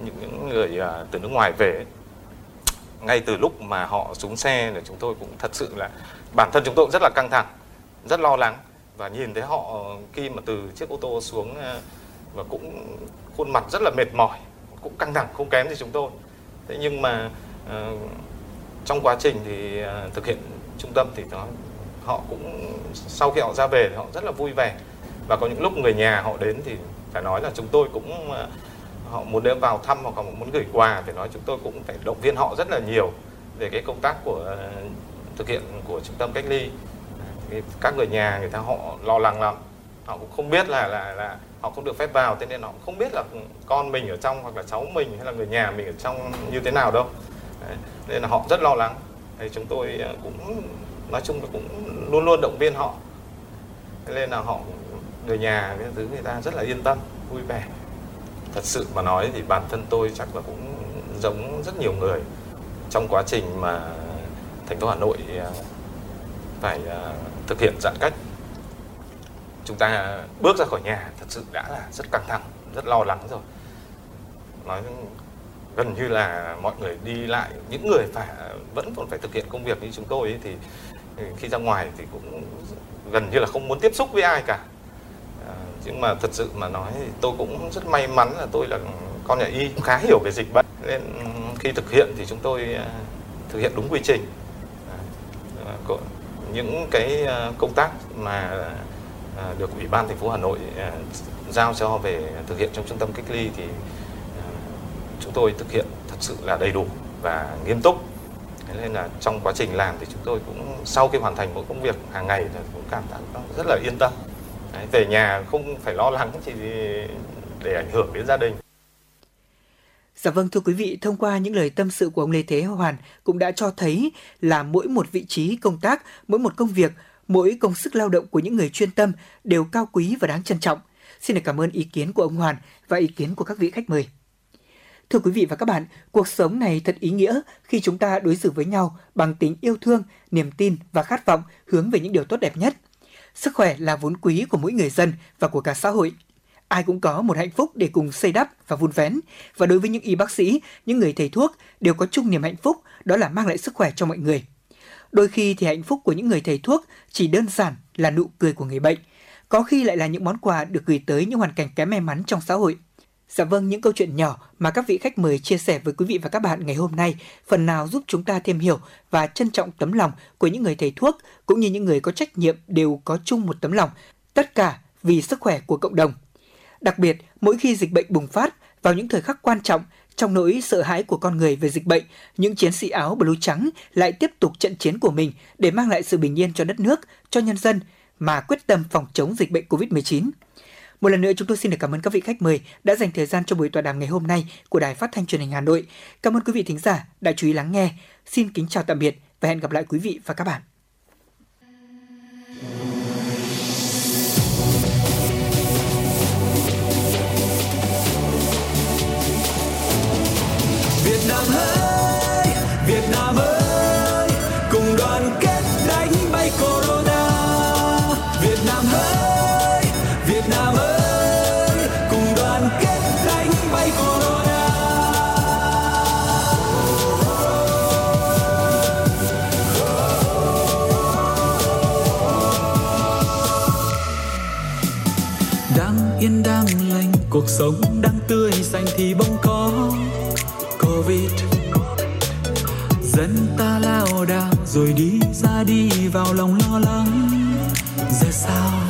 những, những người từ nước ngoài về ngay từ lúc mà họ xuống xe là chúng tôi cũng thật sự là bản thân chúng tôi cũng rất là căng thẳng rất lo lắng. Và nhìn thấy họ khi mà từ chiếc ô tô xuống và cũng khuôn mặt rất là mệt mỏi cũng căng thẳng không kém gì chúng tôi. Thế nhưng mà trong quá trình thì thực hiện trung tâm thì nó họ cũng sau khi họ ra về thì họ rất là vui vẻ. Và có những lúc người nhà họ đến thì phải nói là chúng tôi cũng ờ, họ muốn đến vào thăm hoặc là muốn gửi quà phải nói chúng tôi cũng phải động viên họ rất là nhiều về cái công tác của ờ, thực hiện của trung tâm cách ly. Các người nhà người ta họ lo lắng lắm. Họ cũng không biết là là là họ không được phép vào thế nên họ cũng không biết là con mình ở trong hoặc là cháu mình hay là người nhà mình ở trong như thế nào đâu. Đấy, nên là họ rất lo lắng. Thì chúng tôi ờ, cũng nói chung là cũng luôn luôn động viên họ. Thế nên là họ người nhà cái thứ người ta rất là yên tâm vui vẻ. Thật sự mà nói thì bản thân tôi chắc là cũng giống rất nhiều người. Trong quá trình mà thành phố Hà Nội à, phải à, thực hiện giãn cách chúng ta bước ra khỏi nhà thật sự đã là rất căng thẳng rất lo lắng rồi. Nói gần như là mọi người đi lại những người phải vẫn còn phải thực hiện công việc như chúng tôi ấy, thì thì khi ra ngoài thì cũng gần như là không muốn tiếp xúc với ai cả. À, nhưng mà thật sự mà nói thì tôi cũng rất may mắn là tôi là con nhà y khá hiểu về dịch bệnh. Nên khi thực hiện thì chúng tôi à, thực hiện đúng quy trình. À, những cái à, công tác mà à, được ủy ban thành phố Hà Nội giao cho về thực hiện trong trung tâm cách ly thì chúng tôi thực hiện thật sự là đầy đủ và nghiêm túc. Thế nên là trong quá trình làm thì chúng tôi cũng sau khi hoàn thành mỗi công việc hàng ngày thì cũng cảm thấy rất là yên tâm Đấy, về nhà không phải lo lắng chỉ để ảnh hưởng đến gia đình Dạ vâng thưa quý vị, thông qua những lời tâm sự của ông Lê Thế Hoàn cũng đã cho thấy là mỗi một vị trí công tác, mỗi một công việc, mỗi công sức lao động của những người chuyên tâm đều cao quý và đáng trân trọng. Xin được cảm ơn ý kiến của ông Hoàn và ý kiến của các vị khách mời. Thưa quý vị và các bạn, cuộc sống này thật ý nghĩa khi chúng ta đối xử với nhau bằng tính yêu thương, niềm tin và khát vọng hướng về những điều tốt đẹp nhất. Sức khỏe là vốn quý của mỗi người dân và của cả xã hội. Ai cũng có một hạnh phúc để cùng xây đắp và vun vén. Và đối với những y bác sĩ, những người thầy thuốc đều có chung niềm hạnh phúc, đó là mang lại sức khỏe cho mọi người. Đôi khi thì hạnh phúc của những người thầy thuốc chỉ đơn giản là nụ cười của người bệnh, có khi lại là những món quà được gửi tới những hoàn cảnh kém may mắn trong xã hội. Dạ vâng, những câu chuyện nhỏ mà các vị khách mời chia sẻ với quý vị và các bạn ngày hôm nay phần nào giúp chúng ta thêm hiểu và trân trọng tấm lòng của những người thầy thuốc cũng như những người có trách nhiệm đều có chung một tấm lòng, tất cả vì sức khỏe của cộng đồng. Đặc biệt, mỗi khi dịch bệnh bùng phát vào những thời khắc quan trọng trong nỗi sợ hãi của con người về dịch bệnh, những chiến sĩ áo blue trắng lại tiếp tục trận chiến của mình để mang lại sự bình yên cho đất nước, cho nhân dân mà quyết tâm phòng chống dịch bệnh COVID-19. Một lần nữa chúng tôi xin được cảm ơn các vị khách mời đã dành thời gian cho buổi tọa đàm ngày hôm nay của Đài Phát thanh Truyền hình Hà Nội. Cảm ơn quý vị thính giả đã chú ý lắng nghe. Xin kính chào tạm biệt và hẹn gặp lại quý vị và các bạn. Cuộc sống đang tươi xanh thì bỗng có Covid. Dân ta lao đao rồi đi ra đi vào lòng lo lắng. Giờ sao?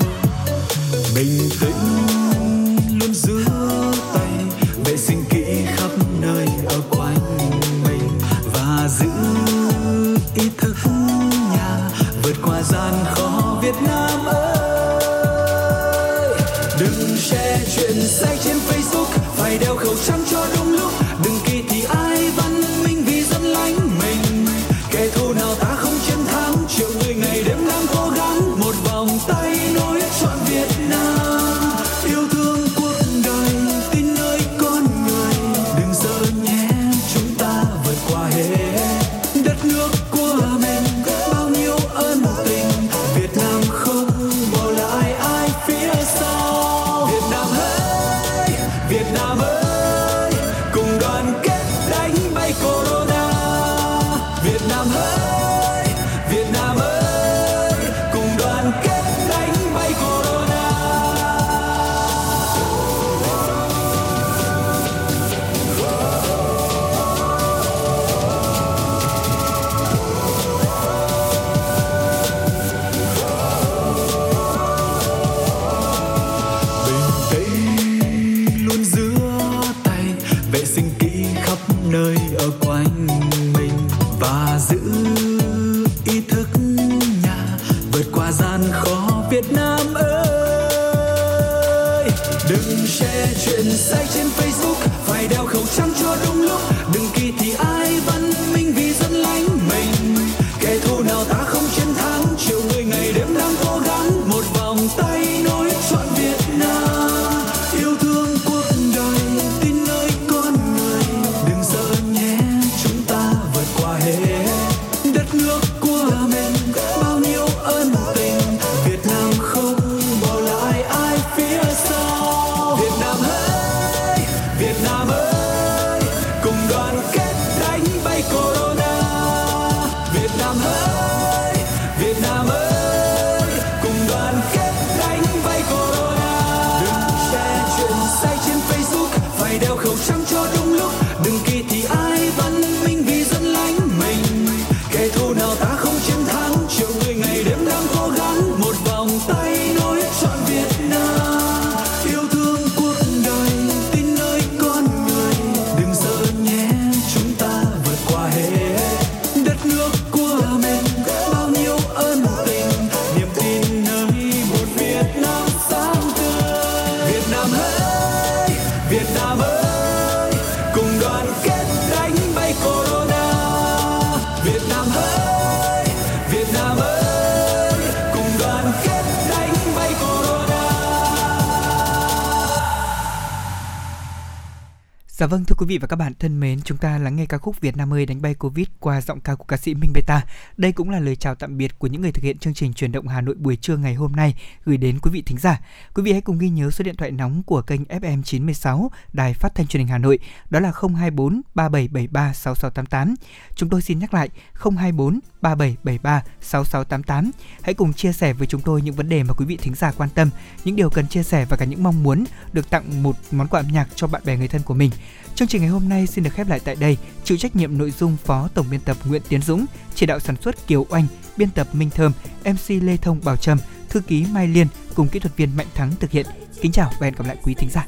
Quý vị và các bạn thân mến, chúng ta lắng nghe ca khúc Việt Nam ơi đánh bay Covid qua giọng ca của ca sĩ Minh Beta. Đây cũng là lời chào tạm biệt của những người thực hiện chương trình truyền động Hà Nội buổi trưa ngày hôm nay gửi đến quý vị thính giả. Quý vị hãy cùng ghi nhớ số điện thoại nóng của kênh FM 96 Đài Phát thanh Truyền hình Hà Nội, đó là 024 3773 6688. Chúng tôi xin nhắc lại 024 3773 6688. Hãy cùng chia sẻ với chúng tôi những vấn đề mà quý vị thính giả quan tâm, những điều cần chia sẻ và cả những mong muốn được tặng một món quà âm nhạc cho bạn bè người thân của mình. Chương trình ngày hôm nay xin được khép lại tại đây. Chịu trách nhiệm nội dung Phó Tổng biên tập Nguyễn Tiến Dũng, chỉ đạo sản xuất Kiều Oanh, biên tập Minh Thơm, MC Lê Thông Bảo Trâm, thư ký Mai Liên cùng kỹ thuật viên Mạnh Thắng thực hiện. Kính chào và hẹn gặp lại quý thính giả.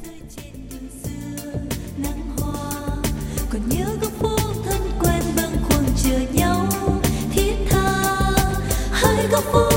còn